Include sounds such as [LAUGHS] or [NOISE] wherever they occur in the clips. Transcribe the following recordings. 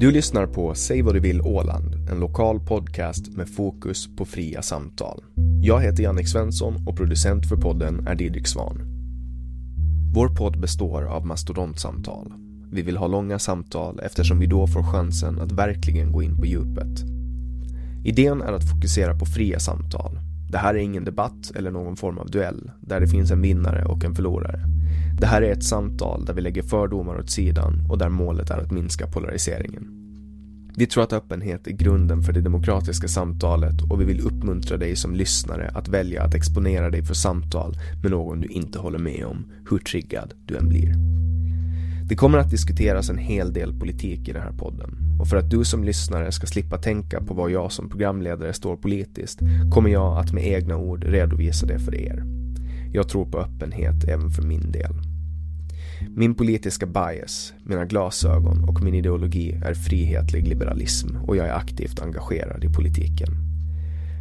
Du lyssnar på Säg vad du vill Åland, en lokal podcast med fokus på fria samtal. Jag heter Jannik Svensson och producent för podden är Didrik Svan. Vår podd består av mastodontsamtal. Vi vill ha långa samtal eftersom vi då får chansen att verkligen gå in på djupet. Idén är att fokusera på fria samtal. Det här är ingen debatt eller någon form av duell där det finns en vinnare och en förlorare. Det här är ett samtal där vi lägger fördomar åt sidan och där målet är att minska polariseringen. Vi tror att öppenhet är grunden för det demokratiska samtalet och vi vill uppmuntra dig som lyssnare att välja att exponera dig för samtal med någon du inte håller med om, hur triggad du än blir. Det kommer att diskuteras en hel del politik i den här podden och för att du som lyssnare ska slippa tänka på vad jag som programledare står politiskt kommer jag att med egna ord redovisa det för er. Jag tror på öppenhet även för min del. Min politiska bias, mina glasögon och min ideologi är frihetlig liberalism och jag är aktivt engagerad i politiken.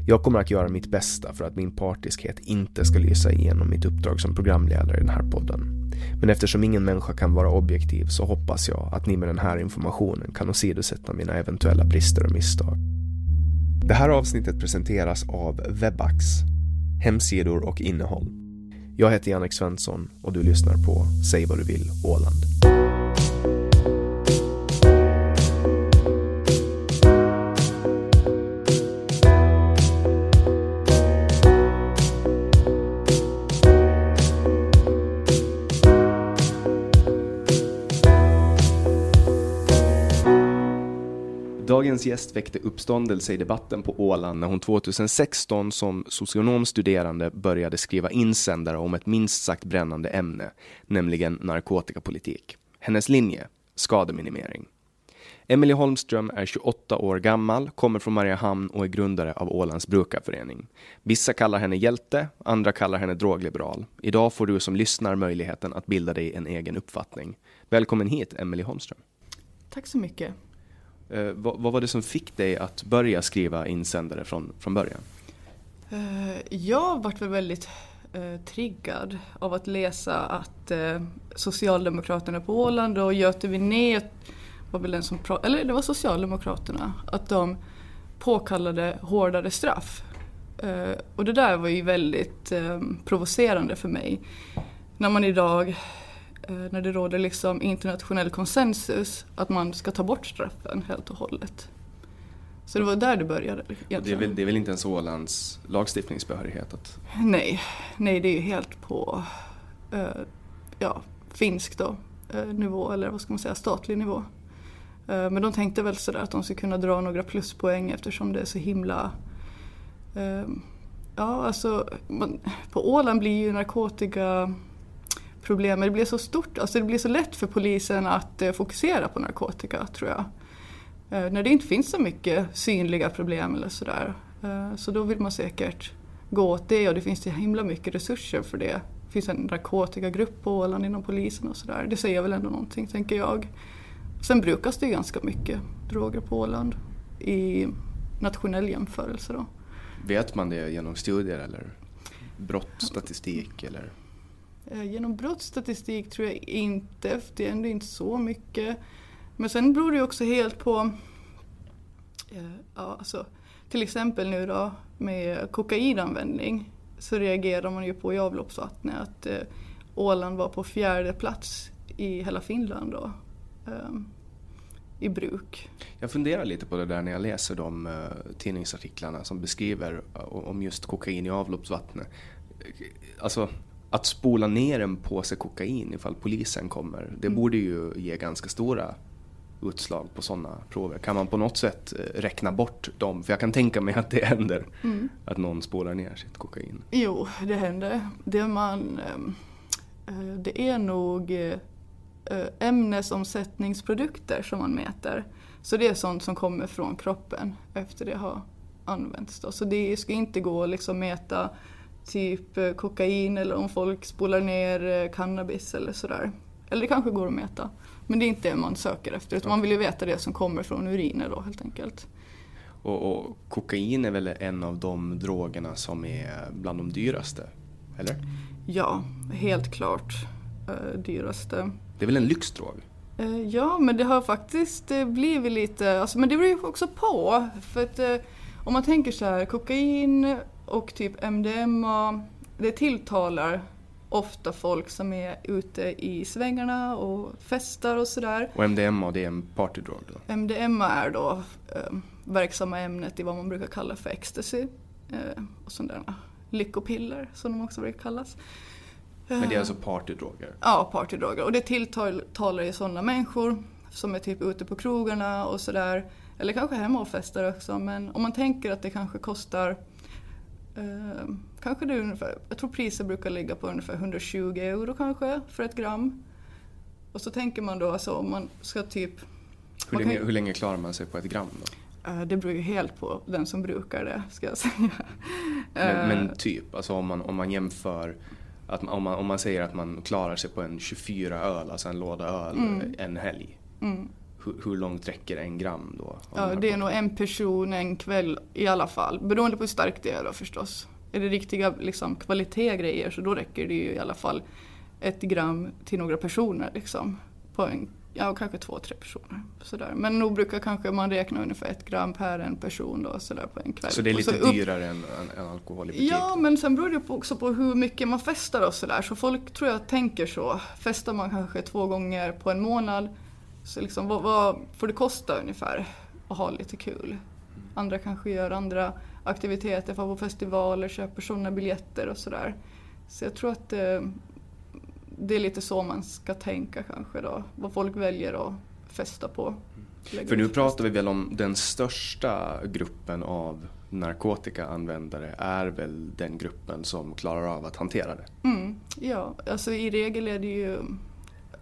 Jag kommer att göra mitt bästa för att min partiskhet inte ska lysa igenom mitt uppdrag som programledare i den här podden. Men eftersom ingen människa kan vara objektiv så hoppas jag att ni med den här informationen kan åsidosätta mina eventuella brister och misstag. Det här avsnittet presenteras av Webax, hemsidor och innehåll. Jag heter Jannik Svensson och du lyssnar på Säg vad du vill Åland. Dagens gäst väckte uppståndelse i debatten på Åland när hon 2016 som socionomstuderande började skriva insändare om ett minst sagt brännande ämne, nämligen narkotikapolitik. Hennes linje, skademinimering. Emelie Holmström är 28 år gammal, kommer från Mariehamn och är grundare av Ålands brukarförening. Vissa kallar henne hjälte, andra kallar henne drogliberal. Idag får du som lyssnar möjligheten att bilda dig en egen uppfattning. Välkommen hit, Emelie Holmström. Tack så mycket. Eh, vad, vad, var det som fick dig att börja skriva insändare från, från början? Eh, jag vart väl väldigt eh, triggad av att läsa att eh, Socialdemokraterna på Åland och Göte Winné var väl den som eller det var Socialdemokraterna, att de påkallade hårdare straff. Eh, och det där var ju väldigt eh, provocerande för mig. När man idag när det råder liksom internationell konsensus att man ska ta bort straffen helt och hållet. Så det var där det började. Det är, väl, det är väl inte ens Ålands lagstiftningsbehörighet? Att... Nej, nej det är ju helt på uh, ja, finsk då, uh, nivå eller vad ska man säga, statlig nivå. Eh, men de tänkte väl sådär att de skulle kunna dra några pluspoäng eftersom det är så himla eh, Ja, alltså man, på Åland blir ju narkotika det blir så stort, alltså det blir så lätt för polisen att eh, fokusera på narkotika tror jag. Eh, när det inte finns så mycket synliga problem eller sådär. Eh, så då vill man säkert gå åt det och det finns så himla mycket resurser för det. Det finns en narkotikagrupp på Åland inom polisen och sådär. Det säger väl ändå någonting tänker jag. Sen brukas det ju ganska mycket droger på Åland i nationell jämförelse då. Vet man det genom studier eller brottsstatistik eller? Eh, genom brottsstatistik tror jag inte, för det är ändå inte så mycket. Men sen beror det också helt på, eh, ja, alltså, till exempel nu då med kokainanvändning så reagerar man ju på i avloppsvattnet att eh, Åland var på fjärde plats i hela Finland då. Eh, i bruk. Jag funderar lite på det där när jag läser de eh, tidningsartiklarna som beskriver eh, om just kokain i avloppsvattnet. Alltså att spola ner en påse kokain ifall polisen kommer, det mm. borde ju ge ganska stora utslag på sådana prover. Kan man på något sätt uh, räkna bort dem? För jag kan tänka mig att det händer mm. att någon spolar ner sitt kokain. Jo, det händer. Det, man, det är nog Eh, ämnesomsättningsprodukter som man mäter. Så det är sånt som kommer från kroppen efter det har använts. Då. Så det ska inte gå att liksom mäta typ eh, kokain eller om folk spolar ner eh, cannabis eller sådär. Eller det kanske går att mäta. Men det är inte det man söker efter utan man vill ju veta det som kommer från uriner då helt enkelt. Och, och kokain är väl en av de drogerna som är bland de dyraste? Eller? Ja, helt klart uh, dyraste. Det är väl en lyxdrog? Eh, ja, men det har faktiskt eh, blivit lite, alltså, men det beror ju också på. För att eh, om man tänker så här, kokain och typ MDMA, det tilltalar ofta folk som är ute i svängarna och festar och sådär. Och MDMA, det är en partydrog då? MDMA är då eh, verksamma ämnet i vad man brukar kalla för ecstasy eh, och sådana lyckopiller som de också brukar kallas. Men det är alltså partydroger? Ja, partydroger. Och det tilltalar ju sådana människor som är typ ute på krogarna och sådär. Eller kanske hemma och festar också. Men om man tänker att det kanske kostar eh, kanske det är ungefär, jag tror priset brukar ligga på ungefär 120 euro kanske för ett gram. Och så tänker man då alltså om man ska typ... Hur länge, kan, hur länge klarar man sig på ett gram då? Eh, det beror ju helt på den som brukar det, ska jag [LAUGHS] säga. Men, men eh, typ, alltså om man, om man jämför att om man, om man säger att man klarar sig på en 24 öl, alltså en låda öl, mm. en helg. Mm. Hur, hur, långt räcker en gram då? Ja, det är nog en person en kväll i alla fall. Beroende på hur starkt det är då förstås. Är det riktiga liksom, kvalitetsgrejer så då räcker det ju i alla fall ett gram till några personer liksom. På en ja kanske två, tre personer. Sådär. Men nog brukar kanske man räkna ungefär ett gram per en person då, sådär på en kväll. Så det är lite upp... dyrare än, än, alkohol i butik? Ja, men sen beror det också på hur mycket man festar och sådär. Så folk tror jag tänker så. Festar man kanske två gånger på en månad, så liksom, vad, vad får det kosta ungefär att ha lite kul? Andra kanske gör andra aktiviteter, får på festivaler, köper sådana biljetter och sådär. Så jag tror att eh, det är lite så man ska tänka kanske då, vad folk väljer att festa på. För nu pratar vi väl om den största gruppen av narkotikaanvändare är väl den gruppen som klarar av att hantera det? Mm, ja, alltså i regel är det ju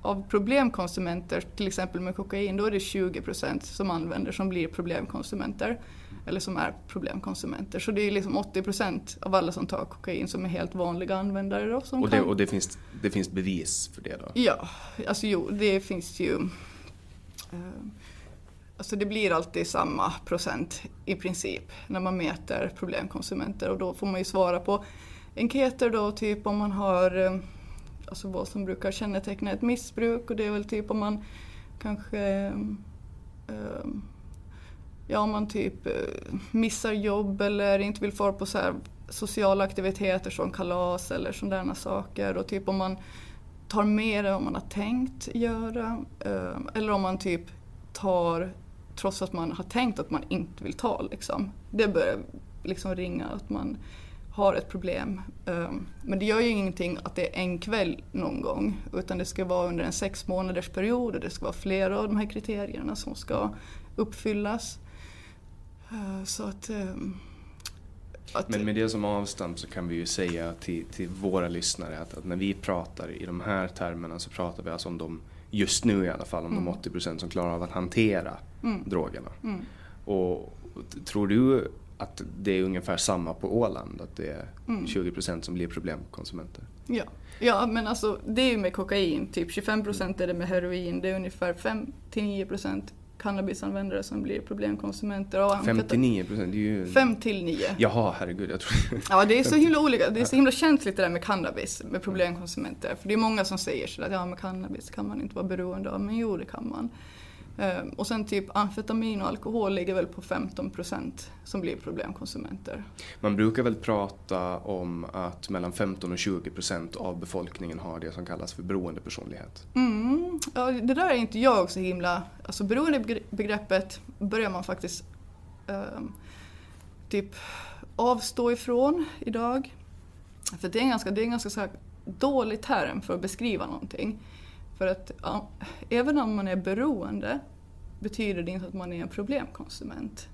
av problemkonsumenter, till exempel med kokain, då är det 20 procent som använder som blir problemkonsumenter eller som är problemkonsumenter. Så det är liksom 80% av alla som tar kokain som är helt vanliga användare. Då, och det, och det, finns, det finns bevis för det då? Ja, alltså jo, det finns ju uh, Alltså det blir alltid samma procent i princip när man mäter problemkonsumenter och då får man ju svara på enkäter då, typ om man har uh, alltså vad som brukar känneteckna ett missbruk och det är väl typ om man kanske uh, ja, om man typ eh, missar jobb eller inte vill få på så här sociala aktiviteter som kalas eller sådana saker och typ om man tar mer än vad man har tänkt göra eh, eller om man typ tar trots att man har tänkt att man inte vill ta liksom. Det börjar liksom ringa att man har ett problem. Um, men det gör ju ingenting att det är en kväll någon gång utan det ska vara under en sex månaders period och det ska vara flera av de här kriterierna som ska uppfyllas. Uh, så att, um, att Men med det som avstamp så kan vi ju säga till, till våra lyssnare att, att, när vi pratar i de här termerna så pratar vi alltså om de, just nu i alla fall, om mm. de 80% som klarar av att hantera mm. drogerna. Mm. Och tror du att det är ungefär samma på Åland, att det är mm. 20% som blir problemkonsumenter? Ja. ja, men alltså det är ju med kokain, typ 25% är det med heroin, det är ungefär 5-9% cannabisanvändare som blir problemkonsumenter. 59 procent? Det är ju... 5 till 9. Jaha, herregud. Jag tror... Ja, det är så [LAUGHS] himla olika. Det är så himla känsligt det där med cannabis, med problemkonsumenter. För det är många som säger så att ja, med cannabis kan man inte vara beroende av. Men jo, det kan man. Ehm, och sen typ amfetamin och alkohol ligger väl på 15 procent som blir problemkonsumenter. Man brukar väl prata om att mellan 15 och 20 procent av befolkningen har det som kallas för beroendepersonlighet. Mm, ja, det där är inte jag så himla... Alltså beroendebegreppet börjar man faktiskt um, typ avstå ifrån idag. För det är en ganska, det är en ganska så dålig term för att beskriva någonting. För att ja, även om man är beroende betyder det inte att man är en problemkonsument.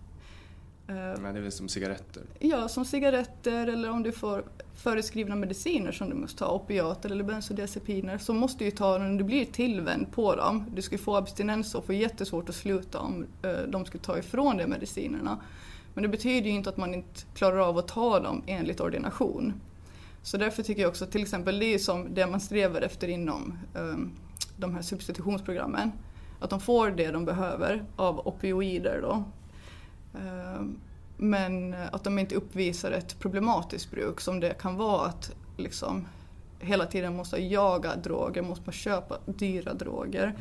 Eh, Men det är väl som cigaretter? Ja, som cigaretter eller om du får föreskrivna mediciner som du måste ta, opiater eller bensodiazepiner, så måste du ta när du blir tillvänd på dem. Du ska få abstinens och få jättesvårt att sluta om eh, de skulle ta ifrån dig medicinerna. Men det betyder ju inte att man inte klarar av att ta dem enligt ordination. Så därför tycker jag också till exempel det är som det man strävar efter inom um, de här substitutionsprogrammen. Att de får det de behöver av opioider då. Ehm, men att de inte uppvisar ett problematiskt bruk som det kan vara att liksom hela tiden måste jaga droger, måste köpa dyra droger.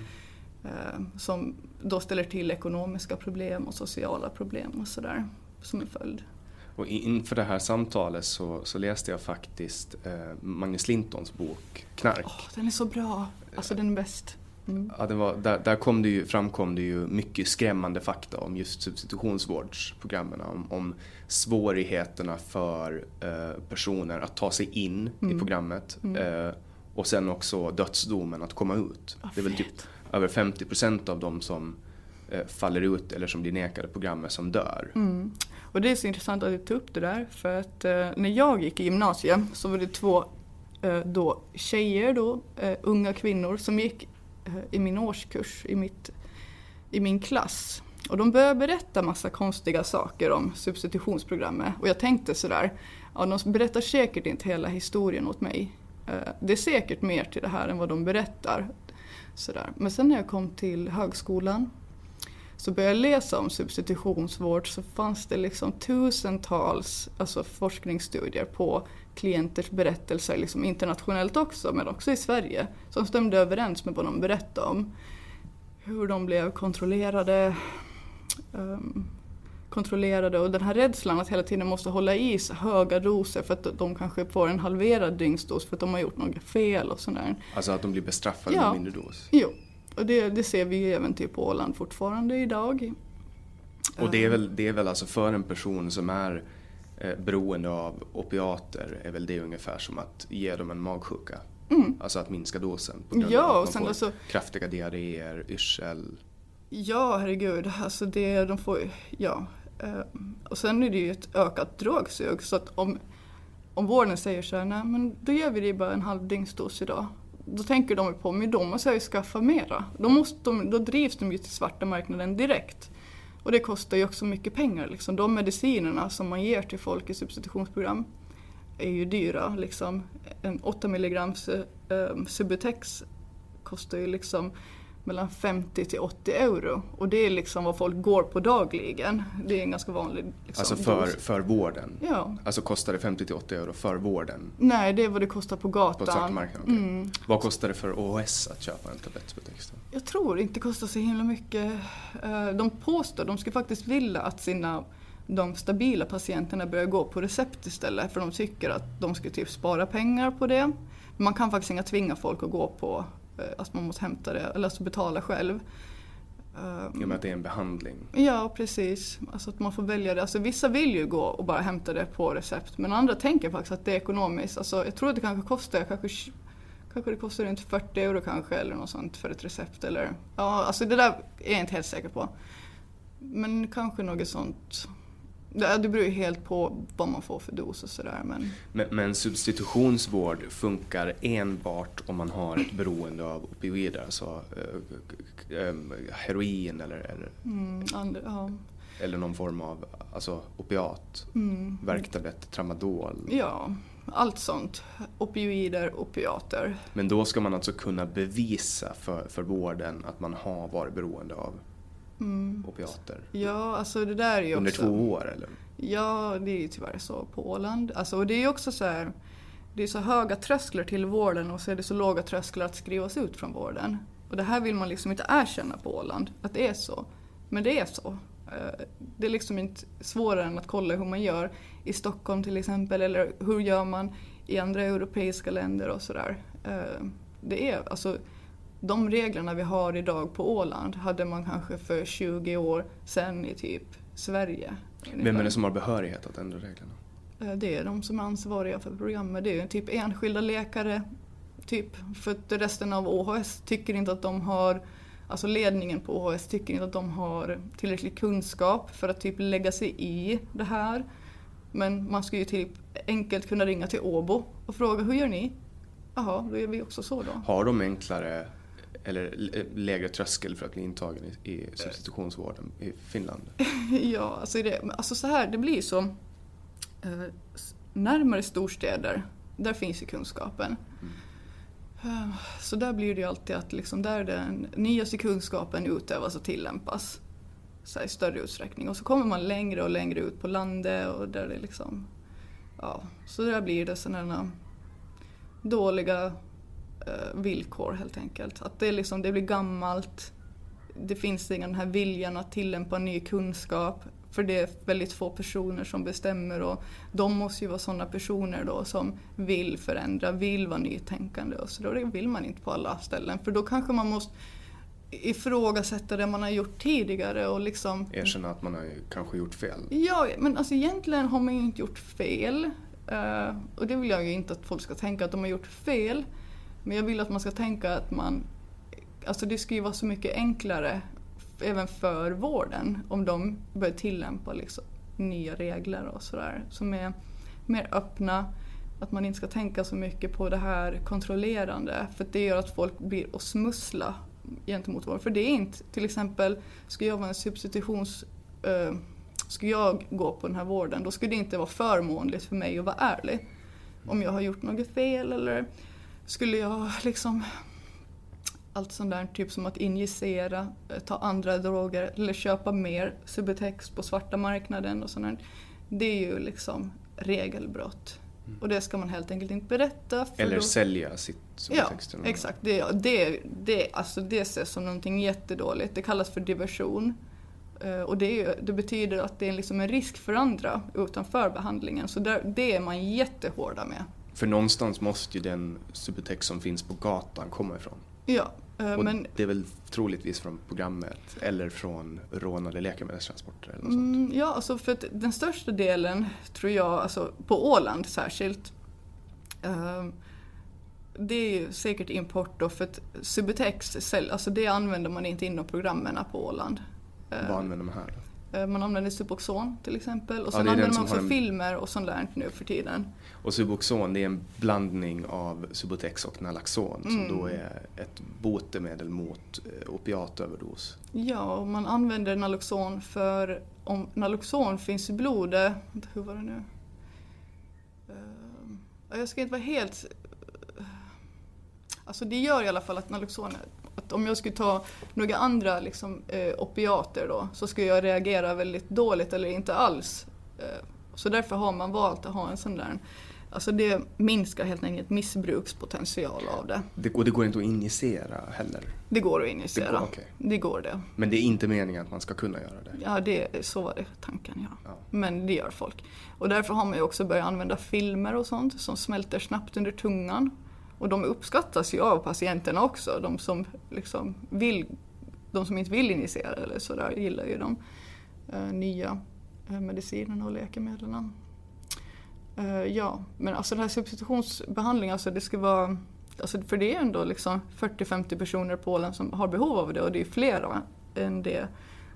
Ehm, som då ställer till ekonomiska problem och sociala problem och sådär som en följd. Och inför det här samtalet så, så läste jag faktiskt eh, Magnus Lintons bok Knark. Oh, den är så bra, alltså den är bäst. Mm. Ja, var, där där kom det ju, framkom det ju mycket skrämmande fakta om just substitutionsvårdsprogrammen. Om, om svårigheterna för eh, personer att ta sig in mm. i programmet. Mm. Eh, och sen också dödsdomen att komma ut. Oh, det är väl typ över 50 procent av dem som eh, faller ut eller som blir nekade programmet som dör. Mm. Och det är så intressant att du tog upp det där för att eh, när jag gick i gymnasiet så var det två Eh, då tjejer då, eh, unga kvinnor som gick eh, i min årskurs i, mitt, i min klass. Och de började berätta massa konstiga saker om substitutionsprogrammet och jag tänkte sådär, ja de berättar säkert inte hela historien åt mig. Eh, det är säkert mer till det här än vad de berättar. Sådär. Men sen när jag kom till högskolan så började jag läsa om substitutionsvård så fanns det liksom tusentals alltså forskningsstudier på klienters berättelser, liksom internationellt också, men också i Sverige, som stämde överens med vad de berättade om. Hur de blev kontrollerade, um, kontrollerade och den här rädslan att hela tiden måste hålla i höga doser för att de kanske får en halverad dygnsdos för att de har gjort något fel och sådär. Alltså att de blir bestraffade ja. med mindre dos? Jo, och det, det ser vi ju även typ på Åland fortfarande idag. Och det är väl, det är väl alltså för en person som är eh, beroende av opiater är väl det ungefär som att ge dem en magsjuka? Mm. Alltså att minska dosen på grund ja, av att de får alltså, kraftiga diarréer, yrsel. Ja, herregud. Alltså det, de får ja. Eh, och sen är det ju ett ökat drogsug så att om, om vården säger så här, nej men då ger vi dig bara en halv dygnsdos idag då tänker de på, men då måste jag ju skaffa mera. Då, måste de, då drivs de ju till svarta marknaden direkt. Och det kostar ju också mycket pengar. Liksom. De medicinerna som man ger till folk i substitutionsprogram är ju dyra. Liksom. En 8 milligrams eh, eh, Subutex kostar ju liksom mellan 50 till 80 euro. Och det är liksom vad folk går på dagligen. Det är en ganska vanlig liksom, Alltså för, för vården? Ja. Alltså kostar det 50 till 80 euro för vården? Nej, det är vad det kostar på gatan. På svartmarknaden? Okay. Mm. Vad kostar det för OHS att köpa en tablett Subutex? Jag tror inte det kostar så himla mycket. Eh, de påstår, de skulle faktiskt vilja att sina de stabila patienterna börjar gå på recept istället för de tycker att de ska typ spara pengar på det. Man kan faktiskt inte tvinga folk att gå på att man måste hämta det, eller alltså betala själv. I och med att det är en behandling. Ja, precis. Alltså att man får välja det. Alltså vissa vill ju gå och bara hämta det på recept. Men andra tänker faktiskt att det är ekonomiskt. Alltså jag tror att det kanske kostar, kanske, kanske det kostar runt 40 euro kanske eller något sånt för ett recept. Eller, ja, alltså det där är jag inte helt säker på. Men kanske något sånt. Det, beror ju helt på vad man får för dos och sådär. Men... Men, men substitutionsvård funkar enbart om man har ett beroende av opioider, alltså eh, eh, heroin eller, eller, Mm, and, ja. eller någon form av alltså, opiat, Mm. värktablett, tramadol. ja, allt sånt. Opioider, opiater. Men då ska man alltså kunna bevisa för, för vården att man har varit beroende av opiater. Ja, alltså det där är ju Under också... två år eller? Ja, det är ju tyvärr så på Åland. Alltså, och det är ju också så här, det är så höga trösklar till vården och så är det så låga trösklar att skrivas ut från vården. Och det här vill man liksom inte erkänna på Åland, att det är så. Men det är så. Eh, Det är liksom inte svårare än att kolla hur man gör i Stockholm till exempel, eller hur gör man i andra europeiska länder och sådär. Eh, Det är alltså de reglerna vi har idag på Åland hade man kanske för 20 år sedan i typ Sverige. Vem är det som har behörighet att ändra reglerna? Eh, Det är de som är ansvariga för programmet. Det är ju typ enskilda läkare. Typ. För resten av OHS tycker inte att de har, alltså ledningen på OHS tycker inte att de har tillräcklig kunskap för att typ lägga sig i det här. Men man ska ju typ enkelt kunna ringa till Åbo och fråga hur gör ni? Jaha, då gör vi också så då. Har de enklare eller l- lägre tröskel för att bli intagen i, i substitutionsvården i Finland? [LAUGHS] Ja, alltså, det, alltså så här, det blir så. Eh, närmare storstäder, där finns ju kunskapen. Eh, så där blir det ju alltid att liksom där den nyaste kunskapen utövas och tillämpas så här, i större utsträckning. Och så kommer man längre och längre ut på landet och där det liksom, ja, så där blir det sådana dåliga eh, villkor helt enkelt. Att det, liksom, det blir gammalt, det finns ingen den här viljan att tillämpa ny kunskap. För det är väldigt få personer som bestämmer och de måste ju vara sådana personer då som vill förändra, vill vara nytänkande och så då det vill man inte på alla ställen. För då kanske man måste ifrågasätta det man har gjort tidigare och liksom Erkänna att man har kanske gjort fel. Ja, men alltså egentligen har man ju inte gjort fel. Eh, och det vill jag ju inte att folk ska tänka att de har gjort fel. Men jag vill att man ska tänka att man... Alltså det ska ju vara så mycket enklare även för vården om de börjar tillämpa liksom nya regler och sådär som är mer öppna. Att man inte ska tänka så mycket på det här kontrollerande för det gör att folk blir och smussla gentemot vården. För det är inte, till exempel, ska jag vara en substitutions... Eh, ska jag gå på den här vården, då skulle det inte vara förmånligt för mig att vara ärlig. Om jag har gjort något fel eller skulle jag liksom allt sånt där, typ som att injicera, eh, ta andra droger eller köpa mer Subutex på svarta marknaden och sånt. Det är ju liksom regelbrott. Och det ska man helt enkelt inte berätta. Eller då... sälja sitt Ja, eller något. exakt. Det, det, det, alltså det ses som någonting jättedåligt. Det kallas för diversion. Eh, Och det, är det betyder att det är liksom en risk för andra utanför behandlingen. Så där, det är man jättehårda med. För någonstans måste ju den Subutex som finns på gatan komma ifrån. Ja, eh, Och men det är väl troligtvis från programmet eller från rånade läkemedelstransporter eller något sånt. Mm, ja, alltså för den största delen tror jag, alltså på Åland särskilt, eh, det är ju säkert import då för att Subutex, alltså det använder man inte inom programmen på Åland. Eh, Vad använder man här då? Eh, Man använder Suboxon till exempel och Ja, sen den använder man också filmer och sånt där nu för tiden. Och Suboxon det är en blandning av Subutex och Naloxon som Mm. då är ett botemedel mot eh, opiatöverdos. Ja, och man använder Naloxon för om Naloxon finns i blodet, hur var det nu? Eh, Jag ska inte vara helt... Alltså det gör i alla fall att Naloxon, att om jag skulle ta några andra liksom, eh, opiater då så skulle jag reagera väldigt dåligt eller inte alls. Eh, så därför har man valt att ha en sån där Alltså det minskar helt enkelt missbrukspotential av det. Det, och det går inte att injicera heller. Det går att injicera. Det går, okej. det går det. Men det är inte meningen att man ska kunna göra det. Ja, det, så var det tanken ja. Ja. Men det gör folk. Och därför har man ju också börjat använda filmer och sånt som smälter snabbt under tungan. Och de uppskattas ju av patienterna också, de som liksom vill, de de som inte vill injicera eller sådär gillar ju de eh, nya eh, medicinerna och läkemedlen. Eh, ja, men alltså den här substitutionsbehandlingen, alltså det ska vara Alltså för det är ändå liksom 40-50 personer i Polen som har behov av det och det är flera än det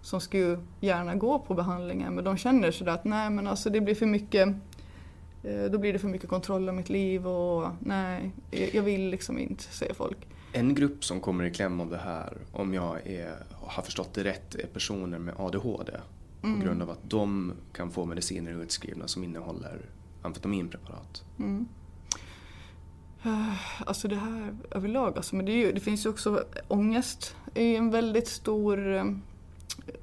som skulle gärna gå på behandlingen men de känner sådär att nej men alltså det blir för mycket eh, då blir det för mycket kontroll av mitt liv och nej, jag vill liksom inte, säger folk. En grupp som kommer i kläm av det här, om jag är, har förstått det rätt, är personer med ADHD. Mm. På grund av att de kan få mediciner utskrivna som innehåller amfetaminpreparat. Mm. [SIGHS] Alltså det här överlag, alltså, men det, ju, det finns ju också ångest är en väldigt stor eh,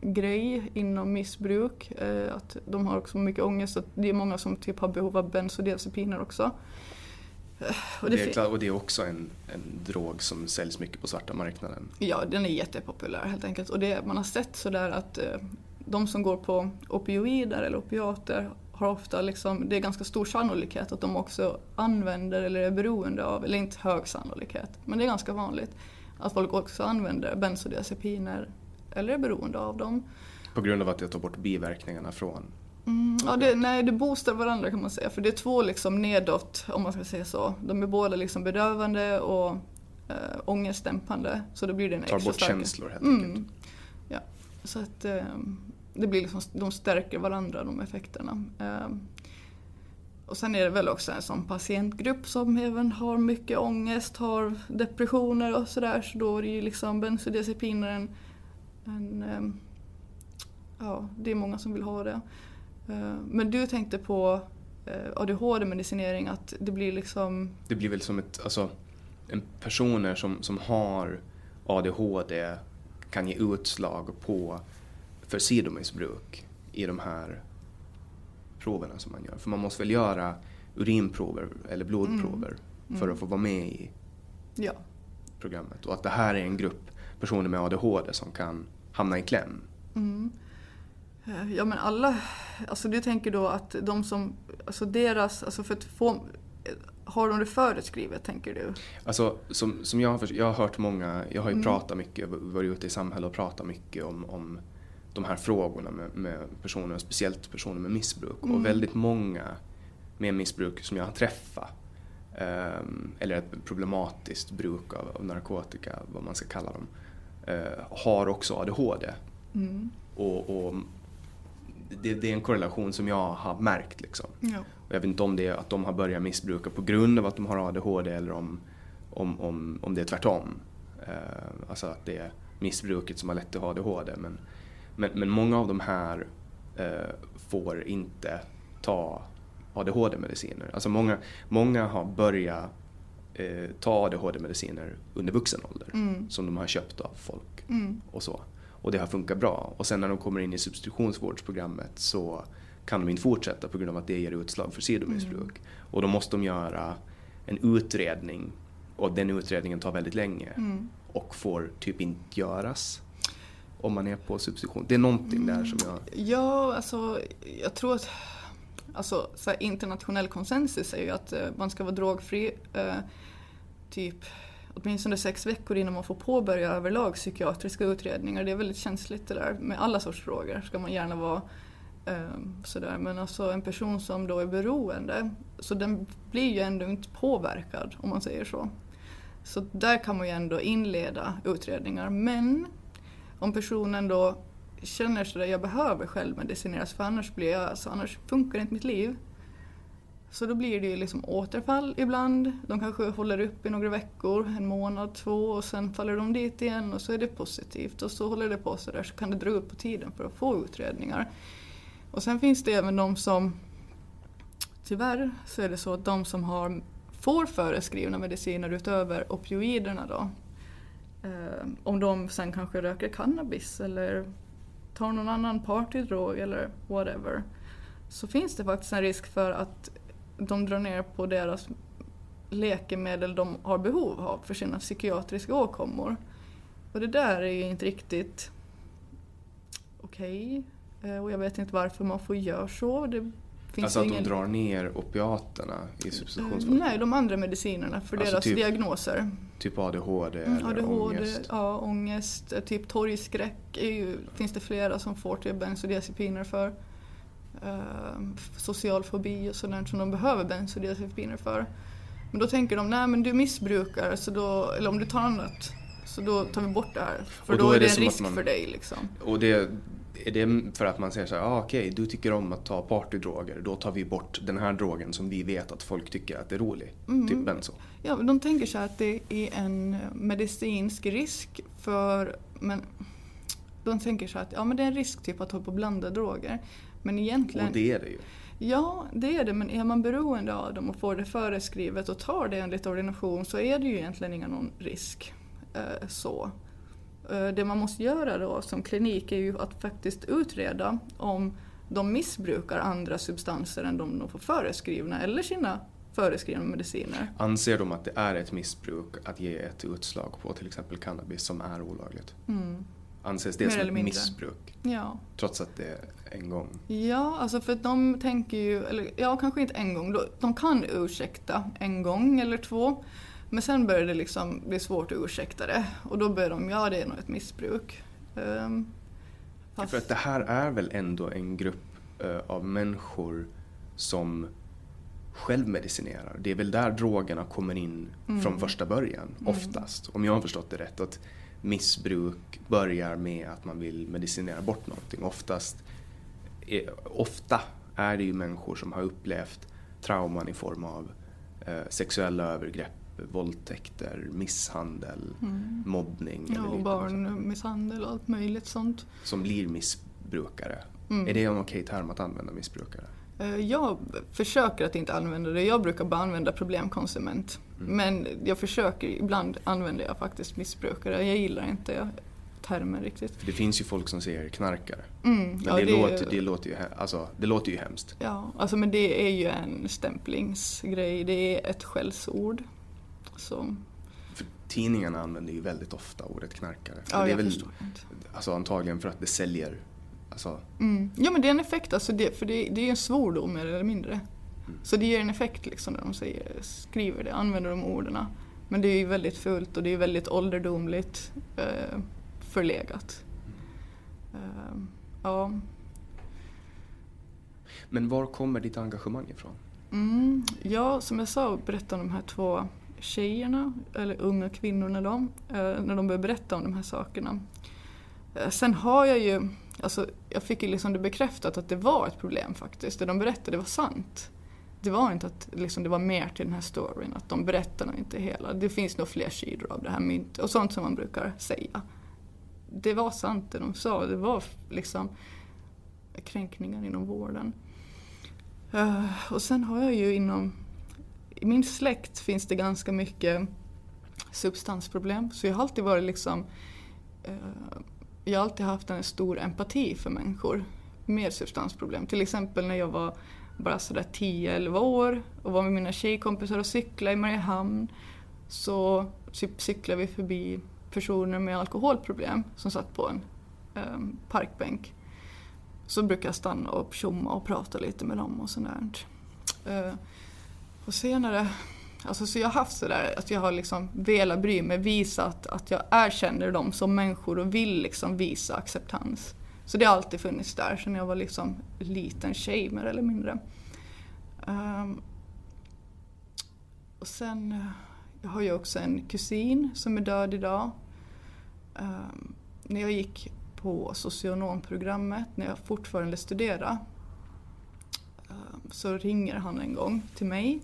grej inom missbruk. Eh, att de har också mycket ångest, att det är många som typ har behov av bensodiazepiner också. [SIGHS] Och det, det, är klart, och det är också en, en drog som säljs mycket på svarta marknaden. Ja, den är jättepopulär helt enkelt. Och det man har sett sådär att eh, de som går på opioider eller opiater har ofta liksom, det är ganska stor sannolikhet att de också använder eller är beroende av, eller inte hög sannolikhet, men det är ganska vanligt att folk också använder bensodiazepiner eller är beroende av dem. På grund av att det tar bort biverkningarna från? Mm, ja, det, nej, det boostar varandra kan man säga, för det är två liksom nedåt, om man ska säga så. De är båda liksom bedövande och äh, ångestdämpande, så då blir det en tar extra bort starka. känslor helt enkelt? Mm, ja, så att äh, det blir liksom, de stärker varandra de effekterna. Ehm, och sen är det väl också en sån patientgrupp som även har mycket ångest, har depressioner och sådär så då är det ju liksom bensodiazepiner en, en ehm, ja, det är många som vill ha det. Ehm, men du tänkte på eh, ADHD-medicinering, att det blir liksom... Det blir väl som ett, alltså, en personer som, som har ADHD kan ge utslag på för sidomissbruk i de här proverna som man gör. För man måste väl göra urinprover eller blodprover mm. Mm. för att få vara med i ja. programmet. Och att det här är en grupp personer med ADHD som kan hamna i kläm. Mm. Eh, ja men alla, alltså du tänker då att de som, alltså deras, alltså för att få, har de det förutskrivet tänker du? Alltså som, som jag, har, jag har hört många, jag har ju mm. pratat mycket, varit ute i samhället och pratat mycket om, om de här frågorna med, med personer, speciellt personer med missbruk. Mm. Och väldigt många med missbruk som jag har träffat, um, eller ett problematiskt bruk av, av, narkotika, vad man ska kalla dem, uh, har också ADHD. Mm. Och, och det, det, är en korrelation som jag har märkt. Liksom. Ja. Och jag vet inte om det är att de har börjat missbruka på grund av att de har ADHD eller om, om, om, om det är tvärtom. Uh, alltså att det är missbruket som har lett till ADHD. Men, men, men många av de här eh, får inte ta ADHD-mediciner. Alltså många, många har börjat eh, ta ADHD-mediciner under vuxen ålder mm. som de har köpt av folk mm. och så. Och det har funkat bra. Och sen när de kommer in i substitutionsvårdsprogrammet så kan de inte fortsätta på grund av att det ger utslag för sidomissbruk. Mm. Och då måste de göra en utredning och den utredningen tar väldigt länge mm. och får typ inte göras om man är på substitution. Det är någonting där som jag... Ja, alltså jag tror att alltså, så internationell konsensus är ju att eh, man ska vara drogfri eh, typ åtminstone sex veckor innan man får påbörja överlag psykiatriska utredningar. Det är väldigt känsligt det där. Med alla sorts droger ska man gärna vara eh, sådär. Men alltså en person som då är beroende, så den blir ju ändå inte påverkad om man säger så. Så där kan man ju ändå inleda utredningar. Men om personen då känner sådär, jag behöver självmedicineras för annars, blir jag, alltså, annars funkar inte mitt liv. Så då blir det ju liksom återfall ibland. De kanske håller upp i några veckor, en månad, två och sen faller de dit igen och så är det positivt och så håller det på sådär så kan det dra ut på tiden för att få utredningar. Och sen finns det även de som, tyvärr så är det så att de som har, får föreskrivna mediciner utöver opioiderna då, om de sen kanske röker cannabis eller tar någon annan partydrog eller whatever så finns det faktiskt en risk för att de drar ner på deras läkemedel de har behov av för sina psykiatriska åkommor. Och det där är ju inte riktigt okej. Okay. Eh, och jag vet inte varför man får göra så. Det finns Alltså att ingen... de drar ner opiaterna i substitutionsvård? Nej, de andra medicinerna för Alltså deras typ diagnoser. Typ ADHD Mm, eller ADHD, ångest? ja, ångest, eh, typ torgskräck ju, finns det flera som får typ bensodiazepiner för. Ehm, social fobi och sådant som de behöver bensodiazepiner för. Men då tänker de, nej men du missbrukar, så då, eller om du tar annat, så då tar vi bort det här. För Och då, då är det, en risk man- för dig liksom. Och det, är det för att man säger så här, ah, okej, du tycker om att ta partydroger, då tar vi bort den här drogen som vi vet att folk tycker att är rolig. Mm. Typ benzo. Ja, de tänker så här att det är en medicinsk risk för, men de tänker så här att ja men det är en risk typ att hålla på och blanda droger. Men egentligen, Och det är det ju. ja det är det, men är man beroende av dem och får det föreskrivet och tar det enligt ordination så är det ju egentligen ingen någon risk. Eh, så. Eh, det man måste göra då som klinik är ju att faktiskt utreda om de missbrukar andra substanser än de de får föreskrivna eller sina föreskrivna mediciner. Anser de att det är ett missbruk att ge ett utslag på till exempel cannabis som är olagligt? Mm. Anses det Mer som ett mindre. missbruk? Ja. Trots att det är en gång? Ja, alltså för att de tänker ju, eller ja kanske inte en gång, de kan ursäkta en gång eller två. Men sen börjar det liksom bli svårt att ursäkta det och då börjar de, ja det är nog ett missbruk. Um, För att det här är väl ändå en grupp eh, av människor som självmedicinerar. Det är väl där drogerna kommer in Mm. från första början, oftast. Om jag har förstått det rätt. Att missbruk börjar med att man vill medicinera bort någonting. Oftast, är, ofta är det ju människor som har upplevt trauman i form av eh, sexuella övergrepp, våldtäkter, misshandel, mobbning. Mm. ja, eller och barnmisshandel och allt möjligt sånt. som blir missbrukare. Mm. Är det en okej term att använda missbrukare? Eh, Jag försöker att inte använda det. Jag brukar bara använda problemkonsument. Men jag försöker, ibland använder jag faktiskt missbrukare. Jag gillar inte termen riktigt. För det finns ju folk som säger knarkare. Mm, Men ja, det, det- låter, det, låter ju, alltså, det låter ju hemskt. Ja, alltså men det är ju en stämplingsgrej. Det är ett skällsord. Så, För tidningarna använder ju väldigt ofta ordet knarkare. Ja, det är väl alltså, antagligen för att det säljer. Alltså, Mm. Ja men det är en effekt, alltså det, för det, det är en svordom mer eller mindre. Så det ger en effekt liksom när de säger, skriver det, använder de orden. Men det är ju väldigt fult och det är väldigt ålderdomligt, eh, förlegat. Eh, ja. men var kommer ditt engagemang ifrån? Mm, ja, som jag sa, berätta om de här två tjejerna, eller unga kvinnorna då, eh, när de började berätta om de här sakerna. Eh, sen har jag ju, alltså jag fick ju liksom det bekräftat att det var ett problem faktiskt. Det de berättade var sant. Det var inte att liksom, det var mer till den här storyn, att de berättar nog inte hela. Det finns nog fler sidor av det här myntet och sånt som man brukar säga. Det var sant det de sa, det var liksom kränkningar inom vården. Eh, och sen har jag ju inom, i min släkt finns det ganska mycket substansproblem. Så jag har alltid varit liksom, eh, jag har alltid haft en stor empati för människor med substansproblem. Till exempel när jag var bara sådär 10-11 år och var med mina tjejkompisar och cyklade i Mariehamn. Så typ cyklade vi förbi personer med alkoholproblem som satt på en eh, parkbänk så brukar jag stanna och tjomma och prata lite med dem och sådär. Eh, och senare, alltså så jag har haft sådär att jag har liksom velat bry mig, visat att jag erkänner dem som människor och vill liksom visa acceptans. Så det har alltid funnits där sedan jag var liksom liten tjej mer eller mindre. Um, och sen, eh, jag har jag också en kusin som är död idag. Um, när jag gick på socionomprogrammet när jag fortfarande studerade um, så ringer han en gång till mig.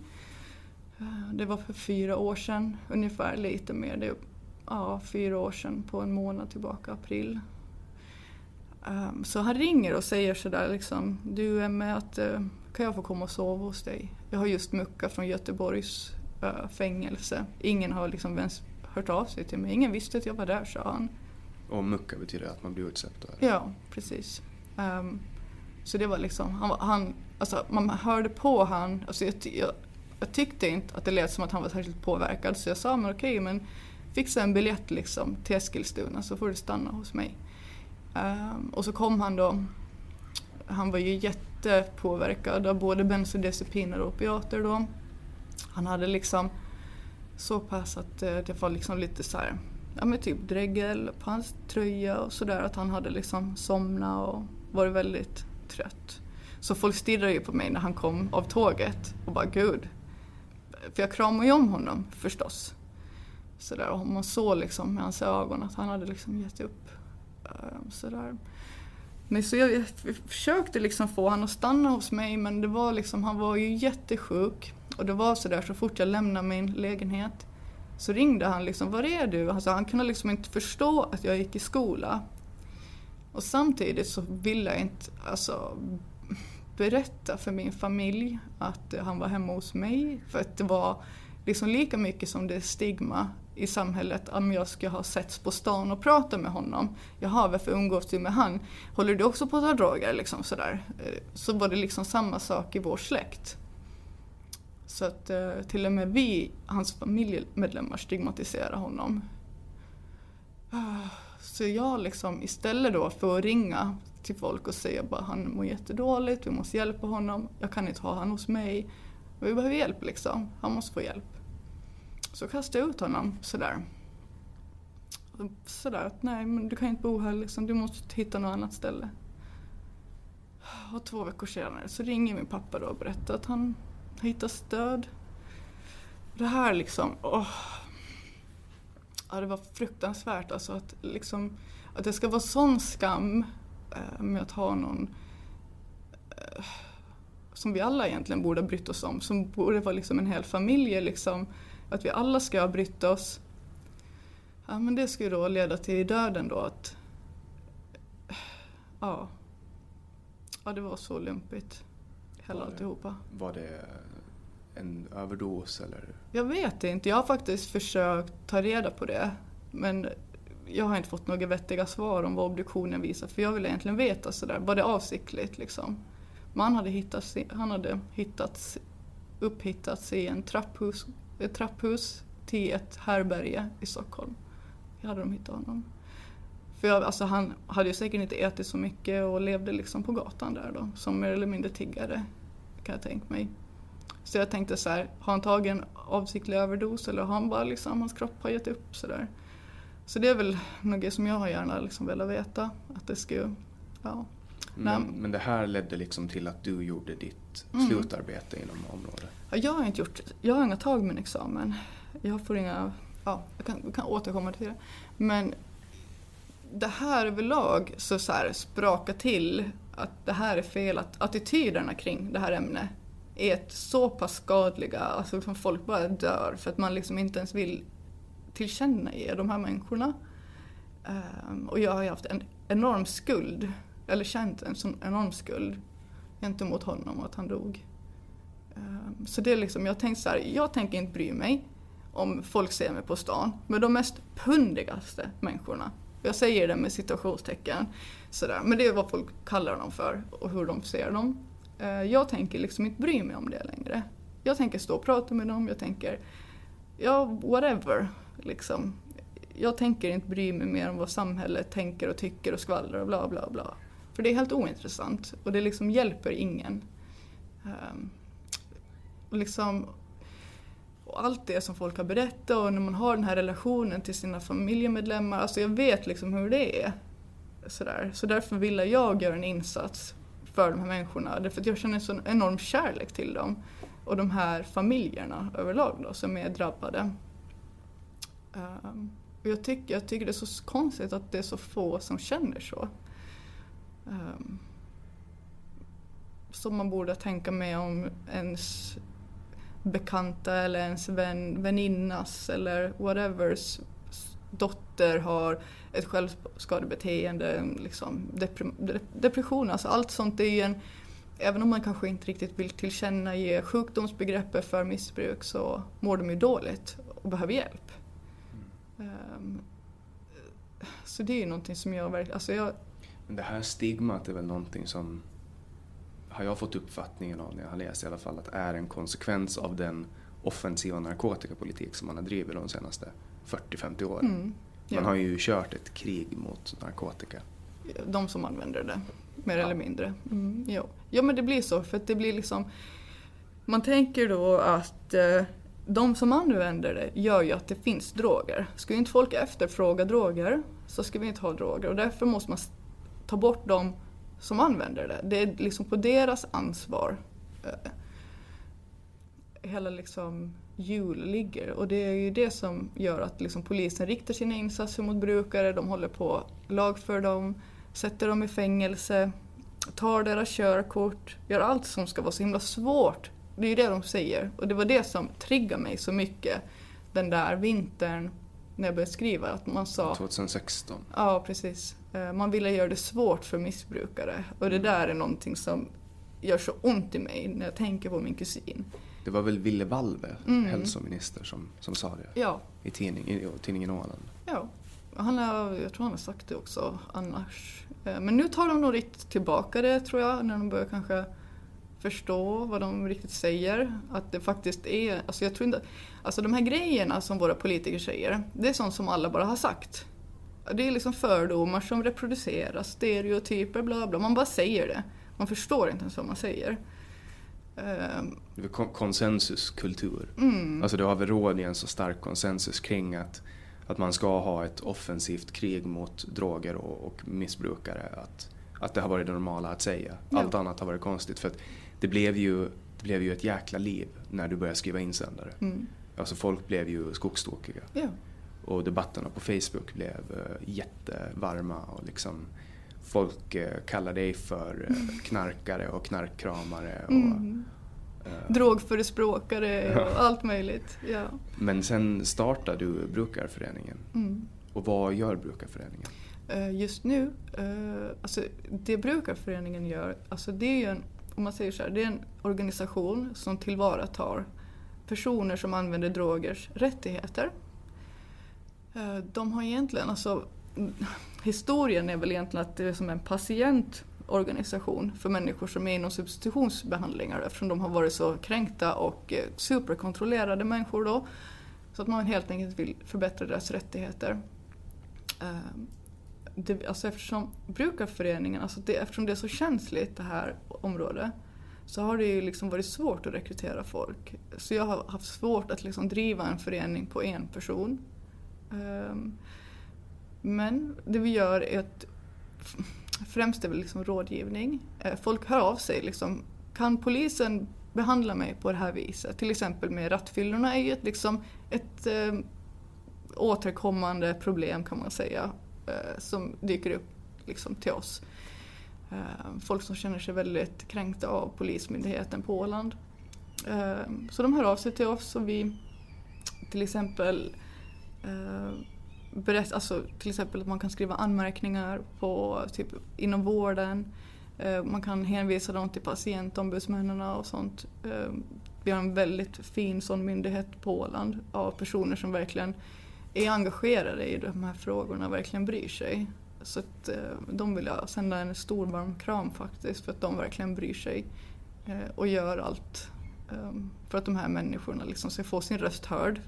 Eh, Det var för fyra år sedan, ungefär lite mer. Det ja, fyra år sedan på en månad tillbaka, april. Ehm, Så han ringer och säger sådär liksom, du är med att eh, kan jag få komma och sova hos dig? Jag har just muckat från Göteborgs eh, fängelse. Ingen har liksom ens hört av sig till mig. Ingen visste att jag var där, sa han. Och mucka betyder att man blir utsläppt då? eller? Ja, precis. Ehm, så det var liksom, han, han, alltså man hörde på han, alltså jag, jag, jag tyckte inte att det lät som att han var särskilt påverkad så jag sa men okej men fixa en biljett liksom till Eskilstuna så får du stanna hos mig. Um, och så kom han då Han var ju jättepåverkad av både bensodiazepiner och opiater då. Han hade liksom så pass att eh, det var liksom lite så här, ja men typ dregel på hans tröja och sådär att han hade liksom somnat och varit väldigt trött. Så folk stirrade ju på mig när han kom av tåget och bara gud. För jag kramade ju om honom förstås. Sådär, och man såg liksom med hans ögon att han hade liksom gett upp. Eh, så där. Men så jag, jag försökte liksom få honom att stanna hos mig men det var liksom, han var ju jättesjuk. Och det var sådär så fort jag lämnade min lägenhet så ringde han liksom, var är du? Alltså, han kunde liksom inte förstå att jag gick i skola. Och samtidigt så ville jag inte alltså, berätta för min familj att eh, han var hemma hos mig. För att det var liksom lika mycket som det är stigma i samhället om jag ska ha setts på stan och prata med honom. Jaha, varför umgås du med han? Håller du också på att ta droger? Liksom sådär. Eh, så var det liksom samma sak i vår släkt. Så att eh, till och med vi, hans familjemedlemmar, stigmatiserar honom. Ah, så jag liksom istället då för att ringa till folk och säga bara han mår jättedåligt, vi måste hjälpa honom, jag kan inte ha honom hos mig. Vi behöver hjälp liksom, han måste få hjälp. Så kastade jag ut honom sådär. Sådär att nej men du kan inte bo här liksom, du måste hitta något annat ställe. Och två veckor senare så ringer min pappa då och berättar att han hittat stöd. Det här liksom, åh. Ja, det var fruktansvärt alltså att liksom, att det ska vara sån skam med att ha någon eh, som vi alla egentligen borde ha brytt oss om, som borde vara liksom en hel familj liksom, att vi alla ska ha brytt oss. Ja men det skulle då leda till döden då att, ja. Ja det var så lumpigt hela var det, alltihopa. Var det en överdos eller? Jag vet inte. Jag har faktiskt försökt ta reda på det. Men jag har inte fått några vettiga svar om vad obduktionen visar. För jag vill egentligen veta sådär, var det avsiktligt liksom? Man hade hittats, han hade hittats, upphittats i en trapphus, ett trapphus till ett härberge i Stockholm. Jag hade de hittat honom. För jag, alltså han hade ju säkert inte ätit så mycket och levde liksom på gatan där då, som mer eller mindre tiggare kan jag tänka mig. Så jag tänkte så här, har han tagit en avsiktlig överdos eller har han bara liksom, hans kropp har gett upp sådär. Så det är väl något som jag har gärna liksom velat veta, att det skulle, ja. Men, men det här ledde liksom till att du gjorde ditt mm. slutarbete inom området? Ja, jag har inte gjort, jag har inga tag min examen. Jag får inga, ja, jag kan, jag kan återkomma till det. Men det här överlag så, så här, spraka till att det här är fel, att attityderna kring det här ämnet är så pass skadliga, alltså som folk bara dör för att man liksom inte ens vill tillkännage de här människorna. Ehm, och jag har ju haft en enorm skuld, eller känt en sån enorm skuld gentemot honom och att han dog. Ehm, så det är liksom, jag tänkte så här, jag tänker inte bry mig om folk ser mig på stan, men de mest pundigaste människorna jag säger det med situationstecken. Sådär. Men det är vad folk kallar dem för och hur de ser dem. Ehm, jag tänker liksom inte bry mig om det längre. Jag tänker stå och prata med dem, jag tänker, ja whatever. Liksom. Jag tänker inte bry mig mer om vad samhället tänker och tycker och skvallrar och bla bla bla. För det är helt ointressant och det liksom hjälper ingen. Um, liksom, och allt det som folk har berättat och när man har den här relationen till sina familjemedlemmar, alltså jag vet liksom hur det är. Sådär. Så därför ville jag göra en insats för de här människorna, därför att jag känner en sån enorm kärlek till dem och de här familjerna överlag då, som är drabbade. Um, och jag tycker, jag tycker det är så konstigt att det är så få som känner så. Um, som man borde tänka med om ens bekanta eller ens vän, väninnas eller whatevers dotter har ett självskadebeteende, liksom depression, alltså allt sånt är ju en Även om man kanske inte riktigt vill tillkännage sjukdomsbegreppet för missbruk så mår de ju dåligt och behöver hjälp. Um, så det är ju någonting som jag verkligen, alltså jag... Men det här stigmat är väl någonting som har jag fått uppfattningen av när jag har läst i alla fall, att är en konsekvens av den offensiva narkotikapolitik som man har drivit de senaste 40-50 åren. Mm, ja. Man har ju kört ett krig mot narkotika. de som använder det, mer eller mindre. Mm, ja. ja men det blir så, för att det blir liksom man tänker då att eh, de som använder det gör ju att det finns droger. Skulle inte folk efterfråga droger så ska vi inte ha droger och därför måste man ta bort de som använder det. Det är liksom på deras ansvar eh, hela liksom hjul ligger och det är ju det som gör att liksom polisen riktar sina insatser mot brukare, de håller på lagför dem, sätter dem i fängelse, tar deras körkort, gör allt som ska vara så himla svårt det är ju det de säger. Och det var det som triggade mig så mycket den där vintern när jag började skriva. Att man sa... 2016? Ja, precis. Eh, man ville göra det svårt för missbrukare. Och det mm. där är någonting som gör så ont i mig när jag tänker på min kusin. Det var väl Ville Valve, mm. hälsominister, som, som sa det? Ja. I, tidning, i tidningen Åland? Ja. Han har, jag tror han har sagt det också annars. Eh, men nu tar de nog lite tillbaka det tror jag, när de börjar kanske förstå vad de riktigt säger. Att det faktiskt är, alltså jag tror inte, alltså de här grejerna som våra politiker säger, det är sånt som alla bara har sagt. Det är liksom fördomar som reproduceras, stereotyper, bla bla. Man bara säger det. Man förstår inte ens vad man säger. Um, konsensuskultur. Mm. Alltså det har väl en så stark konsensus kring att, att man ska ha ett offensivt krig mot droger och, och missbrukare. Att, att det har varit det normala att säga. Allt ja. annat har varit konstigt. För att det blev ju, det blev ju ett jäkla liv när du började skriva insändare. Mm. Alltså folk blev ju skogstokiga. Ja. Och debatterna på Facebook blev uh, jättevarma och liksom folk uh, kallade dig för uh, knarkare och knarkkramare. Och, mm. Drogförespråkare och allt möjligt. Ja. Men sen startade du Brukarföreningen. Mm. Och vad gör Brukarföreningen? Just nu, alltså det Brukarföreningen gör, alltså det är ju en om man säger så här, det är en organisation som tillvaratar personer som använder drogers rättigheter. Eh, de har egentligen, alltså historien är väl egentligen att det är som en patientorganisation för människor som är inom substitutionsbehandlingar eftersom de har varit så kränkta och eh, superkontrollerade människor då. Så att man helt enkelt vill förbättra deras rättigheter. Eh, det, alltså eftersom brukarföreningen, alltså det, eftersom det är så känsligt det här området så har det ju liksom varit svårt att rekrytera folk. Så jag har haft svårt att liksom driva en förening på en person. Um, men det vi gör är att främst är väl liksom rådgivning. Eh, folk hör av sig liksom, kan polisen behandla mig på det här viset? Till exempel med rattfyllorna är ju ett, liksom, ett um, återkommande problem kan man säga Eh, som dyker upp liksom, till oss. Eh, folk som känner sig väldigt kränkta av Polismyndigheten på Åland. Eh, så de hör av sig till oss och vi till exempel eh, berätt, alltså, till exempel att man kan skriva anmärkningar på, typ, inom vården. Eh, man kan hänvisa dem till patientombudsmännen och sånt. Eh, vi har en väldigt fin sån myndighet på Åland av personer som verkligen är engagerade i de här frågorna och verkligen bryr sig. Så att, eh, de vill jag sända en stor varm kram faktiskt för att de verkligen bryr sig eh, och gör allt ehm, för att de här människorna liksom ska få sin röst hörd.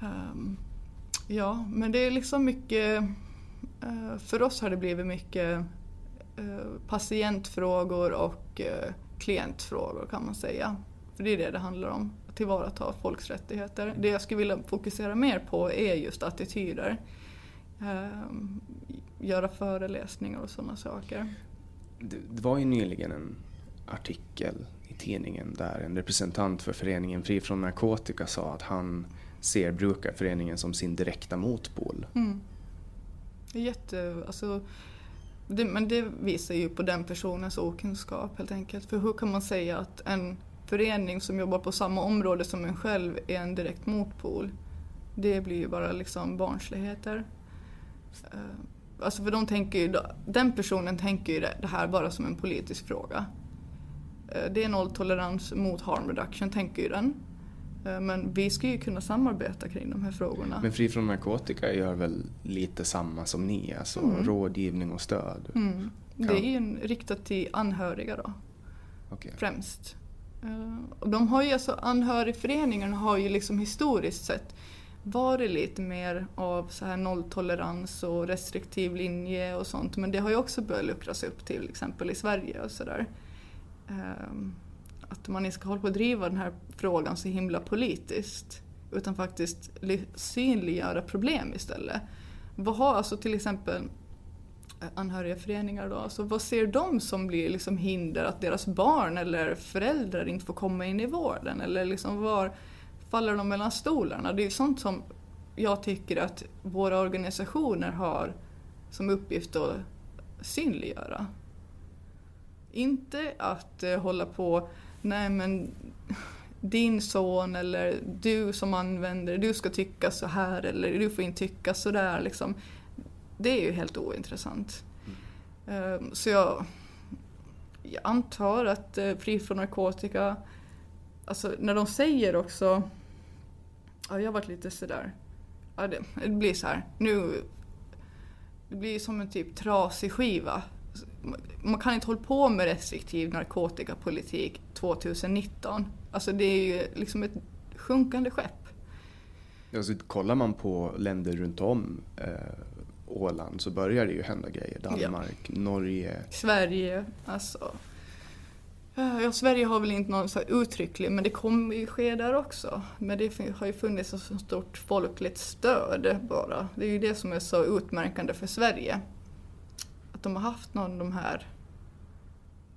Ehm, ja, men det är liksom mycket, eh, för oss har det blivit mycket eh, patientfrågor och eh, klientfrågor kan man säga. För det är det det handlar om tillvarata folks rättigheter. Det jag skulle vilja fokusera mer på är just attityder. Ehm, göra föreläsningar och sådana saker. Det, det var ju nyligen en artikel i tidningen där en representant för föreningen Fri från narkotika sa att han ser brukarföreningen som sin direkta motpol. Mm. Jätte, alltså, det, men det visar ju på den personens okunskap helt enkelt. För hur kan man säga att en förening som jobbar på samma område som en själv är en direkt motpol. Det blir ju bara liksom barnsligheter. Eh, alltså för de tänker ju, den personen tänker ju det här bara som en politisk fråga. Eh, det är nolltolerans mot harm reduction, tänker ju den. Eh, men vi ska ju kunna samarbeta kring de här frågorna. Men Fri från narkotika gör väl lite samma som ni, alltså mm. rådgivning och stöd? Mm. Det är ju riktat till anhöriga då, okay. främst. Eh, och de har ju alltså, anhörigföreningarna har ju liksom historiskt sett varit lite mer av så här nolltolerans och restriktiv linje och sånt. Men det har ju också börjat luckras upp till exempel i Sverige och sådär. Ehm, att man inte ska hålla på att driva den här frågan så himla politiskt utan faktiskt synliggöra problem istället. Vad har alltså till exempel anhörigföreningar då, alltså vad ser de som blir liksom hinder att deras barn eller föräldrar inte får komma in i vården eller liksom var faller de mellan stolarna? Det är ju sånt som jag tycker att våra organisationer har som uppgift att synliggöra. Inte att eh, hålla på, nej men din son eller du som använder, du ska tycka så här eller du får inte tycka så där. Liksom. Det är ju helt ointressant. Mm. Så jag, jag antar att eh, Fri från narkotika, alltså när de säger också, ja jag har varit lite sådär, ja det, det blir så här, nu, det blir som en typ trasig skiva man kan inte hålla på med restriktiv narkotikapolitik 2019. Alltså det är ju liksom ett sjunkande skepp. Alltså, kollar man på länder runt om eh, Åland så börjar det ju hända grejer. Danmark, ja. Norge. Sverige, alltså. Ja, Sverige har väl inte någon så uttrycklig, men det kommer ju ske där också. Men det har ju funnits ett så stort folkligt stöd bara. Det är ju det som är så utmärkande för Sverige att de har haft någon av de här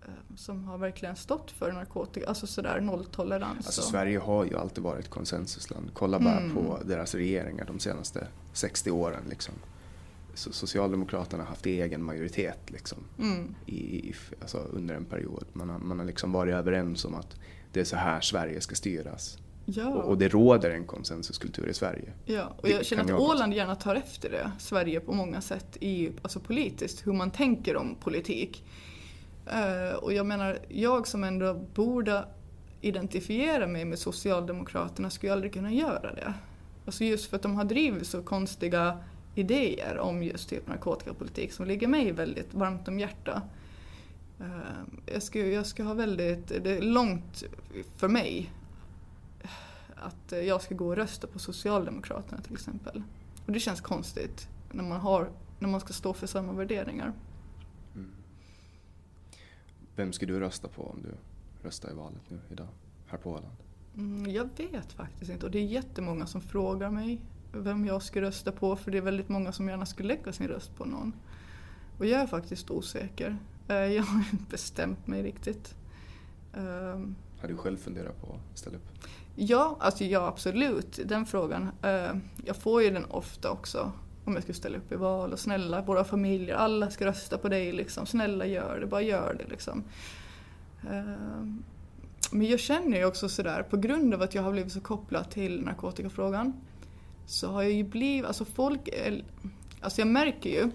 eh, som har verkligen stått för narkotika, alltså sådär nolltolerans. Alltså Sverige har ju alltid varit konsensusland. Kolla bara mm. på deras regeringar de senaste 60 åren. Liksom. Socialdemokraterna har haft egen majoritet liksom, mm. i, alltså under en period. Man har, man har liksom varit överens om att det är så här Sverige ska styras. Ja. Och, och, det råder en konsensuskultur i Sverige. Ja, och jag känner att Åland gärna tar efter det, Sverige på många sätt, i, alltså politiskt, hur man tänker om politik. Uh, och jag menar, jag som ändå borde identifiera mig med Socialdemokraterna skulle aldrig kunna göra det. Alltså just för att de har drivit så konstiga idéer om just typ narkotikapolitik som ligger mig väldigt varmt om hjärtat. Uh, jag, skulle, jag skulle ha väldigt, det är långt för mig att jag ska gå och rösta på Socialdemokraterna till exempel. Och det känns konstigt när man, har, när man ska stå för samma värderingar. Mm. Vem ska du rösta på om du röstar i valet nu idag, här på Åland? Mm, jag vet faktiskt inte och det är jättemånga som frågar mig vem jag ska rösta på för det är väldigt många som gärna skulle lägga sin röst på någon. Och jag är faktiskt osäker. Eh, jag har inte bestämt mig riktigt. Ehm. Har du själv funderat på att ställa upp? Ja, alltså ja absolut, den frågan. Eh, jag får ju den ofta också om jag skulle ställa upp i val och snälla våra familjer, alla ska rösta på dig liksom. Snälla gör det, bara gör det liksom. Eh, men jag känner ju också sådär, på grund av att jag har blivit så kopplad till narkotikafrågan så har jag ju blivit, alltså folk, alltså jag märker ju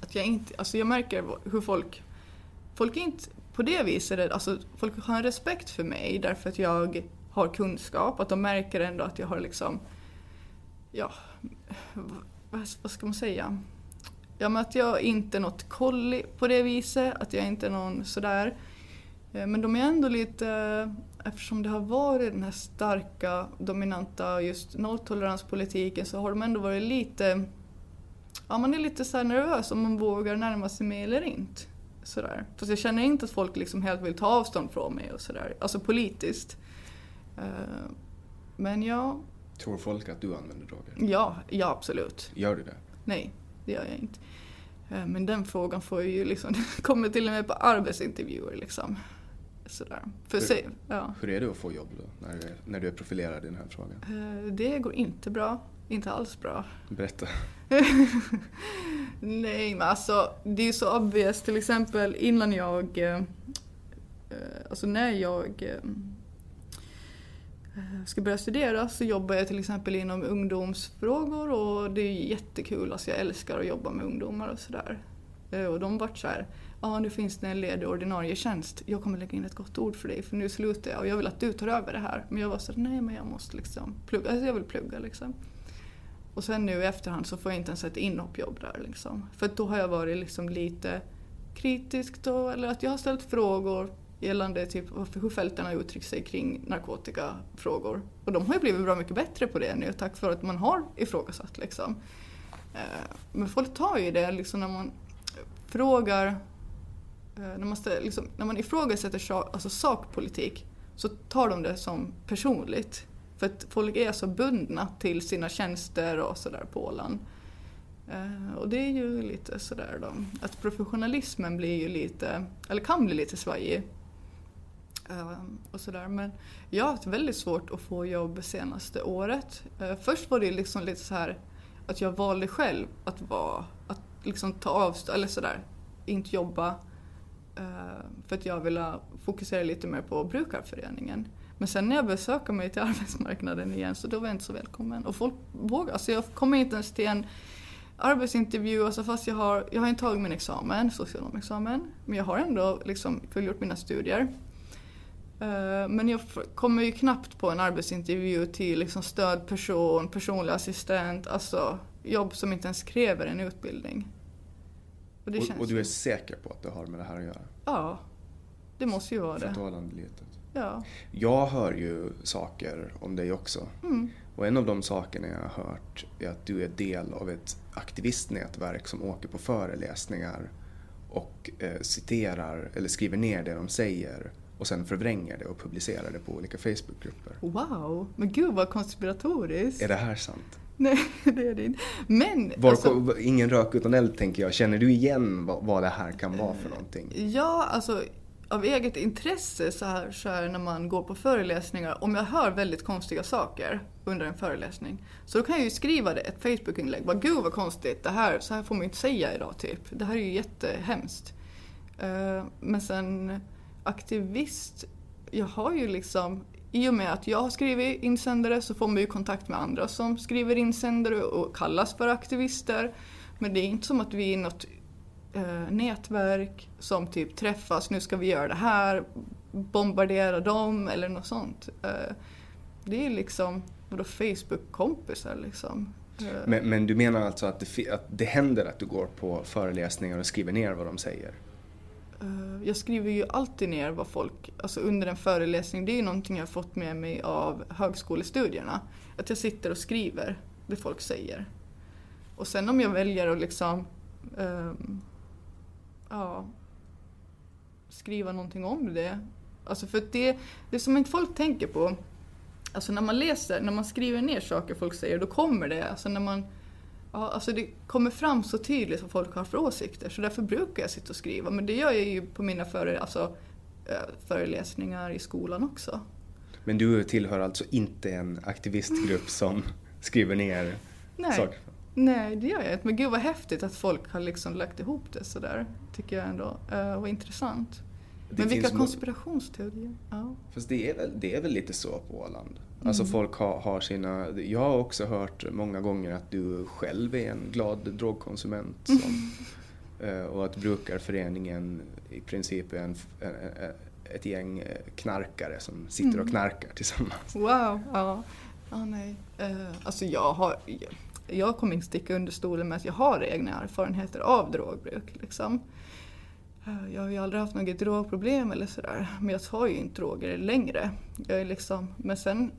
att jag inte, alltså jag märker hur folk, folk är inte på det viset, alltså folk har en respekt för mig därför att jag har kunskap, att de märker ändå att jag har liksom, ja, vad, ska man säga? Ja men att jag inte är något kolli på det viset, att jag inte är någon sådär. Eh, men de är ändå lite, eftersom det har varit den här starka, dominanta just nolltoleranspolitiken så har de ändå varit lite, ja man är lite så nervös om man vågar närma sig mig eller inte. Sådär. Fast jag känner inte att folk liksom helt vill ta avstånd från mig och sådär, alltså politiskt. Eh, men ja. Tror folk att du använder droger? Ja, ja absolut. Gör du det? Nej, det gör jag inte. Eh, men den frågan får ju liksom, [LAUGHS] kommer till och med på arbetsintervjuer liksom. Sådär. För hur, se, ja. hur är det att få jobb då, när du, är, när du är profilerad i den här frågan? Eh, det går inte bra. Inte alls bra. Berätta. [LAUGHS] Nej, men alltså det är så obvious. Till exempel innan jag, alltså när jag Eh, ska börja studera så jobbar jag till exempel inom ungdomsfrågor och det är jättekul, alltså jag älskar att jobba med ungdomar och sådär. Eh, och de vart såhär, ah, nu finns det en ledig ordinarie tjänst, jag kommer lägga in ett gott ord för dig för nu slutar jag och jag vill att du tar över det här. Men jag var såhär, nej men jag måste liksom plugga, alltså jag vill plugga liksom. Och sen nu i efterhand så får jag inte ens ett inhoppjobb där liksom. För då har jag varit liksom lite kritisk då, eller att jag har ställt frågor gällande typ hur fälten har uttryckt sig kring narkotikafrågor. Och de har ju blivit bra mycket bättre på det nu tack vare att man har ifrågasatt liksom. Eh, men folk tar ju det liksom när man frågar, Eh, när man, ställer, liksom, när man ifrågasätter alltså sakpolitik så tar de det som personligt. För att folk är så bundna till sina tjänster och sådär på Åland. Eh, och det är ju lite sådär då, att professionalismen blir ju lite, eller kan bli lite svajig. Eh, och sådär. Men jag har haft väldigt svårt att få jobb senaste året. Först var det liksom lite så här att jag valde själv att vara, att liksom ta avstånd, eller sådär, inte jobba. Eh, för att jag ville fokusera lite mer på brukarföreningen. Men sen när jag började söka mig till [LAUGHS] arbetsmarknaden igen så då var jag inte så välkommen. Och folk vågar, alltså jag kommer inte ens till en arbetsintervju, alltså fast jag har, jag har inte tagit min examen, socionomexamen, men jag har ändå liksom fullgjort mina studier. Eh, men jag kommer ju knappt på en arbetsintervju till liksom stödperson, personlig assistent, alltså jobb som inte ens kräver en utbildning. Och, och, och du är säker på att det har med det här att göra? Ja, det måste ju vara det. För Ja. Jag hör ju saker om dig också. Mm. Och en av de sakerna jag har hört är att du är del av ett aktivistnätverk som åker på föreläsningar och eh, citerar eller skriver ner det de säger och sen förvränger det och publicerar det på olika Facebookgrupper. Wow, men gud vad konspiratoriskt. Är det här sant? [LAUGHS] Nej, det är det inte. Men... Var, alltså, ingen rök utan eld tänker jag. Känner du igen vad, vad det här kan vara för någonting? Ja, alltså av eget intresse så här, så här när man går på föreläsningar, om jag hör väldigt konstiga saker under en föreläsning, så då kan jag ju skriva det, ett Facebook-inlägg. Bara, Gud vad konstigt, det här, så här får man ju inte säga idag typ. Det här är ju jättehemskt. Uh, men sen aktivist, jag har ju liksom, i och med att jag har skrivit insändare så får man ju kontakt med andra som skriver insändare och kallas för aktivister. Men det är inte som att vi är något eh, nätverk som typ träffas, nu ska vi göra det här, bombardera dem eller något sånt. Eh, det är liksom, vadå Facebook-kompisar liksom. Eh. Men, men, du menar alltså att det, att det händer att du går på föreläsningar och skriver ner vad de säger? Eh, jag skriver ju alltid ner vad folk, alltså under en föreläsning, det är ju någonting jag har fått med mig av högskolestudierna. Att jag sitter och skriver det folk säger. Och sen om jag väljer att liksom um, ja, skriva någonting om det. Alltså för det, det som inte folk tänker på, alltså när man läser, när man skriver ner saker folk säger, då kommer det. Alltså när man, ja, alltså det kommer fram så tydligt vad folk har för åsikter, så därför brukar jag sitta och skriva. Men det gör jag ju på mina före, alltså, eh, föreläsningar i skolan också. Men du tillhör alltså inte en aktivistgrupp [LAUGHS] som skriver ner Nej. saker? Nej, det gör jag inte. Men gud vad häftigt att folk har liksom lagt ihop det sådär. Tycker jag ändå. Uh, vad intressant. Det men vilka konspirationsteorier. Ja. Fast det är, väl, det är väl lite så på Åland. Alltså mm. folk har, har, sina... Jag har också hört många gånger att du själv är en glad drogkonsument. Som, mm. [LAUGHS] och att brukarföreningen i princip är en, ett gäng eh, knarkare som sitter mm. och knarkar tillsammans. Wow, ja. Ah, nej. Uh, alltså jag har jag kommer inte sticka under stolen med att jag har egna erfarenheter av drogbruk. Liksom. Eh, jag har ju aldrig haft något drogproblem eller sådär, men jag tar ju inte droger längre. Jag är liksom, men sen,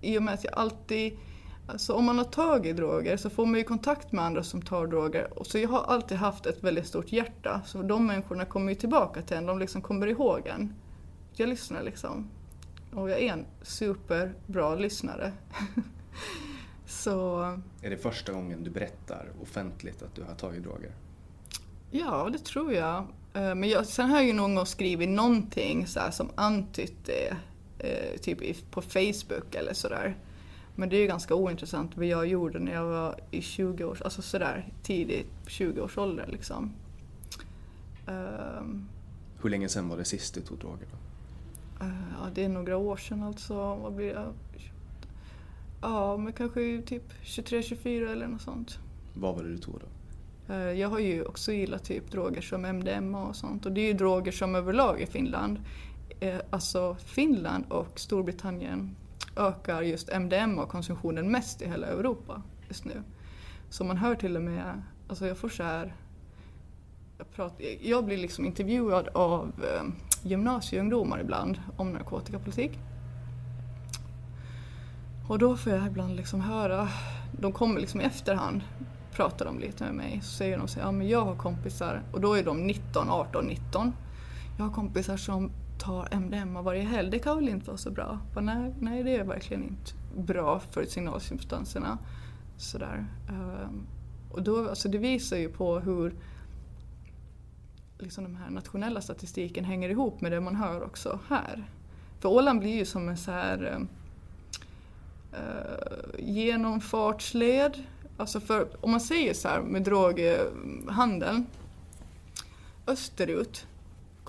i och med att jag alltid Alltså om man har tagit droger så får man ju kontakt med andra som tar droger. Så jag har alltid haft ett väldigt stort hjärta. Så de människorna kommer ju tillbaka till en, de liksom kommer ihåg en. Jag lyssnar liksom. Och jag är en superbra lyssnare. [LAUGHS] Så... Är det första gången du berättar offentligt att du har tagit droger? Ja, det tror jag. Eh, men jag, sen har jag ju någon gång skrivit någonting så som antytt det, eh, typ på Facebook eller sådär. Men det är ju ganska ointressant vad jag gjorde när jag var i 20 års, alltså sådär tidigt 20-årsåldern liksom. Um, Hur länge sedan var det sist du tog droger? Uh, ja, det är några år sedan alltså. Vad blir det? Ja, men kanske typ 23-24 eller något sånt. Vad var det du tog då? Eh, jag har ju också gillat typ droger som MDMA och sånt och det är ju droger som överlag i Finland, Eh, alltså Finland och Storbritannien ökar just MDMA-konsumtionen mest i hela Europa just nu. Så man hör till och med, alltså jag får så här jag, pratar, jag blir liksom intervjuad av eh, gymnasieungdomar ibland om narkotikapolitik. Och då får jag ibland liksom höra, de kommer liksom i efterhand, pratar de lite med mig, så säger de så ja men jag har kompisar, och då är de 19, 18, 19. Jag har kompisar som tar MDMA varje helg, det kan väl inte vara så bra? Bara, nej, nej, det är verkligen inte bra för signalsubstanserna. Sådär. Um, och då, alltså det visar ju på hur liksom den här nationella statistiken hänger ihop med det man hör också här. För Åland blir ju som en så här uh, genomfartsled. Alltså för, om man säger så här med droghandeln, österut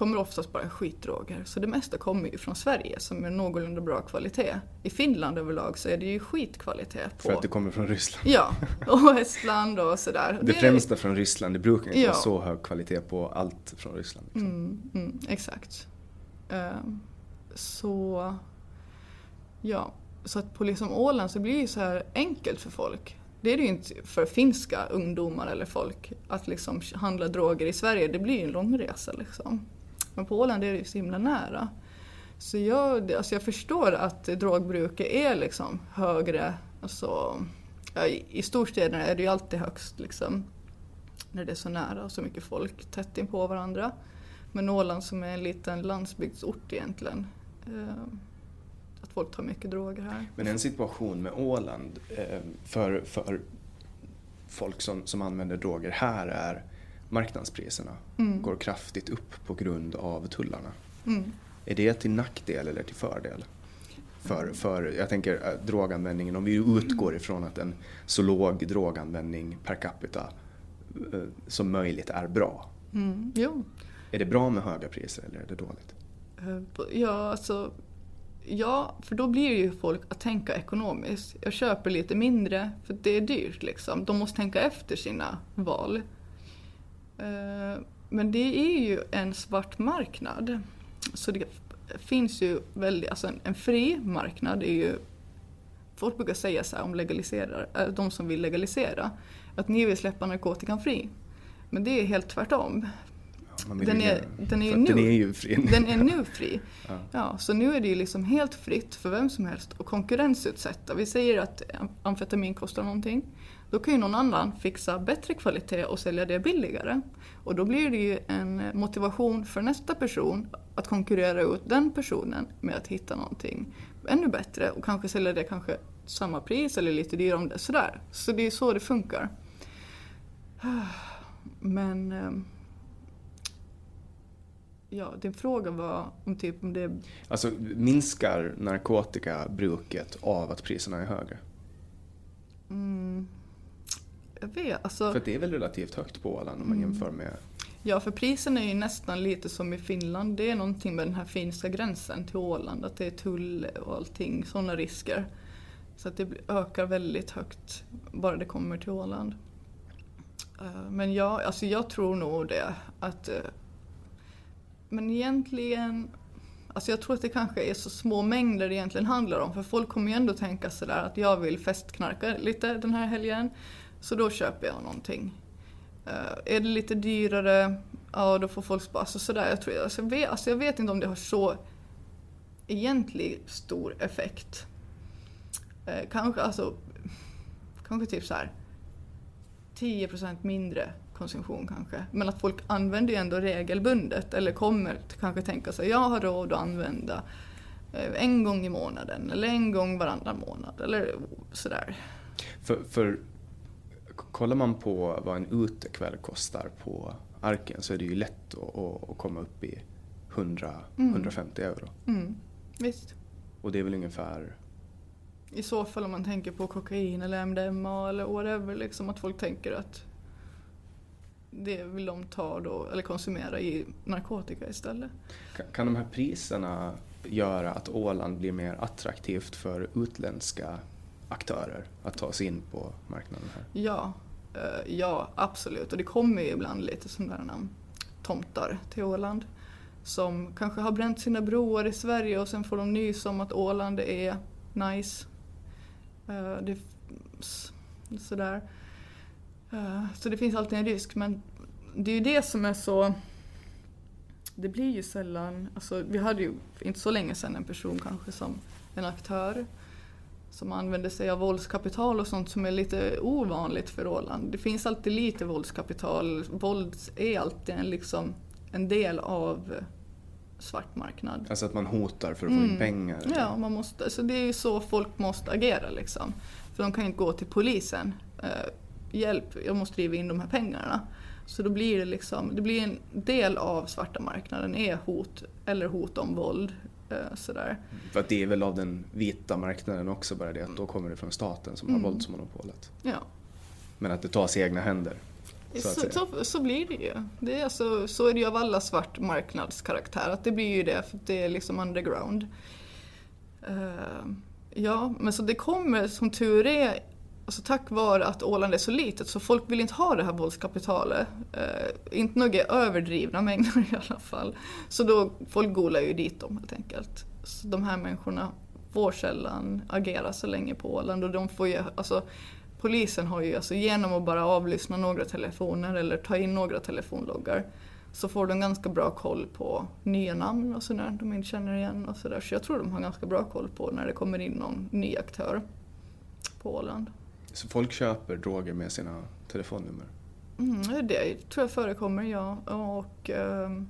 kommer oftast bara skitdroger. Så det mesta kommer ju från Sverige som är någorlunda bra kvalitet. I Finland överlag så är det ju skitkvalitet på... För att det kommer från Ryssland? Ja, och Estland och sådär. Det, det främsta är... från Ryssland, det brukar inte ja. vara så hög kvalitet på allt från Ryssland. Liksom. Mm, mm, exakt. Um, så... Ja, så att på liksom Åland så blir det ju så här enkelt för folk. Det är det ju inte för finska ungdomar eller folk att liksom handla droger i Sverige. Det blir ju en lång resa liksom. Men på Åland är det ju så himla nära. Så jag, alltså jag förstår att drogbruket är liksom högre. Alltså, ja, I storstäderna är det ju alltid högst liksom, när det är så nära och så mycket folk tätt in på varandra. Men Åland som är en liten landsbygdsort egentligen. Eh, att folk tar mycket droger här. Men en situation med Åland eh, för, för folk som, som använder droger här är marknadspriserna mm. går kraftigt upp på grund av tullarna. Mm. Är det till nackdel eller till fördel? För, för jag tänker äh, droganvändningen, om vi utgår ifrån att en så låg droganvändning per capita äh, som möjligt är bra. Mm. Jo. Är det bra med höga priser eller är det dåligt? Eh, ja, alltså Ja, för då blir ju folk att tänka ekonomiskt. Jag köper lite mindre för det är dyrt liksom. De måste tänka efter sina val. Eh, men det är ju en svart marknad. Så det finns ju väldigt, alltså en, en fri marknad är ju Folk brukar säga så här om legaliserar, äh, de som vill legalisera, att ni vill släppa narkotikan fri. Men det är helt tvärtom. Ja, den, är, den, är nu, den är ju fri. Den är nu fri. [LAUGHS] ja. ja. så nu är det ju liksom helt fritt för vem som helst att konkurrensutsätta. Vi säger att amfetamin kostar någonting. Då kan ju någon annan fixa bättre kvalitet och sälja det billigare. Och då blir det ju en motivation för nästa person att konkurrera ut den personen med att hitta någonting ännu bättre och kanske sälja det kanske samma pris eller lite dyrare om det. Sådär. Så det är så det funkar. [SIGHS] Men ehm, Ja, din fråga var om typ om det... Alltså minskar narkotikabruket av att priserna är högre? Mm. Jag vet, alltså... För det är väl relativt högt på Åland om man mm. jämför med... Ja, för priserna är ju nästan lite som i Finland. Det är någonting med den här finska gränsen till Åland, att det är tull och allting, sådana risker. Så att det ökar väldigt högt bara det kommer till Åland. Eh, men ja, alltså jag tror nog det att... Eh, men egentligen... Alltså jag tror att det kanske är så små mängder det egentligen handlar om. För folk kommer ju ändå tänka sådär att jag vill festknarka lite den här helgen. Så då köper jag någonting. Uh, är det lite dyrare, ja då får folk spara. Alltså sådär, jag, tror, alltså, jag, vet, alltså jag vet inte om det har så egentlig stor effekt. Uh, kanske alltså, kanske typ så här 10% mindre konsumtion kanske. Men att folk använder ju ändå regelbundet eller kommer kanske tänka sig jag har råd att använda eh, en gång i månaden eller en gång varannan månad eller sådär. För, för kollar man på vad en utekväll kostar på Arken så är det ju lätt att, att komma upp i 100-150 mm. euro. Mm. Visst. Och det är väl ungefär i så fall om man tänker på kokain eller MDMA eller whatever, liksom att folk tänker att det vill de ta då, eller konsumera i narkotika istället. Kan de här priserna göra att Åland blir mer attraktivt för utländska aktörer att ta sig in på marknaden här? Ja, eh, ja absolut. Och det kommer ju ibland lite sådana um, tomtar till Åland som kanske har bränt sina broar i Sverige och sen får de nys om att Åland är nice. Eh, det, sådär. Eh, så det finns alltid en risk men det är ju det som är så... Det blir ju sällan... Alltså, vi hade ju för inte så länge sedan en person kanske som en aktör som använder sig av våldskapital och sånt som är lite ovanligt för Åland. Det finns alltid lite våldskapital. Våld är alltid en, liksom, en del av svart marknad. Alltså att man hotar för att få in pengar? eller? Ja, man måste, så det är ju så folk måste agera liksom. För de kan ju inte gå till polisen. Eh, hjälp, jag måste driva in de här pengarna. Så då blir det liksom, det blir en del av svarta marknaden är hot eller hot om våld. Eh, sådär. För att det är väl av den vita marknaden också bara det att då kommer det från staten som har Mm. våldsmonopolet. Ja. Men att det tas i egna händer. Så Så, så, så blir det ju. Det är alltså, så är det ju av alla svart marknadskaraktär, att det blir ju det för att det är liksom underground. Eh, ja, men så det kommer som tur är, alltså tack vare att Åland är så litet så folk vill inte ha det här våldskapitalet. Eh, inte några överdrivna mängder i alla fall. Så då, folk golar ju dit dem helt enkelt. Så de här människorna får sällan agera så länge på Åland och de får ju, alltså polisen har ju alltså genom att bara avlyssna några telefoner eller ta in några telefonloggar så får de ganska bra koll på nya namn och sådär de inte känner igen och sådär. Så jag tror de har ganska bra koll på när det kommer in någon ny aktör på Åland. Så folk köper droger med sina telefonnummer. Mm, det tror jag förekommer, ja. Och, ehm,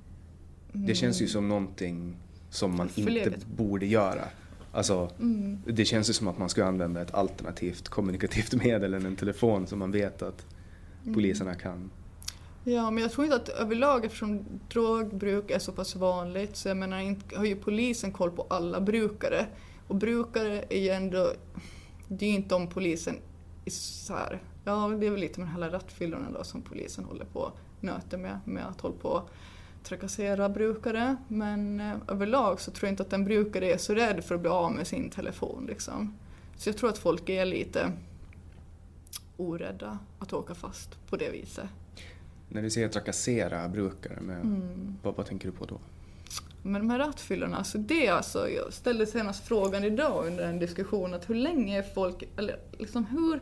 Det känns ju som någonting som man inte Förlegat. borde göra. Alltså, mm, det känns ju som att man ska använda ett alternativt kommunikativt medel än en telefon som man vet att Mm. poliserna kan. Ja, men jag tror inte att överlag eftersom drogbruk är så pass vanligt så jag menar inte, har ju polisen koll på alla brukare. Och brukare är ju ändå, det är ju inte om polisen så här, ja det är väl lite med de här rattfyllorna då som polisen håller på nöter med, med att hålla på trakassera brukare. Men eh, överlag så tror jag inte att en brukare är så rädd för att bli av med sin telefon liksom. Så jag tror att folk är lite orädda att åka fast på det viset. När du säger trakassera brukare, med, Mm. vad, vad tänker du på då? Men de här rattfyllorna, alltså det är alltså, jag ställde senast frågan idag under en diskussion att hur länge är folk, eller liksom hur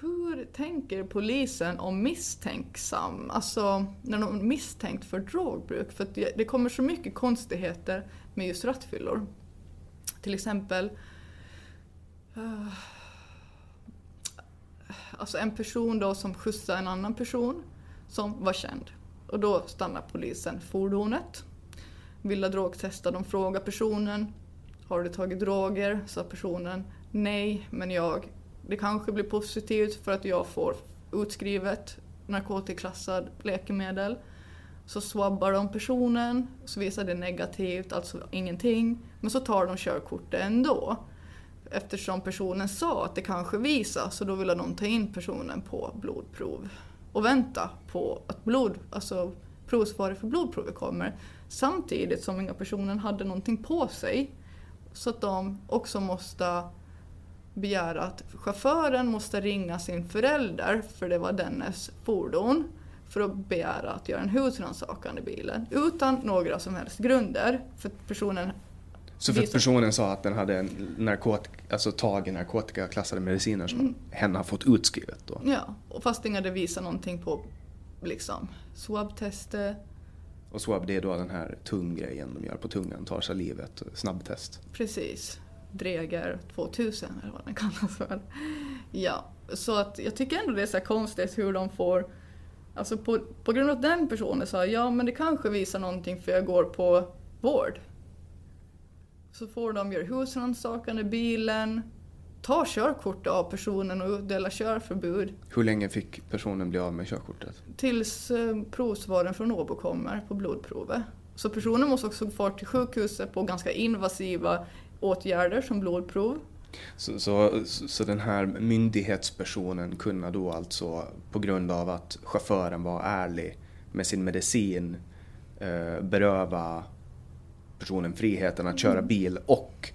hur tänker polisen om misstänksam, alltså när de är misstänkt för drogbruk? För att det, det kommer så mycket konstigheter med just rattfyllor. Till exempel eh, Alltså en person då som skjutsar en annan person som var känd. Och då stannar polisen fordonet. Vill ha drogtesta, de frågar personen Har du tagit droger? Sa personen Nej, men jag Det kanske blir positivt för att jag får utskrivet narkotikaklassad läkemedel. Så swabbar de personen, så visar det negativt, alltså ingenting. Men så tar de körkortet ändå. Eftersom personen sa att det kanske visar, så då ville de ta in personen på blodprov. Och vänta på att blod, alltså provsvaret för blodprovet kommer. Samtidigt som inga personen hade någonting på sig. Så att de också måste begära att chauffören måste ringa sin förälder, för det var dennes fordon, för att begära att göra en husrannsakan i bilen. Utan några som helst grunder. För att personen så för att personen sa att den hade en narkotik, alltså tagit narkotikaklassade mediciner som Mm. hen har fått utskrivet då. Ja, och fast ingen hade visat någonting på liksom swab-tester. Och swab det är då den här tunggrejen de gör på tungan, tar sig livet, snabbtest. Precis. Dreger 2000 eller vad den kallas för. Ja, så att jag tycker ändå det är så konstigt hur de får Alltså på, på grund av att den personen sa ja men det kanske visar någonting för jag går på vård. Så får de göra husrannsakan i bilen, ta körkortet av personen och utdela körförbud Hur länge fick personen bli av med körkortet? tills eh, provsvaren från Åbo kommer på blodprovet. Så personen måste också få till sjukhuset på ganska invasiva åtgärder som blodprov. Så, så, så den här myndighetspersonen kunde då alltså på grund av att chauffören var ärlig med sin medicin eh, beröva personen friheten att köra bil och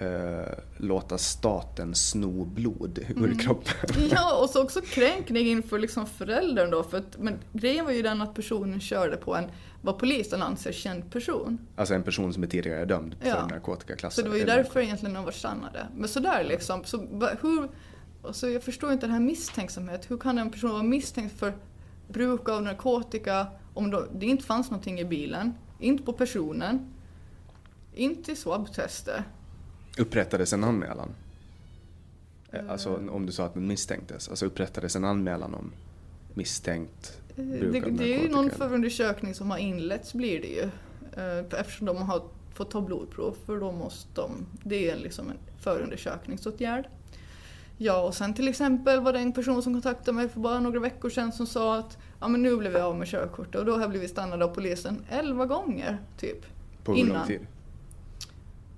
eh, låta staten sno blod ur kroppen. [LAUGHS] Ja, och så också kränkning inför liksom föräldern då. För att, men grejen var ju den att personen körde på en, vad polisen anser, känd person. Alltså en person som är tidigare dömd för Ja. narkotikaklassad. Så det var ju därför egentligen de var stannade. Men sådär liksom, så hur... Alltså jag förstår inte den här misstänksamhet. Hur kan en person vara misstänkt för bruk av narkotika om då, det inte fanns någonting i bilen, inte på personen, inte i swabtester. Upprättades en anmälan? Eh, Alltså om du sa att den misstänktes, alltså upprättades en anmälan om misstänkt bruk Det, av det är ju någon förundersökning som har inletts blir det ju. Eh, Eftersom de har fått ta blodprov för då måste de, det är liksom en förundersökningsåtgärd. Ja och sen till exempel var det en person som kontaktade mig för bara några veckor sedan som sa att ja men nu blev jag av med körkortet och då har jag blivit stannad av polisen 11 gånger typ. På hur lång tid?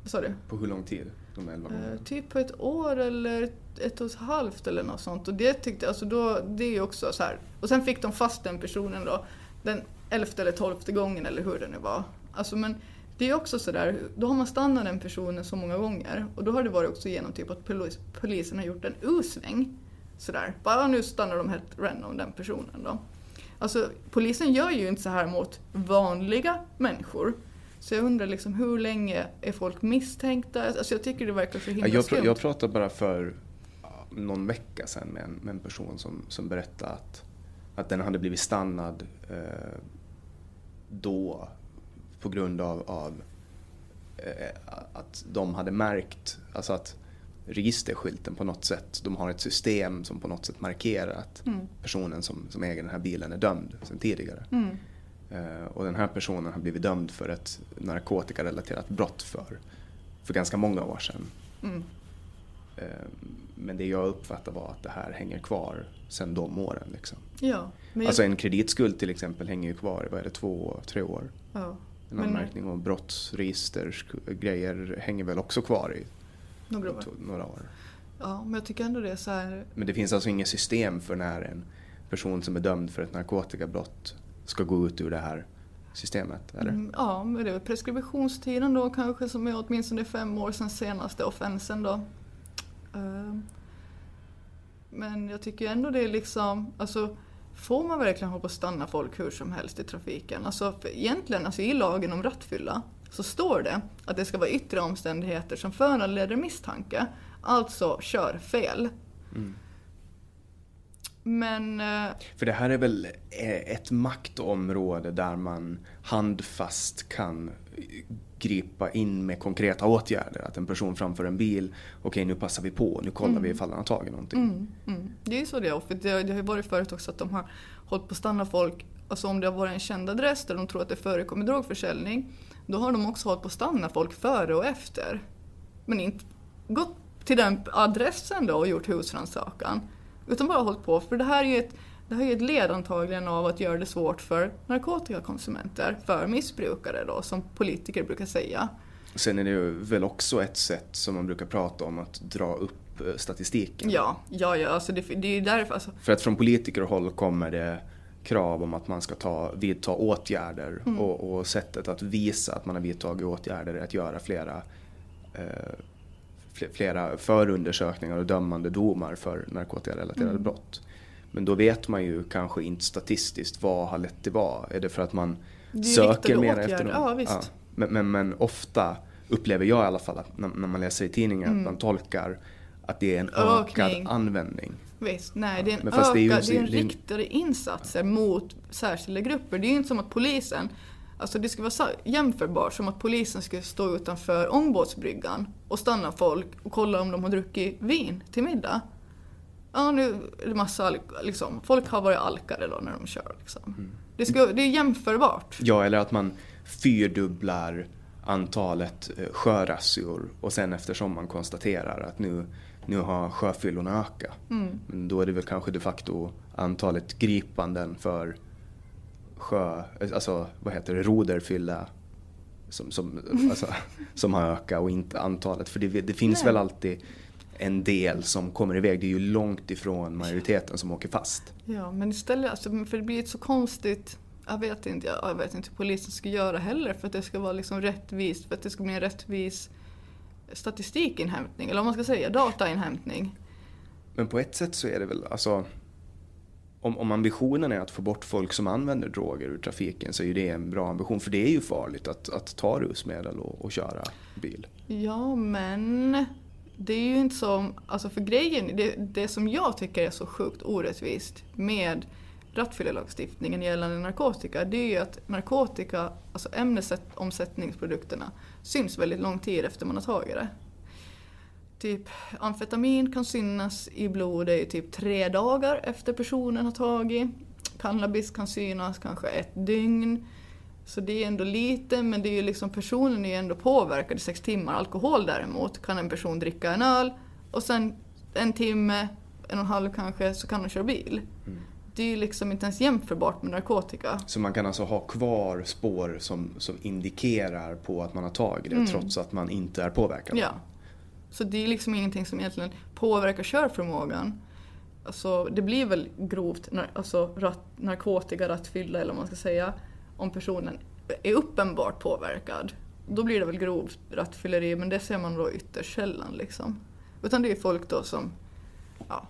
Vad sa du? På hur lång tid? De elva gångerna? Eh, typ på ett år eller ett, ett och ett halvt eller något sånt. Och det tyckte alltså då, det är också så här. Och sen fick de fast den personen då den elfte eller tolfte gången eller hur det nu var. Alltså men det är också så där, då har man stannat den personen så många gånger och då har det varit också genom typ att polis, polisen har gjort en U-sväng. Sådär, bara nu stannar de helt random den personen då. Alltså polisen gör ju inte så här mot vanliga människor. Så jag undrar liksom hur länge är folk misstänkta? Alltså jag tycker det verkar så himla Ja, jag, skumt. jag pratade bara för någon vecka sedan med en, med en person som, som berättade att, att den hade blivit stannad eh, då på grund av, av eh, att de hade märkt, alltså att registerskylten på något sätt, de har ett system som på något sätt markerar att Mm. personen som, som äger den här bilen är dömd sedan tidigare. Mm. Eh, och den här personen har blivit dömd för ett narkotikarelaterat brott för, för ganska många år sedan. Mm. Eh, Men det jag uppfattade var att det här hänger kvar sedan de åren. Liksom. Ja, men, Alltså en kreditskuld till exempel hänger ju kvar i, två, tre år. ja, En Men- anmärkning om brottsregister, grejer hänger väl också kvar i några år. några år. Ja, men jag tycker ändå det är så här. Men det finns alltså inget system för när en person som är dömd för ett narkotikabrott ska gå ut ur det här systemet? Eller? Mm, ja, men det är preskriptionstiden då kanske som är åtminstone fem år sedan senaste offensen då. Ehm, Men jag tycker ändå det är liksom, alltså får man verkligen hålla på att stanna folk hur som helst i trafiken? Alltså egentligen, alltså i lagen om rattfylla så står det att det ska vara yttre omständigheter som föranleder misstanke. Alltså kör fel. Men eh, För det här är väl eh, ett maktområde där man handfast kan gripa in med konkreta åtgärder. Att en person framför en bil, okej nu passar vi på, nu kollar vi ifall han har tagit någonting. Mm, mm. Det är så det är. För det, det har ju varit förut också att de har hållit på att stanna folk. Alltså om det har varit en känd adress där de tror att det förekommer drogförsäljning. Då har de också hållit på att stanna folk före och efter. Men inte gått till den adressen då och gjort husrannsakan. Utan bara hållit på. För det här är ju ett, det här är ett led antagligen av att göra det svårt för narkotikakonsumenter, för missbrukare då, som politiker brukar säga. Sen är det ju väl också ett sätt som man brukar prata om att dra upp eh, statistiken. Ja, ja, ja, alltså det, det är ju därför, alltså, För att från politikerhåll kommer det krav om att man ska ta, vidta åtgärder Mm. och, och sättet att visa att man har vidtagit åtgärder är att göra flera, eh, flera förundersökningar och dömande domar för narkotikarelaterade Mm. brott. Men då vet man ju kanske inte statistiskt vad har lett till vad. Är det för att man söker mer efter dem? ja, visst. Men, men, men ofta upplever jag i alla fall att när, när man läser i tidningen att man tolkar att det är en Mm. Ökning. ökad användning. Visst, nej det är en, fast ökad, det är ju det är en riktade insatser mot särskilda grupper. Det är ju inte som att polisen, alltså det ska vara jämförbart som att polisen skulle stå utanför ångbåtsbryggan och stanna folk och kolla om de har druckit vin till middag. Ja, nu är det massa, liksom, folk har varit alkade då när de kör liksom. Mm. Det, ska, det är jämförbart. Ja, eller att man fyrdubblar antalet eh, sjörazzior och sen eftersom man konstaterar att nu, nu har sjöfyllorna ökat. Mm. Då är det väl kanske de facto antalet gripanden för sjö, alltså vad heter det, roderfylla som, som, [LAUGHS] alltså, som har ökat och inte antalet. För det, det finns Nej. väl alltid en del som kommer iväg. Det är ju långt ifrån majoriteten som åker fast. Ja, men istället, alltså, för det blir ett så konstigt, jag vet inte, jag, vet inte hur polisen ska göra heller för att det ska vara liksom rättvist, för att det ska bli en rättvis statistikinhämtning, eller vad man ska säga, datainhämtning. Men på ett sätt så är det väl, alltså om, om ambitionen är att få bort folk som använder droger ur trafiken så är ju det en bra ambition. För det är ju farligt att, att ta rusmedel och, och köra bil. Ja, men det är ju inte som, alltså för grejen, det, det som jag tycker är så sjukt orättvist med rattfyllelagstiftningen gällande narkotika det är ju att narkotika, alltså ämnesomsättningsprodukterna, syns väldigt lång tid efter man har tagit det. Typ amfetamin kan synas i blodet i typ tre dagar efter personen har tagit. Cannabis kan synas kanske ett dygn. Så det är ändå lite, men det är ju liksom personen är ju ändå påverkad i sex timmar. Alkohol däremot kan en person dricka en öl och sen en timme, en och en halv kanske, så kan de köra bil. Mm. Det är ju liksom inte ens jämförbart med narkotika. Så man kan alltså ha kvar spår som, som indikerar på att man har tagit det mm. trots att man inte är påverkad? Ja. Så det är liksom ingenting som egentligen påverkar körförmågan. Alltså, det blir väl grovt alltså, rat, narkotika, rattfylla eller vad man ska säga, om personen är uppenbart påverkad. Då blir det väl grovt rattfylleri, men det ser man då ytterst sällan. Liksom. Utan det är folk då som ja,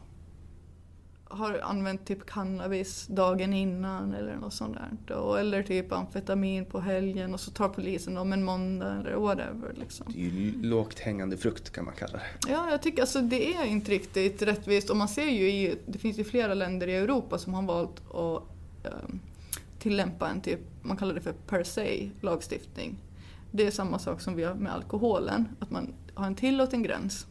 har använt typ cannabis dagen innan eller något sånt där. Eller typ amfetamin på helgen och så tar polisen dem en måndag eller whatever. Liksom. Det är ju lågt hängande frukt kan man kalla det. Ja, jag tycker alltså det är inte riktigt rättvist och man ser ju i, det finns ju flera länder i Europa som har valt att um, tillämpa en typ, man kallar det för per se lagstiftning. Det är samma sak som vi har med alkoholen, att man har en tillåten gräns.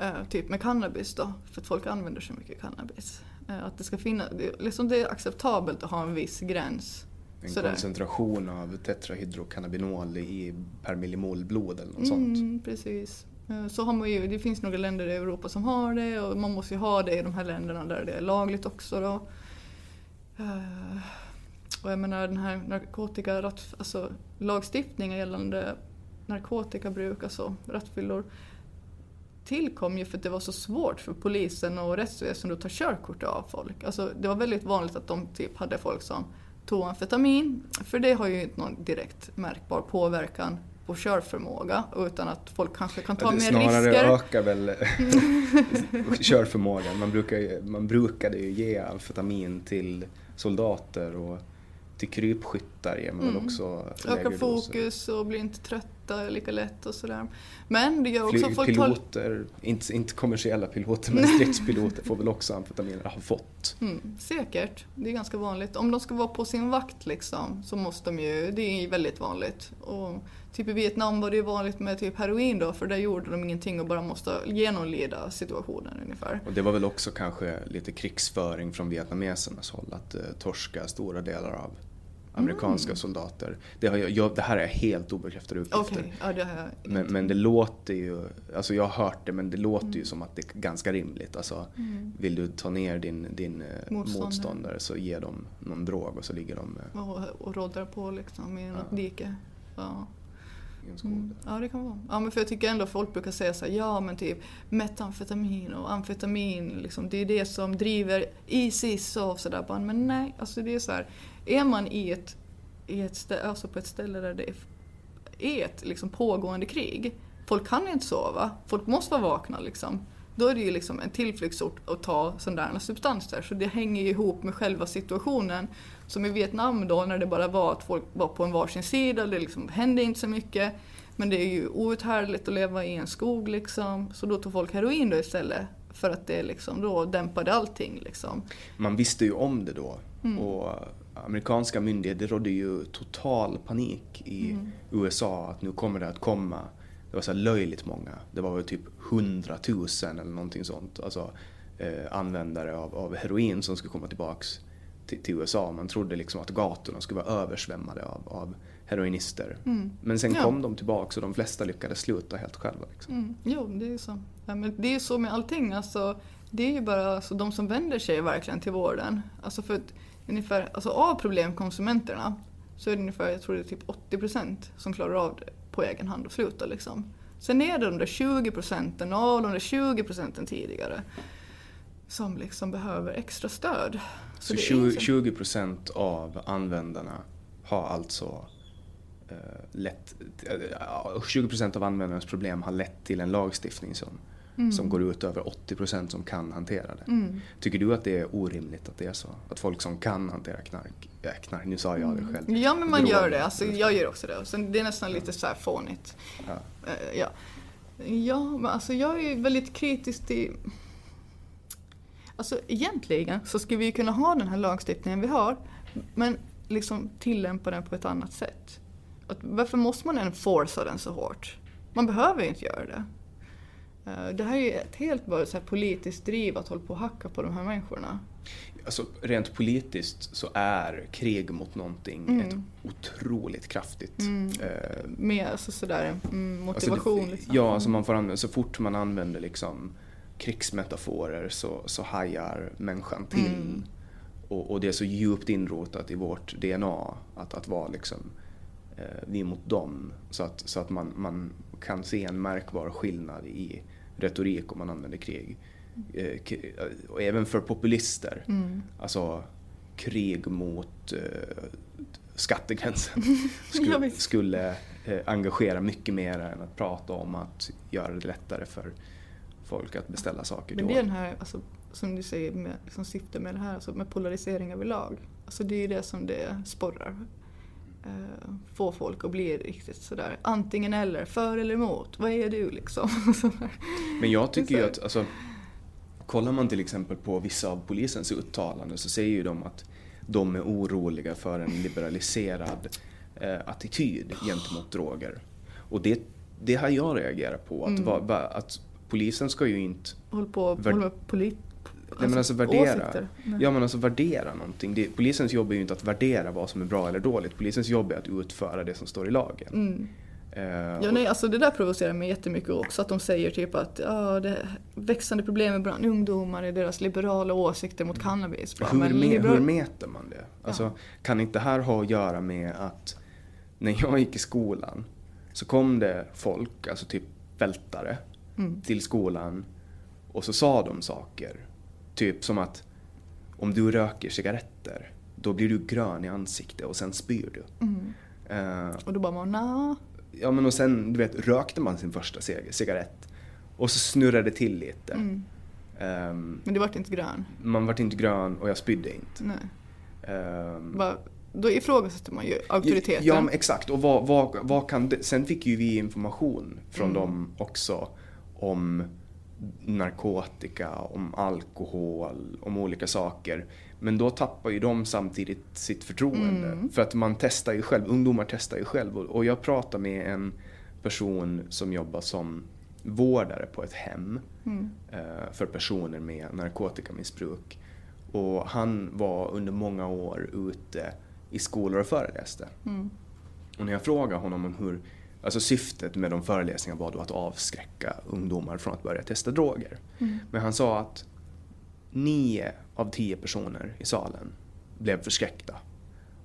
Uh, typ med cannabis då, för att folk använder så mycket cannabis. Uh, att det ska finnas, det, liksom det är acceptabelt att ha en viss gräns. En Sådär. koncentration av tetrahydrocannabinol i per millimol blod eller något mm, sånt. Precis. Uh, så har man ju, det finns några länder i Europa som har det och man måste ju ha det i de här länderna där det är lagligt också. Då. Och jag menar den här narkotika, alltså lagstiftningen gällande narkotikabruk, alltså rattfyllor, tillkom ju för att det var så svårt för polisen och rättsväsendet att ta körkort av folk. Alltså, det var väldigt vanligt att de typ hade folk som tog amfetamin, för det har ju inte någon direkt märkbar påverkan på körförmåga utan att folk kanske kan ta mer risker. Snarare ökar väl [LAUGHS] körförmågan. Man, brukar, man brukade ju ge amfetamin till soldater och till krypskyttar ger man mm. väl också Ökar fokus och blir inte trötta lika lätt och sådär. Men det gör också Fly, folk Piloter, inte, inte kommersiella piloter men stridspiloter får väl också amfetamin, har fått. Mm, säkert, det är ganska vanligt. Om de ska vara på sin vakt liksom så måste de ju, det är väldigt vanligt. Och typ i Vietnam var det ju vanligt med typ heroin då för där gjorde de ingenting och bara måste genomlida situationen ungefär. Och det var väl också kanske lite krigsföring från vietnamesernas håll att eh, torska stora delar av amerikanska mm. soldater. Det, har jag, jag, det här är helt obekräftade uppgifter. Okay. Ja, det har men, men, det låter ju, alltså jag har hört det men det låter mm. ju som att det är ganska rimligt. Alltså, mm. Vill du ta ner din, din eh, motståndare. motståndare så ge dem någon drog och så ligger de... Och, och råddar på liksom i något ja. Ja. Mm. Ja det kan vara. Ja men för jag tycker ändå folk brukar säga så här, ja men typ metamfetamin och amfetamin liksom, det är det som driver Isis och sådär. Men nej, alltså det är så här, är man i ett, i ett ställe, alltså på ett ställe där det är ett liksom pågående krig, folk kan inte sova, folk måste vara vakna liksom. Då är det ju liksom en tillflyktsort att ta sådana substanser. Så det hänger ju ihop med själva situationen. Som i Vietnam då när det bara var att folk var på en varsin sida, det liksom hände inte så mycket. Men det är ju outhärdligt att leva i en skog liksom. Så då tog folk heroin då istället. För att det liksom då dämpade allting liksom. Man visste ju om det då. Mm. Och amerikanska myndigheter, rådde ju total panik i mm. USA att nu kommer det att komma det var så löjligt många. Det var väl typ 100 000 eller någonting sånt. Alltså eh, användare av, av heroin som skulle komma tillbaks till, till, USA. Man trodde liksom att gatorna skulle vara översvämmade av, av heroinister. Mm. Men sen ja. kom de tillbaks och de flesta lyckades sluta helt själva. Liksom. Mm. Jo, det är ju så. Ja, men det är så med allting. Alltså, det är ju bara alltså, de som vänder sig verkligen till vården. Alltså för att ungefär, alltså av problemkonsumenterna så är det ungefär, jag tror det är typ 80% som klarar av det på egen hand och sluta liksom. Sen är det de där 20 procenten av de där 20 procenten tidigare som liksom behöver extra stöd. Så, så 20, 20 procent av användarna har alltså eh, lett, eh, 20 procent av användarnas problem har lett till en lagstiftning som mm. som går ut över 80% som kan hantera det. Mm. Tycker du att det är orimligt att det är så? Att folk som kan hantera knark, äh, knark nu sa jag det mm. själv. Ja men man gör det, alltså, jag gör också det. Sen, det är nästan lite så här fånigt. Ja. Uh, ja. ja, men alltså jag är väldigt kritisk till Alltså egentligen så skulle vi ju kunna ha den här lagstiftningen vi har men liksom tillämpa den på ett annat sätt. Att, varför måste man enforca den så hårt? Man behöver ju inte göra det. Eh, Det här är ju ett helt bara så politiskt driv att hålla på och hacka på de här människorna. Alltså, rent politiskt så är krig mot någonting Mm. ett otroligt kraftigt eh, Med alltså sådär mm, Alltså motivation det, liksom. Ja, alltså man får använda, så fort man använder liksom krigsmetaforer så, så hajar människan till. Mm. Och, och det är så djupt inrotat i vårt DNA att, att vara liksom eh, vi mot dem. Så att, så att man, man kan se en märkbar skillnad i retorik om man använder krig. Eh, k- eh, och även för populister. Mm. Alltså krig mot eh, skattegränsen [LAUGHS] skulle, skulle eh, engagera mycket mer än att prata om att göra det lättare för folk att beställa saker Men det är den här, alltså, som du säger, med, som syftar med det här, alltså med polarisering överlag. Alltså det är ju det som det sporrar. Uh, få folk att bli riktigt sådär antingen eller, för eller emot. Vad är du liksom? [LAUGHS] Men jag tycker ju att, alltså, kollar man till exempel på vissa av polisens uttalanden så säger ju de att de är oroliga för en liberaliserad eh, attityd gentemot droger. Och det, det har jag reagerat på. Att, Mm. va, va, att polisen ska ju inte Håll på Vär- håll med polit... Nej, men alltså värdera. åsikter. Nej. Ja men alltså värdera någonting. Det, polisens jobb är ju inte att värdera vad som är bra eller dåligt. Polisens jobb är att utföra det som står i lagen. Mm. Eh, Ja, nej, alltså det där provocerar mig jättemycket också. Att de säger typ att ja, det växande problem bland ungdomar är deras liberala åsikter mot cannabis. Bara, hur, men me, liberal- hur mäter man det? Alltså, Kan inte det här ha att göra med att när jag gick i skolan så kom det folk, alltså typ fältare, Mm. till skolan och så sa de saker. Typ som att om du röker cigaretter då blir du grön i ansiktet och sen spyr du. Mm. Eh, Och då bara man, nah. Ja men och sen, du vet, rökte man sin första cig- cigarett och så snurrade det till lite. Mm. Ehm, Men det vart inte grön. man vart inte grön och jag spydde inte. Nej. Ehm, Bara, då ifrågasätter man ju auktoriteten. Ja men exakt, och vad, vad, vad kan det, sen fick ju vi information från Mm. dem också om narkotika, om alkohol, om olika saker. Men då tappar ju de samtidigt sitt förtroende. Mm. För att man testar ju själv, ungdomar testar ju själv. Och- jag pratade med en person som jobbar som vårdare på ett hem Mm. eh, för personer med narkotikamissbruk. Och han var under många år ute i skolor och föreläste. Mm. Och när jag frågade honom om hur, alltså syftet med de föreläsningarna var då att avskräcka ungdomar från att börja testa droger. Mm. Men han sa att nio av tio personer i salen blev förskräckta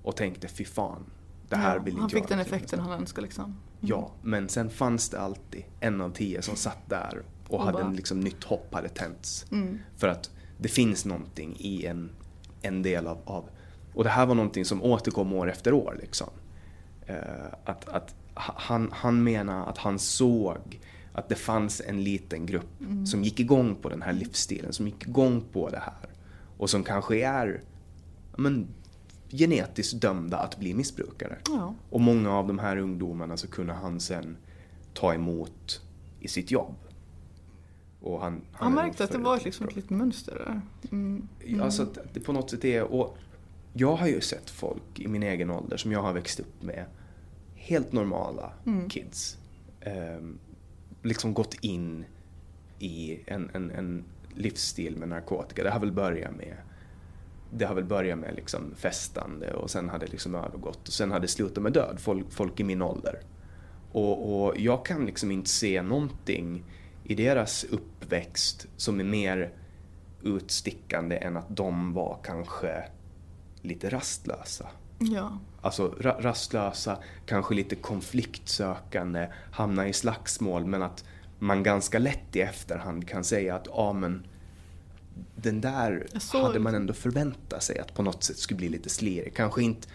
och tänkte fy fan, det här Ja, vill inte Han jag fick den någonting effekten med." han önskade liksom. Ja, men sen fanns det alltid en av tio som satt där och, Och hade bara- en liksom nytt hopp hade tänts. Mm. För att det finns någonting i en, en del av, av... Och det här var någonting som återkom år efter år. Liksom. Eh, att, att ha- han, han menar att han såg att det fanns en liten grupp Mm. som gick igång på den här livsstilen, som gick igång på det här. Och som kanske är men, genetiskt dömda att bli missbrukare. Ja. Och många av de här ungdomarna så kunde han sen ta emot i sitt jobb. Och han, Han är märkte att det var liksom ett litet mönster där. Mm. Ja, Alltså att det på något sätt är... Och jag har ju sett folk i min egen ålder som jag har växt upp med. Helt normala Mm. kids. ehm, liksom gått in i en, en, en livsstil med narkotika. Det har väl börjat med det har väl börjat med liksom festande och sen har det liksom övergått och sen har det slutat med död, folk, folk i min ålder. Och, och jag kan liksom inte se någonting i deras uppväxt som är mer utstickande än att de var kanske lite rastlösa. Ja. Alltså ra- rastlösa, kanske lite konfliktsökande, hamna i slagsmål men att man ganska lätt i efterhand kan säga att ja men den där hade man ändå förväntat sig att på något sätt skulle bli lite slirig. Kanske inte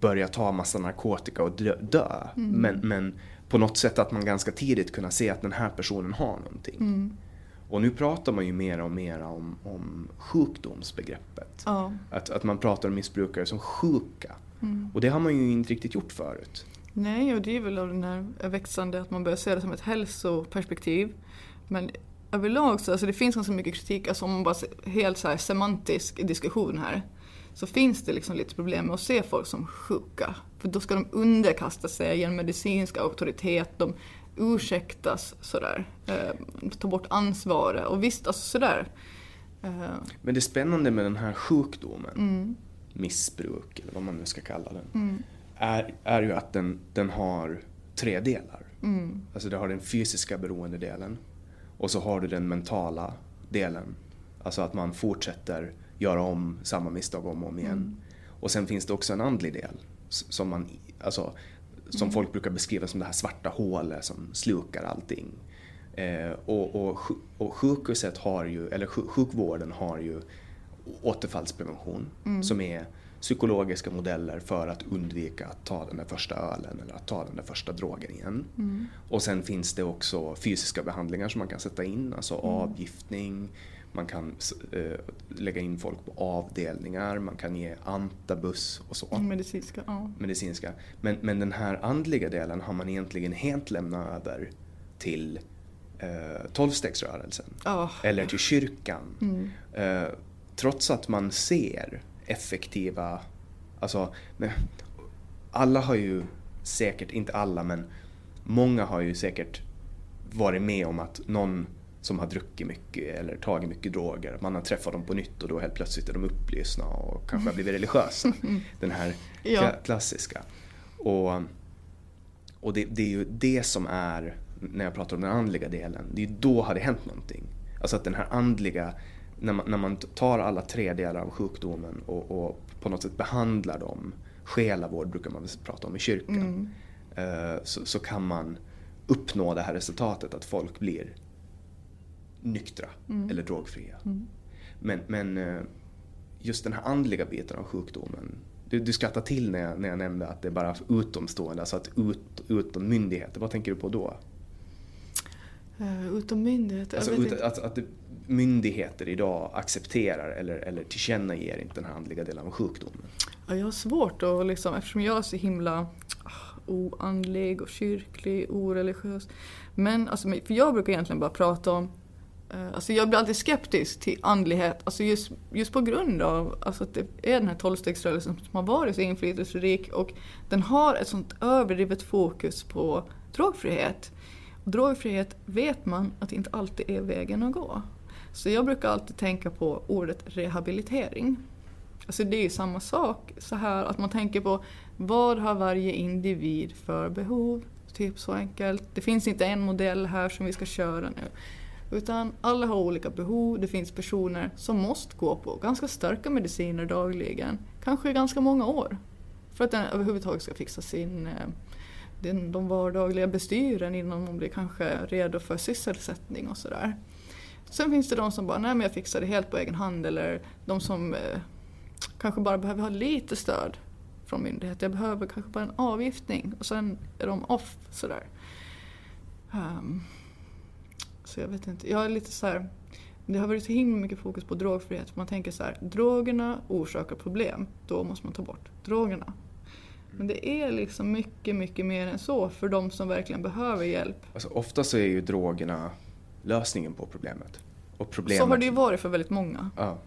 börja ta massa narkotika och dö, dö Mm. men, men på något sätt att man ganska tidigt kunna se att den här personen har någonting. Mm. Och nu pratar man ju mer och mer om, om sjukdomsbegreppet. Ja. Att, att man pratar om missbrukare som sjuka. Mm. Och det har man ju inte riktigt gjort förut. Nej, och det är väl av den här växande att man börjar se det som ett hälsoperspektiv. Men överlag så alltså det finns ganska mycket kritik, alltså om man bara helt så här semantisk diskussion här. Så finns det liksom lite problem med att se folk som sjuka. För då ska de underkasta sig genom medicinsk auktoritet, de ursäktas sådär. Eh, ta bort ansvaret och visst, alltså sådär. Eh, Men det spännande med den här sjukdomen, missbruk eller vad man nu ska kalla den, är, är ju att den, den har tre delar. Alltså du har den fysiska beroendedelen och så har du den mentala delen. Alltså att man fortsätter göra om samma misstag om och om igen. Och sen finns det också en andlig del som man, alltså, som folk brukar beskriva som det här svarta hålet som slukar allting. Eh, och, och, och sjukhuset har ju, eller sjuk- sjukvården har ju återfallsprevention som är psykologiska modeller för att undvika att ta den där första ölen eller att ta den där första drogen igen. Och sen finns det också fysiska behandlingar som man kan sätta in, alltså avgiftning, man kan eh, lägga in folk på avdelningar, man kan ge antabus och så medicinska, ja. medicinska. Men, men den här andliga delen har man egentligen helt lämnat över till eh, tolvstegsrörelsen. Ja. Eller till kyrkan. Eh, trots att man ser effektiva, alltså men, alla har ju säkert, inte alla men många har ju säkert varit med om att någon som har druckit mycket eller tagit mycket droger, man har träffat dem på nytt och då helt plötsligt är de upplysna och kanske har blivit religiösa. [LAUGHS] Den här Ja. kla- klassiska. Och, och det, det är ju det som är, när jag pratar om den andliga delen, det är ju då har det hänt någonting. Alltså att den här andliga, när man, när man tar alla tre delar av sjukdomen och, och på något sätt behandlar dem, själavård brukar man prata om i kyrkan, eh, så, så kan man uppnå det här resultatet att folk blir nyktra eller drogfria. Men, men eh, just den här andliga biten av sjukdomen, du, du skrattar till när jag, när jag nämnde att det är bara utomstående, alltså att ut, utom myndigheter. Vad tänker du på då? Uh, utom myndigheter, Alltså ut, att, att myndigheter idag accepterar eller, eller tillkännager inte den här andliga delen av sjukdomen. Ja, jag har svårt att liksom, eftersom jag är så himla ah, oandlig och kyrklig, oreligiös. Men alltså, för jag brukar egentligen bara prata om eh, Eh, alltså jag blir alltid skeptisk till andlighet, alltså just, just på grund av alltså att det är den här tolvstegsrörelsen som har varit så inflytelserik och den har ett sånt överdrivet fokus på drogfrihet. Och drogfrihet vet man att inte alltid är vägen att gå. Så jag brukar alltid tänka på ordet rehabilitering. Alltså det är ju samma sak så här att man tänker på vad har varje individ för behov? Typ så enkelt. Det finns inte en modell här som vi ska köra nu. Utan alla har olika behov. Det finns personer som måste gå på ganska starka mediciner dagligen. Kanske i ganska många år. För att den överhuvudtaget ska fixa sin, eh, den, de vardagliga bestyren innan de blir kanske redo för sysselsättning och sådär. Sen finns det de som bara, nej men jag fixar det helt på egen hand eller de som eh, kanske bara behöver ha lite stöd från myndigheter. Jag behöver kanske bara en avgiftning och sen är de off sådär. Um, så jag vet inte, jag är lite så här. Det har varit så himla mycket fokus på drogfrihet. Man tänker så här, drogerna orsakar problem, då måste man ta bort drogerna. Men det är liksom mycket, mycket mer än så för de som verkligen behöver hjälp. Alltså, ofta så är ju drogerna lösningen på problemet. Och problemet Så har det ju varit för väldigt många. ja.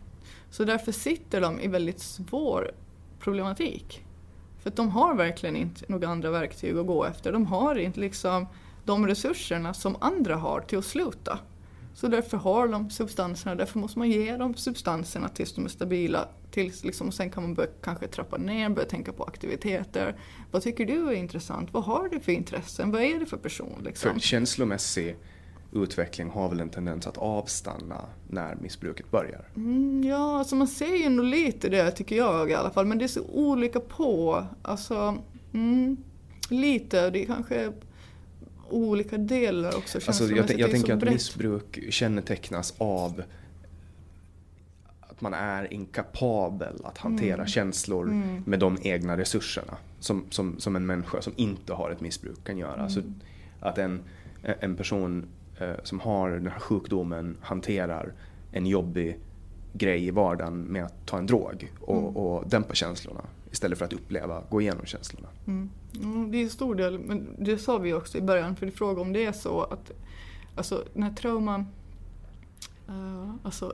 Så därför sitter de i väldigt svår problematik. För att de har verkligen inte några andra verktyg att gå efter. De har inte liksom de resurserna som andra har till att sluta. Så därför har de substanserna, därför måste man ge dem substanserna tills de är stabila. Tills liksom, och sen kan man börja kanske trappa ner, börja tänka på aktiviteter. Vad tycker du är intressant? Vad har du för intressen? Vad är det för person? Liksom? För känslomässig utveckling har väl en tendens att avstanna när missbruket börjar. Mm, ja, alltså man ser ju nog lite det tycker jag i alla fall. Men det är så olika på. Alltså, mm, lite. Det kanske olika delar också. Alltså, jag, jag tänker att brett. missbruk kännetecknas av att man är inkapabel att hantera Mm. känslor med de egna resurserna som, som, som en människa som inte har ett missbruk kan göra. Alltså, Mm. att en, en person eh, som har den här sjukdomen hanterar en jobbig grej i vardagen med att ta en drog och, Mm. och dämpa känslorna istället för att uppleva, gå igenom känslorna. Mm. Mm, det är en stor del, men det sa vi också i början, för du frågade om det är så att alltså, den här trauma Uh, alltså,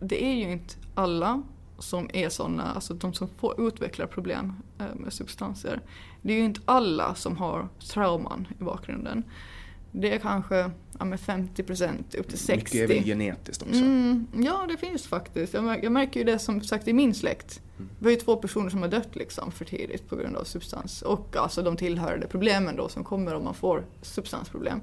det är ju inte alla som är sådana, alltså de som får utveckla problem uh, med substanser. Det är ju inte alla som har trauman i bakgrunden. Det är kanske ja, med 50 procent upp till 60. Mycket är väl genetiskt också? Mm, ja, det finns faktiskt. Jag, märker, jag märker ju det som sagt i min släkt. Mm. Vi har ju två personer som har dött liksom för tidigt på grund av substans. Och alltså de tillhörande problemen då som kommer om man får substansproblem.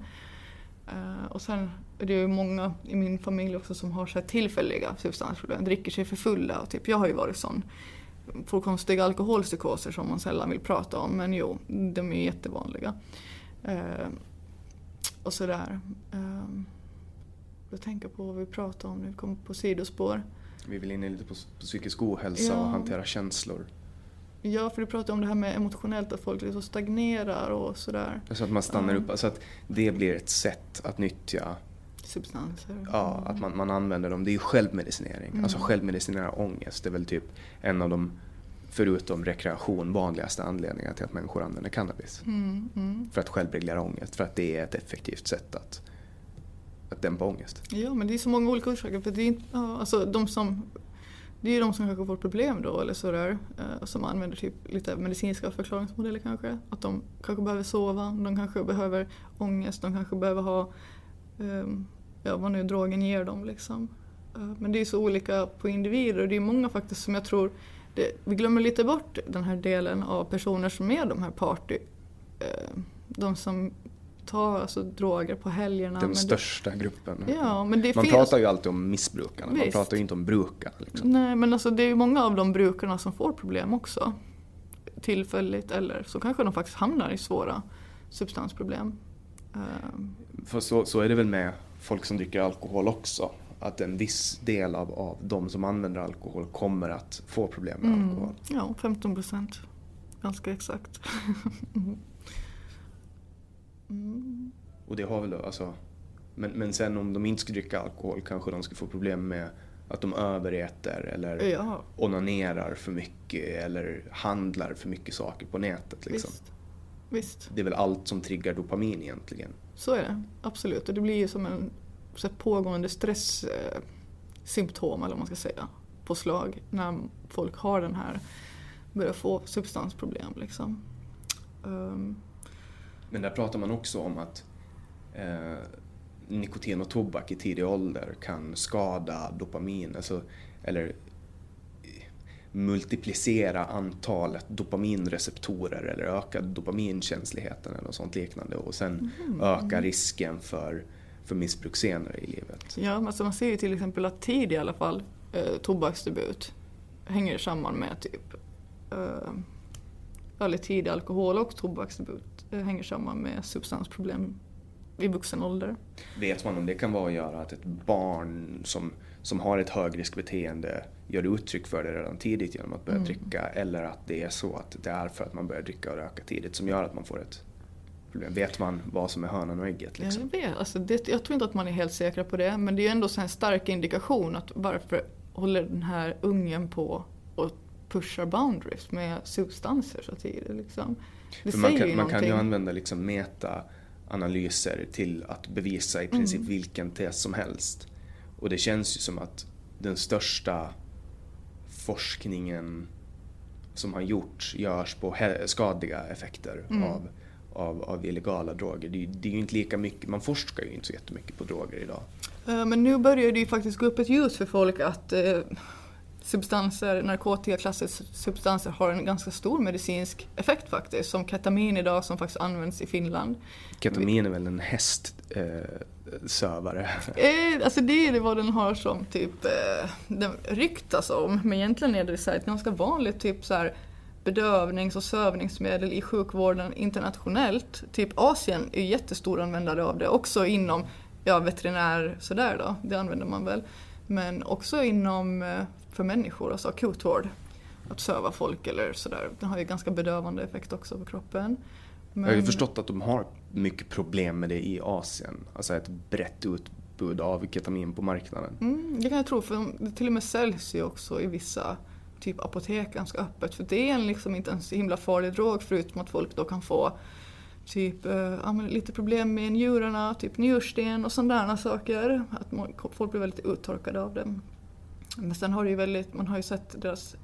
Uh, och sen är det ju många i min familj också som har så här tillfälliga substansproblem, dricker sig för fulla och typ, jag har ju varit sån. Får konstiga alkoholpsykoser som man sällan vill prata om men jo, de är jättevanliga. Uh, och sådär. Um, jag tänker på vad vi pratar om nu, vi kommer på sidospår. Vi vill in lite på, psykisk ohälsa ja. och hantera känslor. Ja, för du pratar om det här med emotionellt, att folk liksom stagnerar och sådär. Alltså att man stannar mm. upp, alltså att det blir ett sätt att nyttja substanser. Ja, att man, man använder dem. Det är ju självmedicinering. Mm. Alltså självmedicinera ångest. Det är väl typ en av de, förutom rekreation, vanligaste anledningarna till att människor använder cannabis. Mm. Mm. För att självreglera ångest. För att det är ett effektivt sätt att, att dämpa ångest. Ja, men det är så många olika orsaker. För det är alltså, de som det är ju de som kanske får problem då eller sådär. Eh, som använder typ lite medicinska förklaringsmodeller kanske. Att de kanske behöver sova, de kanske behöver ångest, de kanske behöver ha eh, ja, vad nu drogen ger dem liksom. Eh, men det är så olika på individer och det är många faktiskt som jag tror det, vi glömmer lite bort den här delen av personer som är de här party eh, de som ta alltså, droger på helgerna. Den största det, gruppen. Ja, men det man finns, pratar ju alltid om missbrukarna, visst. man pratar ju inte om brukarna. Liksom. Nej, men alltså, det är ju många av de brukarna som får problem också. Tillfälligt eller så kanske de faktiskt hamnar i svåra substansproblem. Ehm. För så, så är det väl med folk som dricker alkohol också. Att en viss del av, av de som använder alkohol kommer att få problem med mm. alkohol. Ja, 15 procent. Ganska exakt. [LAUGHS] Mm. Och det har väl alltså, men, men sen om de inte skulle dricka alkohol kanske de skulle få problem med att de överäter eller ja. onanerar för mycket eller handlar för mycket saker på nätet. Liksom. Visst. Visst. Det är väl allt som triggar dopamin egentligen. Så är det, absolut. Och det blir ju som en så pågående stresssymptom, eller vad man ska säga, på slag när folk har den här, börjar få substansproblem. Liksom. Um, men där pratar man också om att eh, nikotin och tobak i tidig ålder kan skada dopamin, alltså, eller multiplicera antalet dopaminreceptorer eller öka dopaminkänsligheten eller något sånt liknande och sen mm. öka risken för, för missbruk senare i livet. Ja, alltså man ser ju till exempel att tid i alla fall, eh, tobaksdebut, hänger samman med typ eh, eller tidig alkohol och tobaksdebut eh, hänger samman med substansproblem i vuxen ålder. Vet man om det kan vara att göra att ett barn som, som har ett högriskbeteende gör uttryck för det redan tidigt genom att börja mm. dricka eller att det är så att det är för att man börjar dricka och röka tidigt som gör att man får ett problem? Vet man vad som är hönan och ägget? Liksom? Jag, vet, alltså det, jag tror inte att man är helt säker på det men det är ändå en stark indikation att varför håller den här ungen på att pushar boundaries med substanser så tidigt. Liksom. Det man, kan, man kan ju använda liksom meta-analyser till att bevisa i princip mm. vilken tes som helst. Och det känns ju som att den största forskningen som har gjorts görs på skadliga effekter mm. av, av, av illegala droger. Det, det, är ju inte lika mycket, man forskar ju inte så jättemycket på droger idag. Eh, men nu börjar det ju faktiskt gå upp ett ljus för folk att eh, substanser, narkotikaklassade substanser har en ganska stor medicinsk effekt faktiskt. Som ketamin idag som faktiskt används i Finland. Ketamin är väl en hästsövare? Eh, [LAUGHS] eh, alltså det är vad den har som typ, eh, den ryktas om. Men egentligen är det så ett ganska vanligt typ så här bedövnings och sövningsmedel i sjukvården internationellt. Typ Asien är jättestor användare av det, också inom ja, veterinär sådär då, det använder man väl. Men också inom eh, för människor, alltså akutvård. Att söva folk eller sådär. Den har ju ganska bedövande effekt också på kroppen. Men... Jag har ju förstått att de har mycket problem med det i Asien. Alltså ett brett utbud av ketamin på marknaden. Mm, det kan jag tro, för det till och med säljs ju också i vissa typ apotek ganska öppet. För det är en liksom inte en så himla farlig drog förutom att folk då kan få typ uh, lite problem med njurarna, typ njursten och sådana saker. Att man, folk blir väldigt uttorkade av det. Men sen har det ju väldigt, man har ju sett deras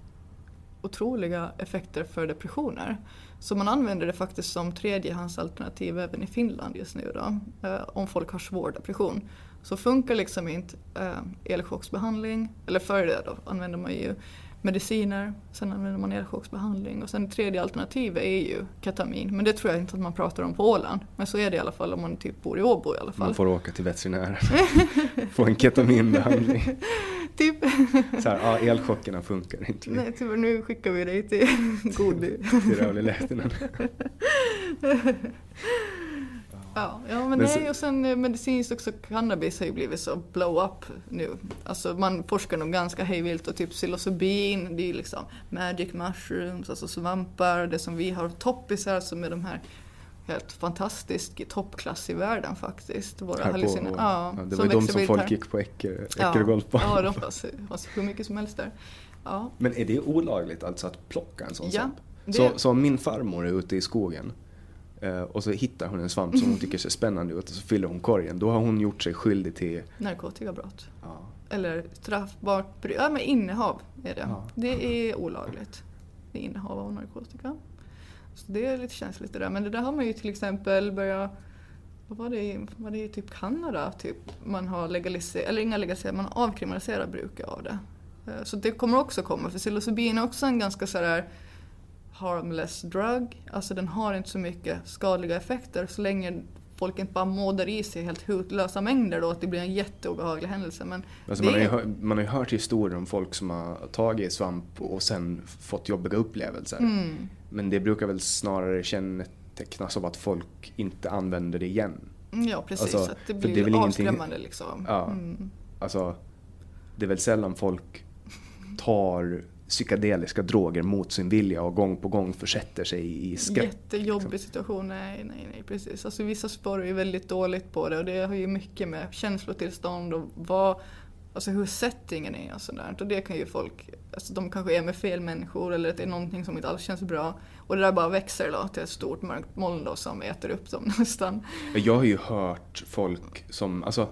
otroliga effekter för depressioner. Så man använder det faktiskt som tredjehandsalternativ även i Finland just nu då, uh, om folk har svår depression. Så funkar liksom inte uh, elchocksbehandling, eller före det då använder man ju mediciner, sen använder man elchocksbehandling och sen tredje alternativet är ju ketamin. Men det tror jag inte att man pratar om på Åland. Men så är det i alla fall om man typ bor i Åbo i alla fall. Man får åka till veterinären, [LAUGHS] få en ketaminbehandling. typ. Så här, ja elchockerna funkar inte. Nej, tyvärr nu skickar vi dig till [LAUGHS] Godby. till Rövle [LAUGHS] Ja, ja men, men nej, och sen eh, medicinskt också, cannabis har ju blivit så blow-up nu. Alltså man forskar nog ganska hejvilt och typ psilocybin, det är liksom magic mushrooms, alltså svampar, det som vi har toppisar som är de här helt fantastisk toppklass i världen faktiskt. Våra här på, ja, ja, det var ju de som folk här. gick på Eckerögolfbanan. Ja, ja, de fanns, fanns hur mycket som helst där. Ja. Men är det olagligt alltså att plocka en sån ja, svamp? Så, så om min farmor är ute i skogen och så hittar hon en svamp som hon tycker ser spännande ut och så fyller hon korgen. Då har hon gjort sig skyldig till narkotikabrott. Ja. Eller straffbart ja, men innehav är det. Ja. Det är olagligt. Det är innehav av narkotika. Så det är lite känsligt det där. Men det där har man ju till exempel börjat vad var det, var det i typ Kanada? Typ, man har legaliserat, eller inga legaliserat, man avkriminaliserar bruket av det. Eh, så det kommer också komma, för psilocybin är också en ganska sådär harmless drug. Alltså den har inte så mycket skadliga effekter så länge folk inte bara mådar i sig helt hutlösa mängder då att det blir en jätteobehaglig händelse. Men alltså man, har ju, man har ju hört historier om folk som har tagit svamp och sen fått jobbiga upplevelser. Mm. Men det brukar väl snarare kännetecknas av att folk inte använder det igen. Ja precis, alltså, att det blir det avskrämmande liksom. Ja, mm. Alltså, det är väl sällan folk tar psykedeliska droger mot sin vilja och gång på gång försätter sig i skräck. Jättejobbig liksom. situation, nej, nej, nej, precis. Alltså vissa spår är väldigt dåligt på det och det har ju mycket med känslotillstånd och vad, alltså hur settingen är och sådär. Och det kan ju folk, alltså de kanske är med fel människor eller att det är någonting som inte alls känns bra. Och det där bara växer då till ett stort mörkt moln då som äter upp dem [LAUGHS] nästan. Jag har ju hört folk som, alltså,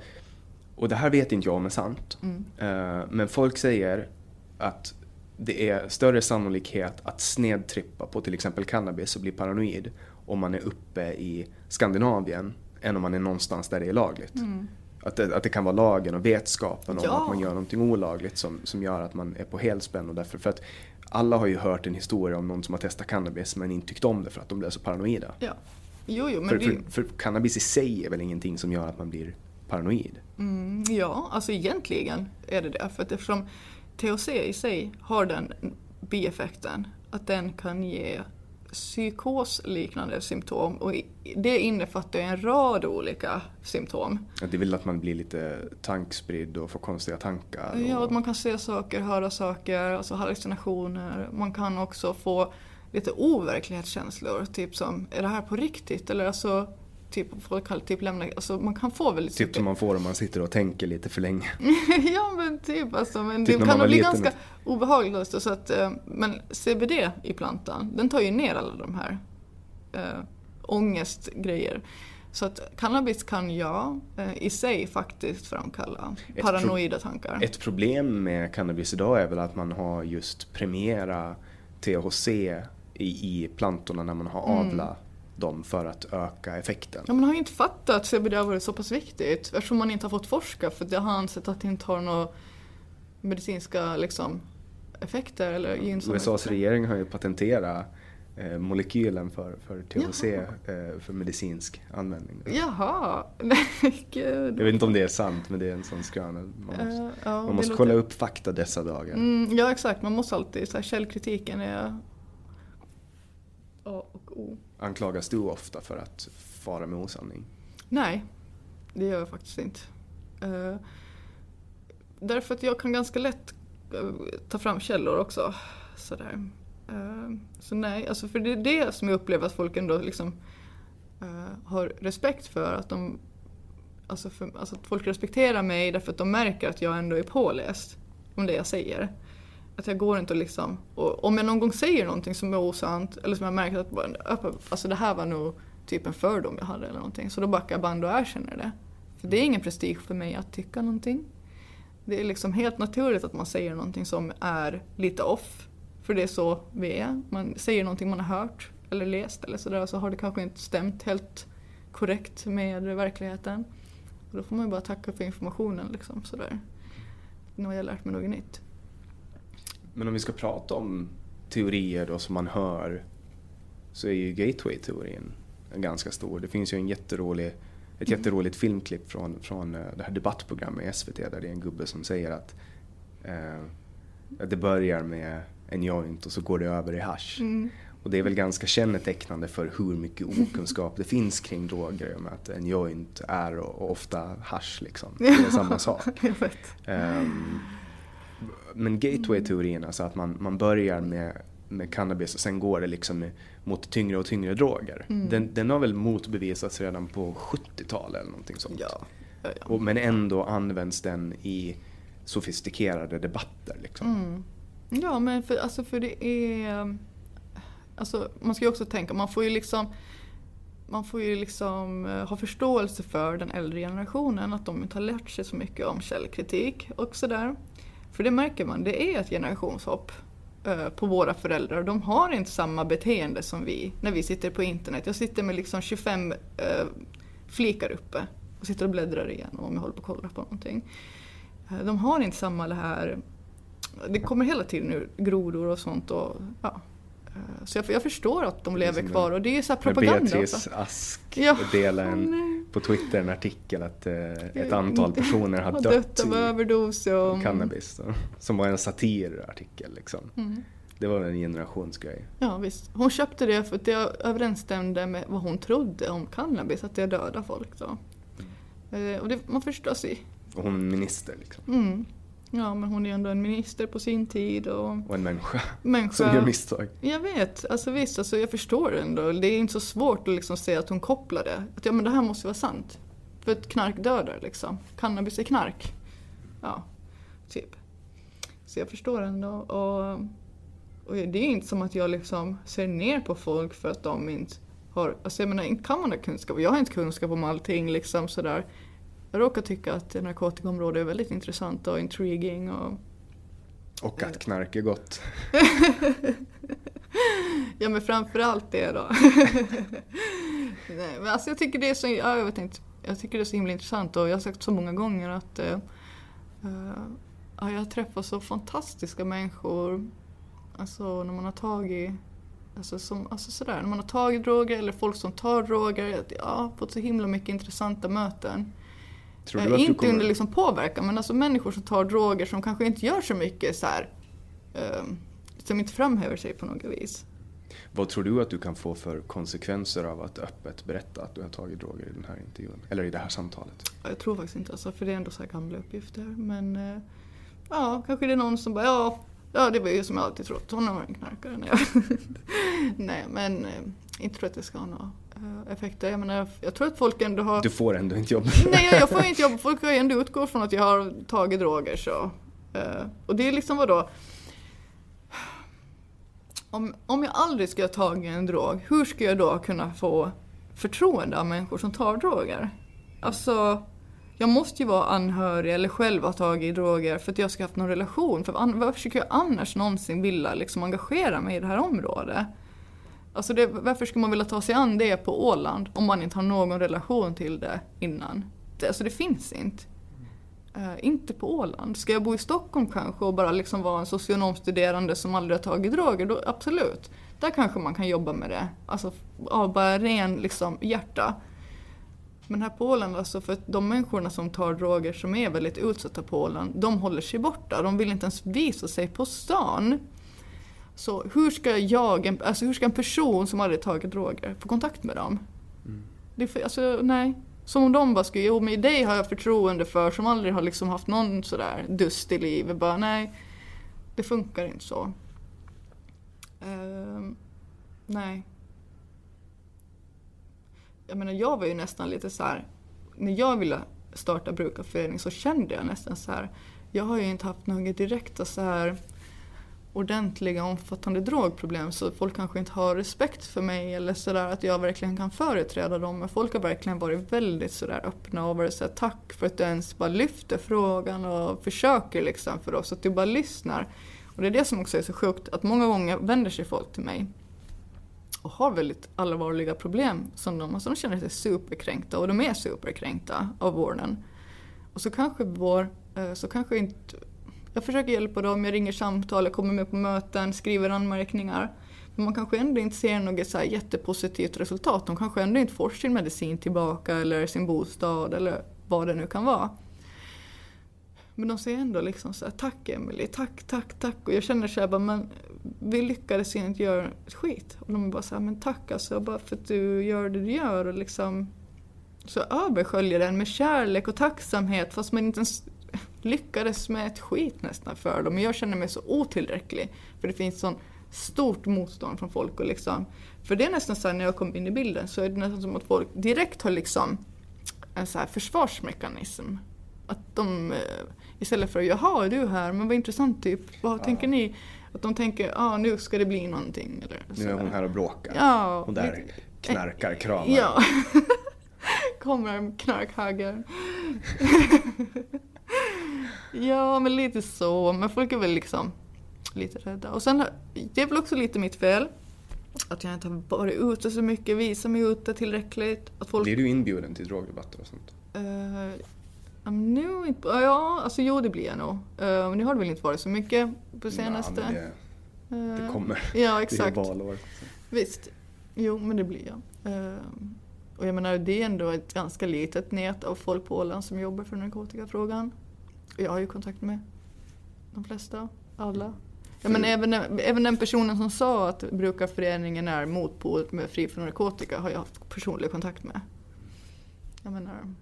och det här vet inte jag om är sant, mm. Eh, men folk säger att det är större sannolikhet att snedtrippa på till exempel cannabis och bli paranoid om man är uppe i Skandinavien än om man är någonstans där det är lagligt. Mm. Att, det, att det kan vara lagen och vetskapen ja. om att man gör någonting olagligt som, som gör att man är på helspänn. Och därför, för att alla har ju hört en historia om någon som har testat cannabis men inte tyckt om det för att de blev så paranoida. Ja. Jo, jo, men för, det... för, för, cannabis i sig är väl ingenting som gör att man blir paranoid? Mm, ja, alltså egentligen är det det. För att eftersom THC i sig har den bieffekten att den kan ge psykosliknande symptom och det innefattar en rad olika symptom. Det är väl att man blir lite tankspridd och får konstiga tankar? Och... Ja, att man kan se saker, höra saker, alltså hallucinationer. Man kan också få lite overklighetskänslor, typ som är det här på riktigt? Eller alltså typ, folk kan typ lämna, alltså man kan få väldigt Typ som man får om man sitter och tänker lite för länge. [LAUGHS] ja men typ alltså, men typ det kan nog bli ganska obehagligt. Så att, eh, men CBD i plantan, den tar ju ner alla de här äh, ångestgrejer. Så att cannabis kan jag äh, i sig faktiskt framkalla ett paranoida tankar. Ett problem med cannabis idag är väl att man har just premierat THC i, i plantorna när man har avlat mm dem för att öka effekten. Ja, man har ju inte fattat att CBD har varit så pass viktigt eftersom man inte har fått forska för det har ansett att det inte har några medicinska liksom, effekter eller gynnsamma USAs regering har ju patenterat eh, molekylen för, för THC eh, för medicinsk användning. Jaha, [LAUGHS] nej gud. Jag vet inte om det är sant men det är en sån skröna. Man måste, uh, ja, man måste kolla låter... upp fakta dessa dagar. Mm, ja exakt, man måste alltid, så här, källkritiken är A och O. Anklagas du ofta för att fara med osanning? Nej, det gör jag faktiskt inte. Uh, därför att jag kan ganska lätt eh, ta fram källor också. Sådär. Uh, så nej, alltså för det är det som jag upplever att folk ändå liksom har respekt för. Att de Alltså, för, alltså att folk respekterar mig därför att de märker att jag ändå är påläst om det jag säger. Att jag går inte och liksom, och om jag någon gång säger någonting som är osant eller som jag märker att alltså det här var nog typ en fördom jag hade eller någonting. Så då backar jag band och erkänner det. För det är ingen prestige för mig att tycka någonting. Det är liksom helt naturligt att man säger någonting som är lite off. För det är så vi är. Man säger någonting man har hört eller läst eller sådär så har det kanske inte stämt helt korrekt med verkligheten. Och då får man ju bara tacka för informationen liksom sådär. Nu har jag lärt mig något nytt. Men om vi ska prata om teorier då som man hör så är ju gateway-teorin ganska stor. Det finns ju en jätterolig, ett Mm. jätteroligt filmklipp från, från eh, det här debattprogrammet i SVT där det är en gubbe som säger att eh, det börjar med en joint och så går det över i hash. Mm. Och det är väl ganska kännetecknande för hur mycket okunskap det finns kring droger. Med att en joint är och, och ofta hash liksom. Det är samma sak. [LAUGHS] Ehm, men gateway-teorin, alltså att man, man börjar med, med cannabis och sen går det liksom mot tyngre och tyngre droger. Mm. Den, den har väl motbevisats redan på 70-talet eller någonting sånt. Ja. ja, ja. Och, men ändå används den i sofistikerade debatter. Liksom. Mm. Ja, men för, alltså för det är... Alltså, man ska ju också tänka, man får ju liksom man får ju liksom eh, ha förståelse för den äldre generationen, att de inte har lärt sig så mycket om källkritik och sådär. För det märker man, det är ett generationshopp eh, på våra föräldrar. De har inte samma beteende som vi när vi sitter på internet. Jag sitter med liksom 25 eh, flikar uppe och sitter och bläddrar igenom om jag håller på att kolla på någonting. Eh, de har inte samma det här det kommer hela tiden nu grodor och sånt. Och, ja. Eh, Så jag, jag förstår att de lever kvar och det är ju så här När propaganda. Beatrice också. Ask Ja, delade en, på Twitter en artikel att eh, ett antal personer har dött dött av överdos. Och, cannabis. Då, som var en satirartikel. Liksom. Mm. Det var en generationsgrej. Ja visst. Hon köpte det för att det överensstämde med vad hon trodde om cannabis, att det dödar folk då. Eh, Och det, man förstår sig. Och hon minister liksom. Mm. Ja men hon är ändå en minister på sin tid och Och en människa människa. som gör misstag. Jag vet, alltså visst, alltså jag förstår det ändå. Det är inte så svårt att liksom se att hon kopplar det. Att ja, men det här måste vara sant. För att knark dödar liksom. Cannabis är knark. Ja, typ. Så jag förstår ändå. Och, och det är inte som att jag liksom ser ner på folk för att de inte har, alltså jag menar, inte kan man ha kunskap. Jag har inte kunskap om allting liksom sådär. Jag råkar tycka att narkotikaområdet är väldigt intressant och intriguing och Och att knark är gott. [LAUGHS] Ja men framförallt det då. [LAUGHS] Nej, men alltså jag tycker det är så, ja, jag vet inte, jag tycker det är så himla intressant och jag har sagt så många gånger att eh, eh, ja, jag träffar så fantastiska människor. Alltså när man har tagit Alltså, som, alltså sådär, när man har tagit droger eller folk som tar droger. Jag har fått så himla mycket intressanta möten. Eh, du inte kommer... under liksom påverkan men alltså människor som tar droger som kanske inte gör så mycket så här, eh, som inte framhäver sig på något vis. Vad tror du att du kan få för konsekvenser av att öppet berätta att du har tagit droger i den här intervjun? Eller i det här samtalet? Ja, Jag tror faktiskt inte alltså, för det är ändå så här gamla uppgifter. Men eh, ja, kanske det är någon som bara ja, ja det var ju som jag alltid trott, hon var en knarkare. Nej, [LAUGHS] Nej men eh, inte tror att det ska ha eh, effekter. Jag menar, jag tror att folk ändå har... Du får ändå inte jobb. [LAUGHS] Nej, jag får inte jobba. Folk har ändå utgå från att jag har tagit droger så. Eh, och det är liksom vadå? Om, om jag aldrig skulle ha tagit en drog, hur ska jag då kunna få förtroende av människor som tar droger? Alltså, jag måste ju vara anhörig eller själv ha tagit droger för att jag ska ha haft någon relation. För varför skulle jag annars någonsin vilja liksom engagera mig i det här området? Alltså det, varför skulle man vilja ta sig an det på Åland om man inte har någon relation till det innan? Det, alltså det finns inte. Uh, inte på Åland. Ska jag bo i Stockholm kanske och bara liksom vara en socionomstuderande som aldrig har tagit droger, då absolut. Där kanske man kan jobba med det. Alltså av bara ren liksom, hjärta. Men här på Åland, alltså för de människorna som tar droger som är väldigt utsatta på Åland, de håller sig borta. De vill inte ens visa sig på stan. Så hur ska jag, en- alltså hur ska en person som aldrig tagit droger få kontakt med dem? Det är för, alltså, nej. Som om de bara skulle, jo men dig har jag förtroende för som aldrig har liksom haft någon sådär dust i livet. Bara nej, det funkar inte så. Ehm, nej. Jag menar jag var ju nästan lite så här. när jag ville starta brukarförening så kände jag nästan så här. jag har ju inte haft några direkta så här ordentliga omfattande drogproblem så folk kanske inte har respekt för mig eller sådär att jag verkligen kan företräda dem. Men folk har verkligen varit väldigt sådär öppna och varit såhär tack för att du ens bara lyfter frågan och försöker liksom för oss, att du bara lyssnar. Och det är det som också är så sjukt, att många gånger vänder sig folk till mig och har väldigt allvarliga problem som de, alltså de känner sig superkränkta och de är superkränkta av vården. Och så kanske vår, eh, så kanske inte, jag försöker hjälpa dem, jag ringer samtal, jag kommer med på möten, skriver anmärkningar. Men man kanske ändå inte ser något så här jättepositivt resultat. De kanske ändå inte får sin medicin tillbaka eller sin bostad eller vad det nu kan vara. Men de säger ändå liksom så här, tack Emily, tack, tack, tack. Och jag känner så här, bara, men vi lyckades inte göra ett skit. Och de bara så här, men tack alltså, bara för att du gör det du gör. Och liksom så översköljer den med kärlek och tacksamhet fast man inte ens lyckades med ett skit nästan för dem. Men jag känner mig så otillräcklig. För det finns sån stort motstånd från folk. Och liksom, för det är nästan så här, när jag kom in i bilden så är det nästan som att folk direkt har liksom en så här försvarsmekanism. Att de eh, istället för att jaha, är du här, men vad intressant typ, vad ja. tänker ni? Att de tänker, ja nu ska det bli någonting. Eller nu är hon här och bråkar. Ja, och där lite, knarkar, kramar. Ja. [LAUGHS] Kommer knarkhaggar. [LAUGHS] ja, men lite så. Men folk är väl liksom lite rädda. Och sen, det är väl också lite mitt fel. Att jag inte har varit ute så mycket, visat mig ute tillräckligt. Att folk... Blir du inbjuden till drogdebatter och sånt? Uh, nu inte, ja, alltså jo det blir jag nog. Uh, men nu har det väl inte varit så mycket på senaste. Ja, det, det, eh, kommer. Ja, exakt. [LAUGHS] Det är valår. Visst. Jo, men det blir jag. Uh, och jag menar, det är ändå ett ganska litet nät av folk på Åland som jobbar för narkotikafrågan. Och jag har ju kontakt med de flesta, alla. Ja, men även, även den personen som sa att brukarföreningen är motpol med fri från narkotika har jag haft personlig kontakt med. Jag menar,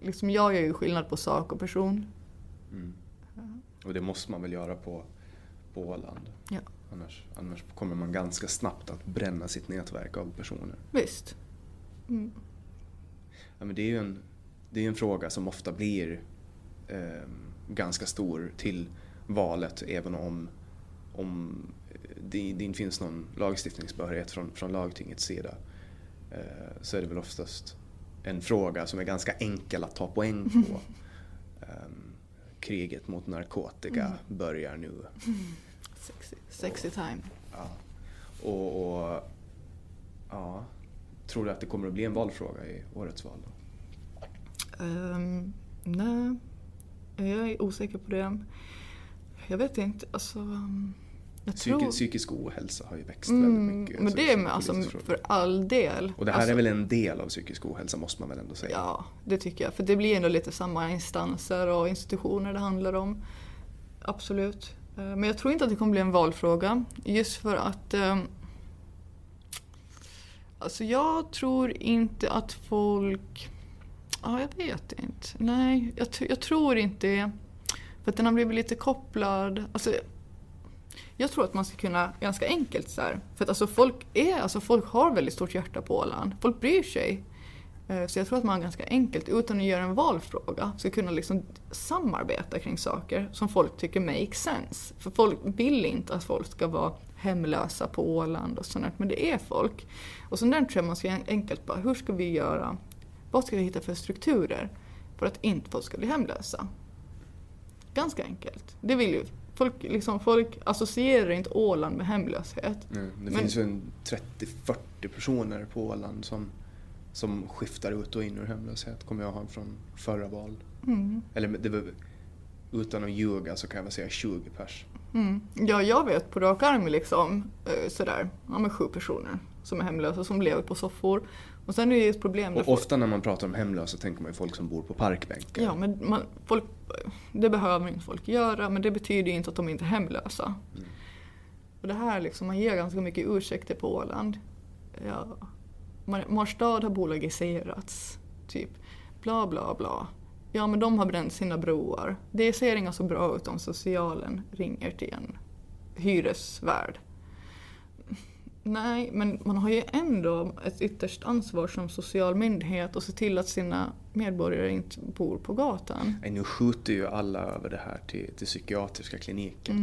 liksom jag gör ju skillnad på sak och person. Mm. Och det måste man väl göra på, på Åland? Ja. Annars, annars kommer man ganska snabbt att bränna sitt nätverk av personer. Visst. Mm. Ja, men det är ju en, det är en fråga som ofta blir eh, ganska stor till valet även om, om det, det inte finns någon lagstiftningsbehörighet från, från lagtingets sida. Eh, så är det väl oftast en fråga som är ganska enkel att ta poäng på. Um, kriget mot narkotika mm. börjar nu. Sexy, sexy time. Ja. Och, och, ja, tror du att det kommer att bli en valfråga i årets val? Um, nej, jag är osäker på det. Jag vet inte. Alltså, um, Psyki tror... Psykisk ohälsa har ju växt mm, väldigt mycket. Men det är alltså för all del. Och det här alltså, är väl en del av psykisk ohälsa måste man väl ändå säga? Ja, det tycker jag. För det blir ändå lite samma instanser och institutioner det handlar om. Absolut. Eh, men jag tror inte att det kommer bli en valfråga. Just för att um, Alltså jag tror inte att folk... Ja, jag vet inte. Nej, jag, jag tror inte det. För att den har blivit lite kopplad. Alltså, jag tror att man ska kunna ganska enkelt så här, För att alltså folk, är, alltså folk har väldigt stort hjärta på Åland. Folk bryr sig. Eh, så jag tror att man ganska enkelt, utan att göra en valfråga, ska kunna liksom samarbeta kring saker som folk tycker makes sense. För folk vill inte att folk ska vara hemlösa på Åland och sånt men det är folk. Och sånt där tror jag man ska enkelt bara, hur ska vi göra? Vad ska vi hitta för strukturer för att inte folk ska bli hemlösa? Ganska enkelt. Det vill ju Folk, liksom, folk associerar inte Åland med hemlöshet. Nej, det men, finns ju en 30-40 personer på Åland som, som skiftar ut och in ur hemlöshet, kommer jag ihåg från förra val. Mm. Eller det var, utan att ljuga så kan jag väl säga 20 pers. Mm. Ja, jag vet på rak arm liksom eh, sådär, ja men sju personer som är hemlösa som lever på soffor. Och sen är det ett problem. Och ofta när man pratar om hemlösa tänker man ju folk som bor på parkbänkar. Ja, men man, folk, det behöver inte folk göra, men det betyder ju inte att de inte är hemlösa. Mm. Och det här liksom, man ger ganska mycket ursäkter på Åland. Ja, Marstad har bolagiserats, typ. Bla, bla, bla. Ja, men de har bränt sina broar. Det ser inga så bra ut om socialen ringer till en hyresvärd Nej, men man har ju ändå ett ytterst ansvar som social myndighet att se till att sina medborgare inte bor på gatan. Nej, nu skjuter ju alla över det här till, till psykiatriska kliniken.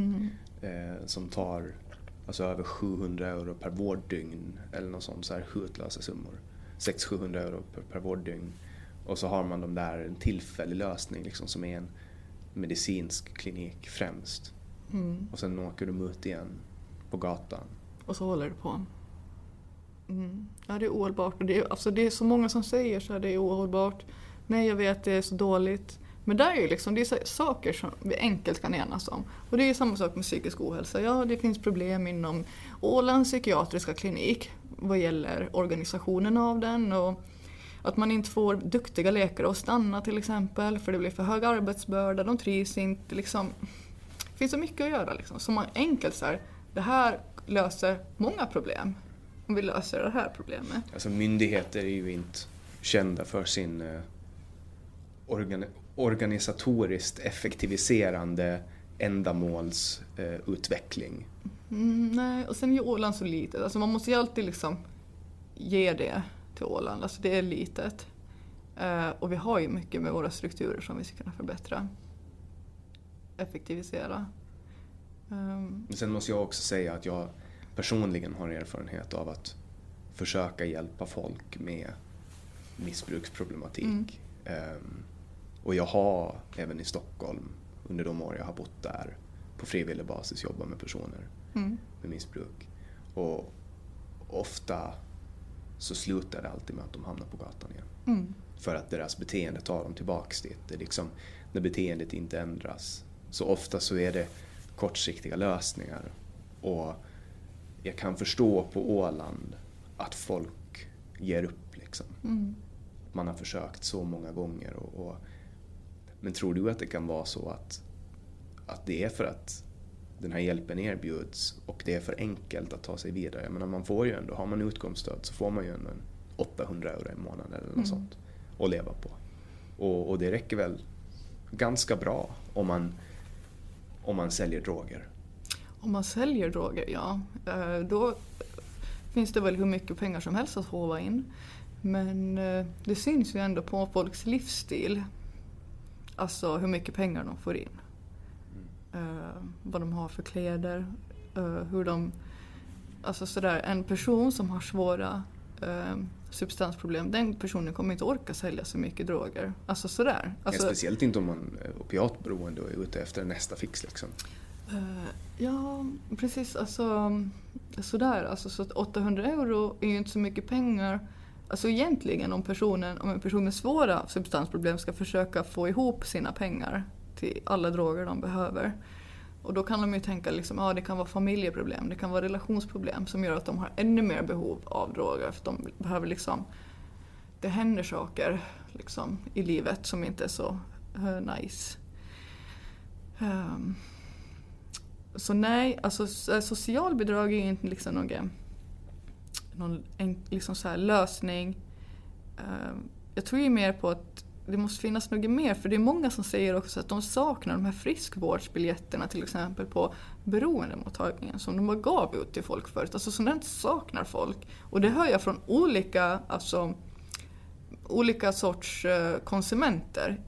Mm. eh, som tar alltså över 700 euro per vårddygn eller något sånt, så här hutlösa summor. 600-700 euro per, per vårddygn. Och så har man de där, en tillfällig lösning liksom som är en medicinsk klinik främst. Mm. Och sen åker de ut igen på gatan. Och så håller det på. Mm. Ja, det är ohållbart. Och det, är, alltså, det är så många som säger så här, det är ohållbart. Nej, jag vet, det är så dåligt. Men där är ju liksom, det är saker som vi enkelt kan enas om. Och det är samma sak med psykisk ohälsa. Ja, det finns problem inom Ålands psykiatriska klinik vad gäller organisationen av den och att man inte får duktiga läkare att stanna till exempel för det blir för hög arbetsbörda, de trivs inte. Liksom. Det finns så mycket att göra liksom. Så man enkelt så här, det här löser många problem om vi löser det här problemet. Alltså myndigheter är ju inte kända för sin eh, organi organisatoriskt effektiviserande ändamålsutveckling. Mm, nej, och sen är ju Åland så litet. Alltså man måste ju alltid liksom ge det till Åland. Alltså det är litet. Uh, och vi har ju mycket med våra strukturer som vi ska kunna förbättra. Effektivisera. Um. Sen måste jag också säga att jag personligen har erfarenhet av att försöka hjälpa folk med missbruksproblematik. Mm. Um, och jag har även i Stockholm under de år jag har bott där på frivillig basis jobbat med personer mm. med missbruk. Och ofta så slutar det alltid med att de hamnar på gatan igen. Mm. För att deras beteende tar dem tillbaks dit. Det är liksom, när beteendet inte ändras. Så ofta så är det kortsiktiga lösningar. Och jag kan förstå på Åland att folk ger upp. Liksom. Mm. Man har försökt så många gånger. Och, och, men tror du att det kan vara så att, att det är för att den här hjälpen erbjuds och det är för enkelt att ta sig vidare. Jag menar, man får ju ändå, har man utkomststöd så får man ju ändå 800 euro i månaden eller något mm. sånt att leva på. Och, och, det räcker väl ganska bra om man, om man säljer droger. Om man säljer droger, ja. Eh, då finns det väl hur mycket pengar som helst att hova in. Men eh, det syns ju ändå på folks livsstil. Alltså hur mycket pengar de får in vad de har för kläder, eh, hur de... Alltså sådär, en person som har svåra eh, substansproblem, den personen kommer inte orka sälja så mycket droger. Alltså sådär. Alltså, ja, speciellt inte om man är opiatberoende och är ute efter nästa fix liksom. Ja, precis. Alltså, sådär. Alltså, så 800 euro är ju inte så mycket pengar. Alltså egentligen om, personen, om en person med svåra substansproblem ska försöka få ihop sina pengar till alla droger de behöver. Och då kan de ju tänka liksom, ja det kan vara familjeproblem, det kan vara relationsproblem som gör att de har ännu mer behov av droger. För de behöver liksom, det händer saker liksom, i livet som inte är så uh, nice. Um, så nej, alltså eh, socialbidrag är ju inte liksom någon, någon en, liksom så lösning. Um, jag tror ju mer på att det måste finnas något mer för det är många som säger också att de saknar de här friskvårdsbiljetterna till exempel på beroendemottagningen som de bara gav ut till folk förut. Alltså sådant saknar folk. Och det hör jag från olika, alltså, olika sorts eh, konsumenter.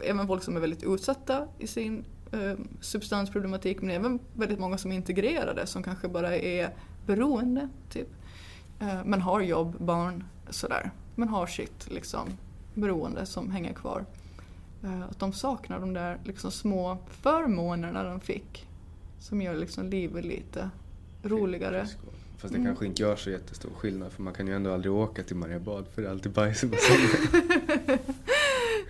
Även folk som är väldigt utsatta i sin eh, substansproblematik men även väldigt många som är integrerade som kanske bara är beroende. Typ. Eh, men har jobb, barn, sådär. Men har sitt liksom beroende som hänger kvar. Eh, att de saknar de där liksom små förmånerna de fick. Som gör liksom livet lite roligare. Fast det mm. kanske inte gör så jättestor skillnad för man kan ju ändå aldrig åka till Mariebad för det är alltid bajs i bassängen. [LAUGHS]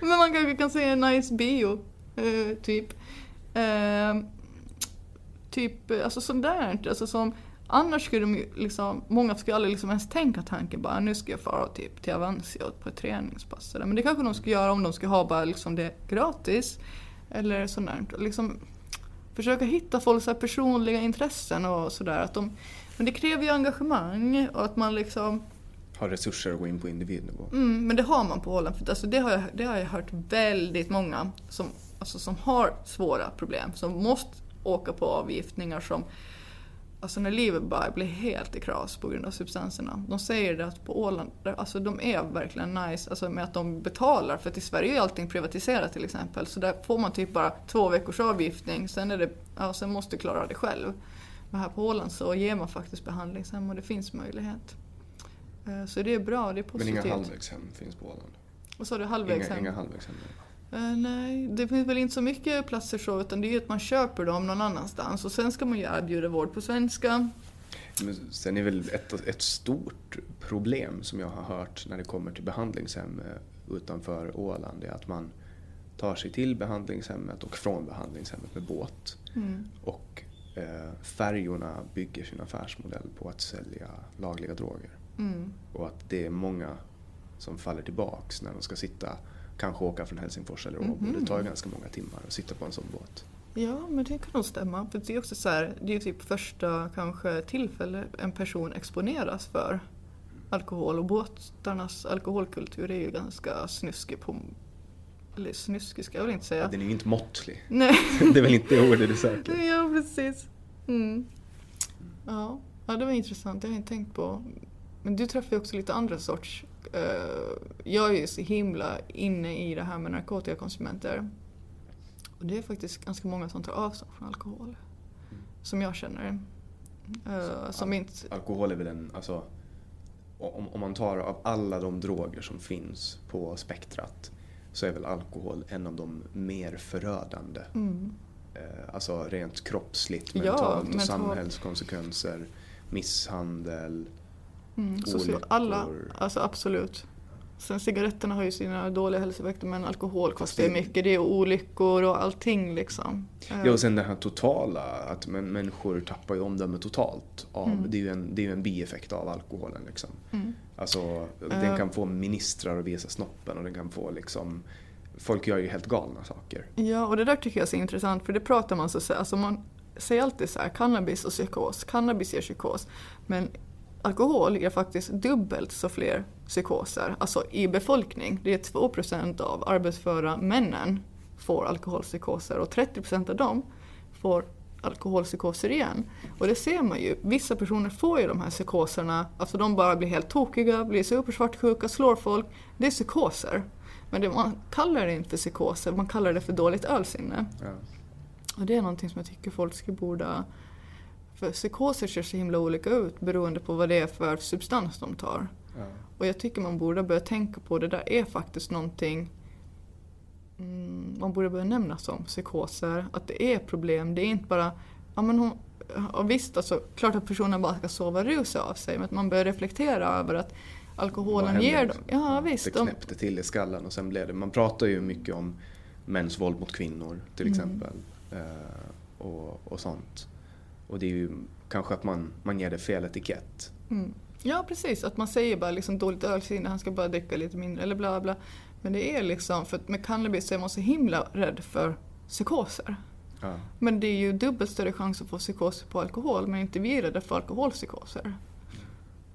Men man kanske kan se en nice bio, eh, typ. Eh, typ, alltså sånt där. Alltså som Annars skulle de liksom, många skulle aldrig liksom ens tänka tanken bara nu ska jag fara typ till Avancio på ett träningspass. Men det kanske de skulle göra om de skulle ha bara liksom det gratis. Eller sånt där. Liksom, försöka hitta folks personliga intressen och sådär. Men det kräver ju engagemang och att man liksom har resurser att gå in på individnivå. Mm, men det har man på Holland. För alltså det, har jag, det har jag hört väldigt många som, alltså som har svåra problem. Som måste åka på avgiftningar som alltså när livet bara blir helt i kras på grund av substanserna. De säger det att på Åland, alltså de är verkligen nice, alltså med att de betalar, för att i Sverige är allting privatiserat till exempel, så där får man typ bara två veckors avgiftning, sen, är det, ja, sen måste du klara det själv. Men här på Åland så ger man faktiskt behandlingshem och det finns möjlighet. Eh, så det är bra, det är positivt. Men inga halvvägshem finns på Åland? Vad sa du, halvvägshem? Inga, inga halvvägshem? Uh, nej, det finns väl inte så mycket platser så, utan det är ju att man köper dem någon annanstans och sen ska man ju erbjuda vård på svenska. Men sen är väl ett, ett stort problem som jag har hört när det kommer till behandlingshem eh, utanför Åland, är att man tar sig till behandlingshemmet och från behandlingshemmet med båt. Mm. Och eh, färjorna bygger sin affärsmodell på att sälja lagliga droger. Mm. Och att det är många som faller tillbaks när de ska sitta kanske åka från Helsingfors eller Åbo. Mm -hmm. Det tar ju ganska många timmar att sitta på en sån båt. Ja, men det kan nog stämma. För det är också så här, det är typ första kanske tillfälle en person exponeras för alkohol och båtarnas alkoholkultur är ju ganska snuskig på eller snuskig ska jag väl inte säga. Den är ju inte måttlig. [LAUGHS] Nej. det är väl inte ordet du söker. Ja, precis. Mm. Ja. ja, det var intressant. Det har jag inte tänkt på. Men du träffar ju också lite andra sorts jag är ju så himla inne i det här med narkotikakonsumenter. Och det är faktiskt ganska många som tar avstånd från alkohol. Som jag känner. Uh, som al inte... Alkohol är väl en, alltså, om, om man tar av alla de droger som finns på spektrat så är väl alkohol en av de mer förödande. Mm. Uh, alltså rent kroppsligt, mentalt ja, och mental... samhällskonsekvenser, misshandel, Mm, så alla, alltså absolut. Sen cigaretterna har ju sina dåliga hälsoeffekter men alkohol kostar ju mycket. Det är olyckor och allting liksom. Ja och sen det här totala, att människor tappar ju omdöme totalt. Av, mm. det, är ju en, det är ju en bieffekt av alkoholen. Liksom. Mm. Alltså, den kan få ministrar att visa snoppen och den kan få liksom Folk gör ju helt galna saker. Ja, och det där tycker jag är så intressant för det pratar man så alltså man säger alltid så här, cannabis och psykos, cannabis ger psykos. Men alkohol ger faktiskt dubbelt så fler psykoser, alltså i befolkning. Det är 2% av arbetsföra männen får alkoholpsykoser och 30% av dem får alkoholpsykoser igen. Och det ser man ju, vissa personer får ju de här psykoserna, alltså de bara blir helt tokiga, blir supersvartsjuka, slår folk. Det är psykoser. Men det, man kallar det inte för psykoser, man kallar det för dåligt ölsinne. Ja. Och det är någonting som jag tycker folk ska borde för psykoser ser så himla olika ut beroende på vad det är för substans de tar. Ja. Och jag tycker man borde börja tänka på det där är faktiskt någonting mm, man borde börja nämna som psykoser. Att det är problem. Det är inte bara, ja men hon, och visst alltså, klart att personen bara ska sova rusa av sig men att man börjar reflektera över att alkoholen ger dem... Ja visst. Det knäppte till i skallen och sen blev det, man pratar ju mycket om mäns våld mot kvinnor till mm. exempel. Mm. Och, och sånt. Och det är ju kanske att man, man ger det fel etikett. Mm. Ja precis, att man säger bara liksom dåligt ölsinne, han ska bara dricka lite mindre eller bla bla. Men det är liksom, för att med cannabis så är man så himla rädd för psykoser. Ja. Men det är ju dubbelt större chans att få psykoser på alkohol, men inte vi är rädda för alkoholpsykoser.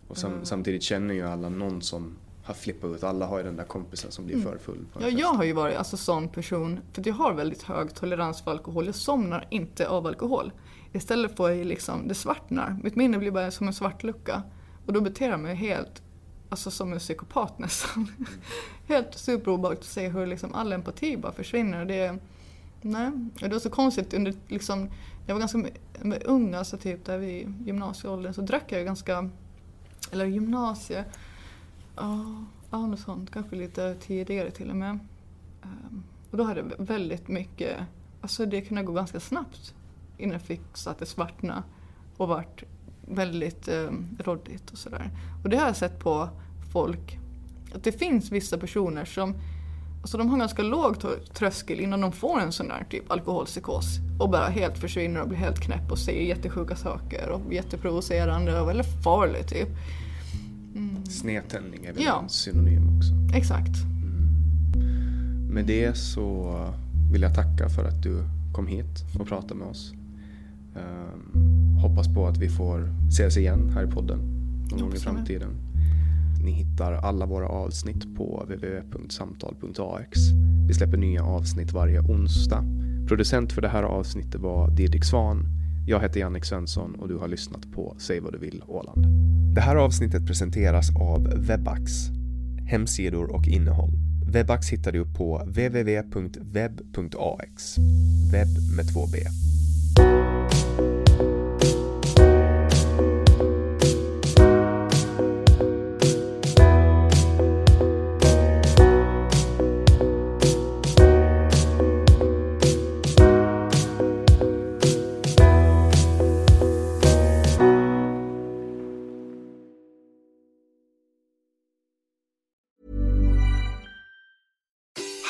Och sam, mm. samtidigt känner ju alla någon som har flippat ut. Alla har ju den där kompisen som blir mm. för full. ja, jag har ju varit alltså sån person, för jag har väldigt hög tolerans för alkohol. Jag somnar inte av alkohol. Istället får jag liksom, det svartnar. Mitt minne blir bara som en svart lucka. Och då beter jag mig helt, alltså som en psykopat nästan. Mm. [LAUGHS] helt superobehagligt att se hur liksom all empati bara försvinner. Det, nej. Och det var så konstigt under, liksom, jag var ganska ung, alltså typ där vid gymnasieåldern, så drack jag ganska, eller gymnasie, ja, oh, något sånt, kanske lite tidigare till och med. Ehm, och då hade jag väldigt mycket, alltså det kunde gå ganska snabbt innan jag fick så att det svartna och vart väldigt eh, råddigt och sådär. Och det har jag sett på folk, att det finns vissa personer som Alltså de har ganska låg tröskel innan de får en sån där typ alkoholpsykos och bara helt försvinner och blir helt knäpp och säger jättesjuka saker och jätteprovocerande och väldigt farlig typ. Snedtändning är väl ja. en synonym också. Exakt. Mm. Med det så vill jag tacka för att du kom hit och pratade med oss. Um, hoppas på att vi får ses igen här i podden någon gång i framtiden. Ni hittar alla våra avsnitt på www.samtal.ax. Vi släpper nya avsnitt varje onsdag. Producent för det här avsnittet var Didrik Svan. Jag heter Jannik Svensson och du har lyssnat på Säg vad du vill Åland. Det här avsnittet presenteras av Webax. Hemsidor och innehåll. Webax hittar du på www.web.ax. Webb med två b.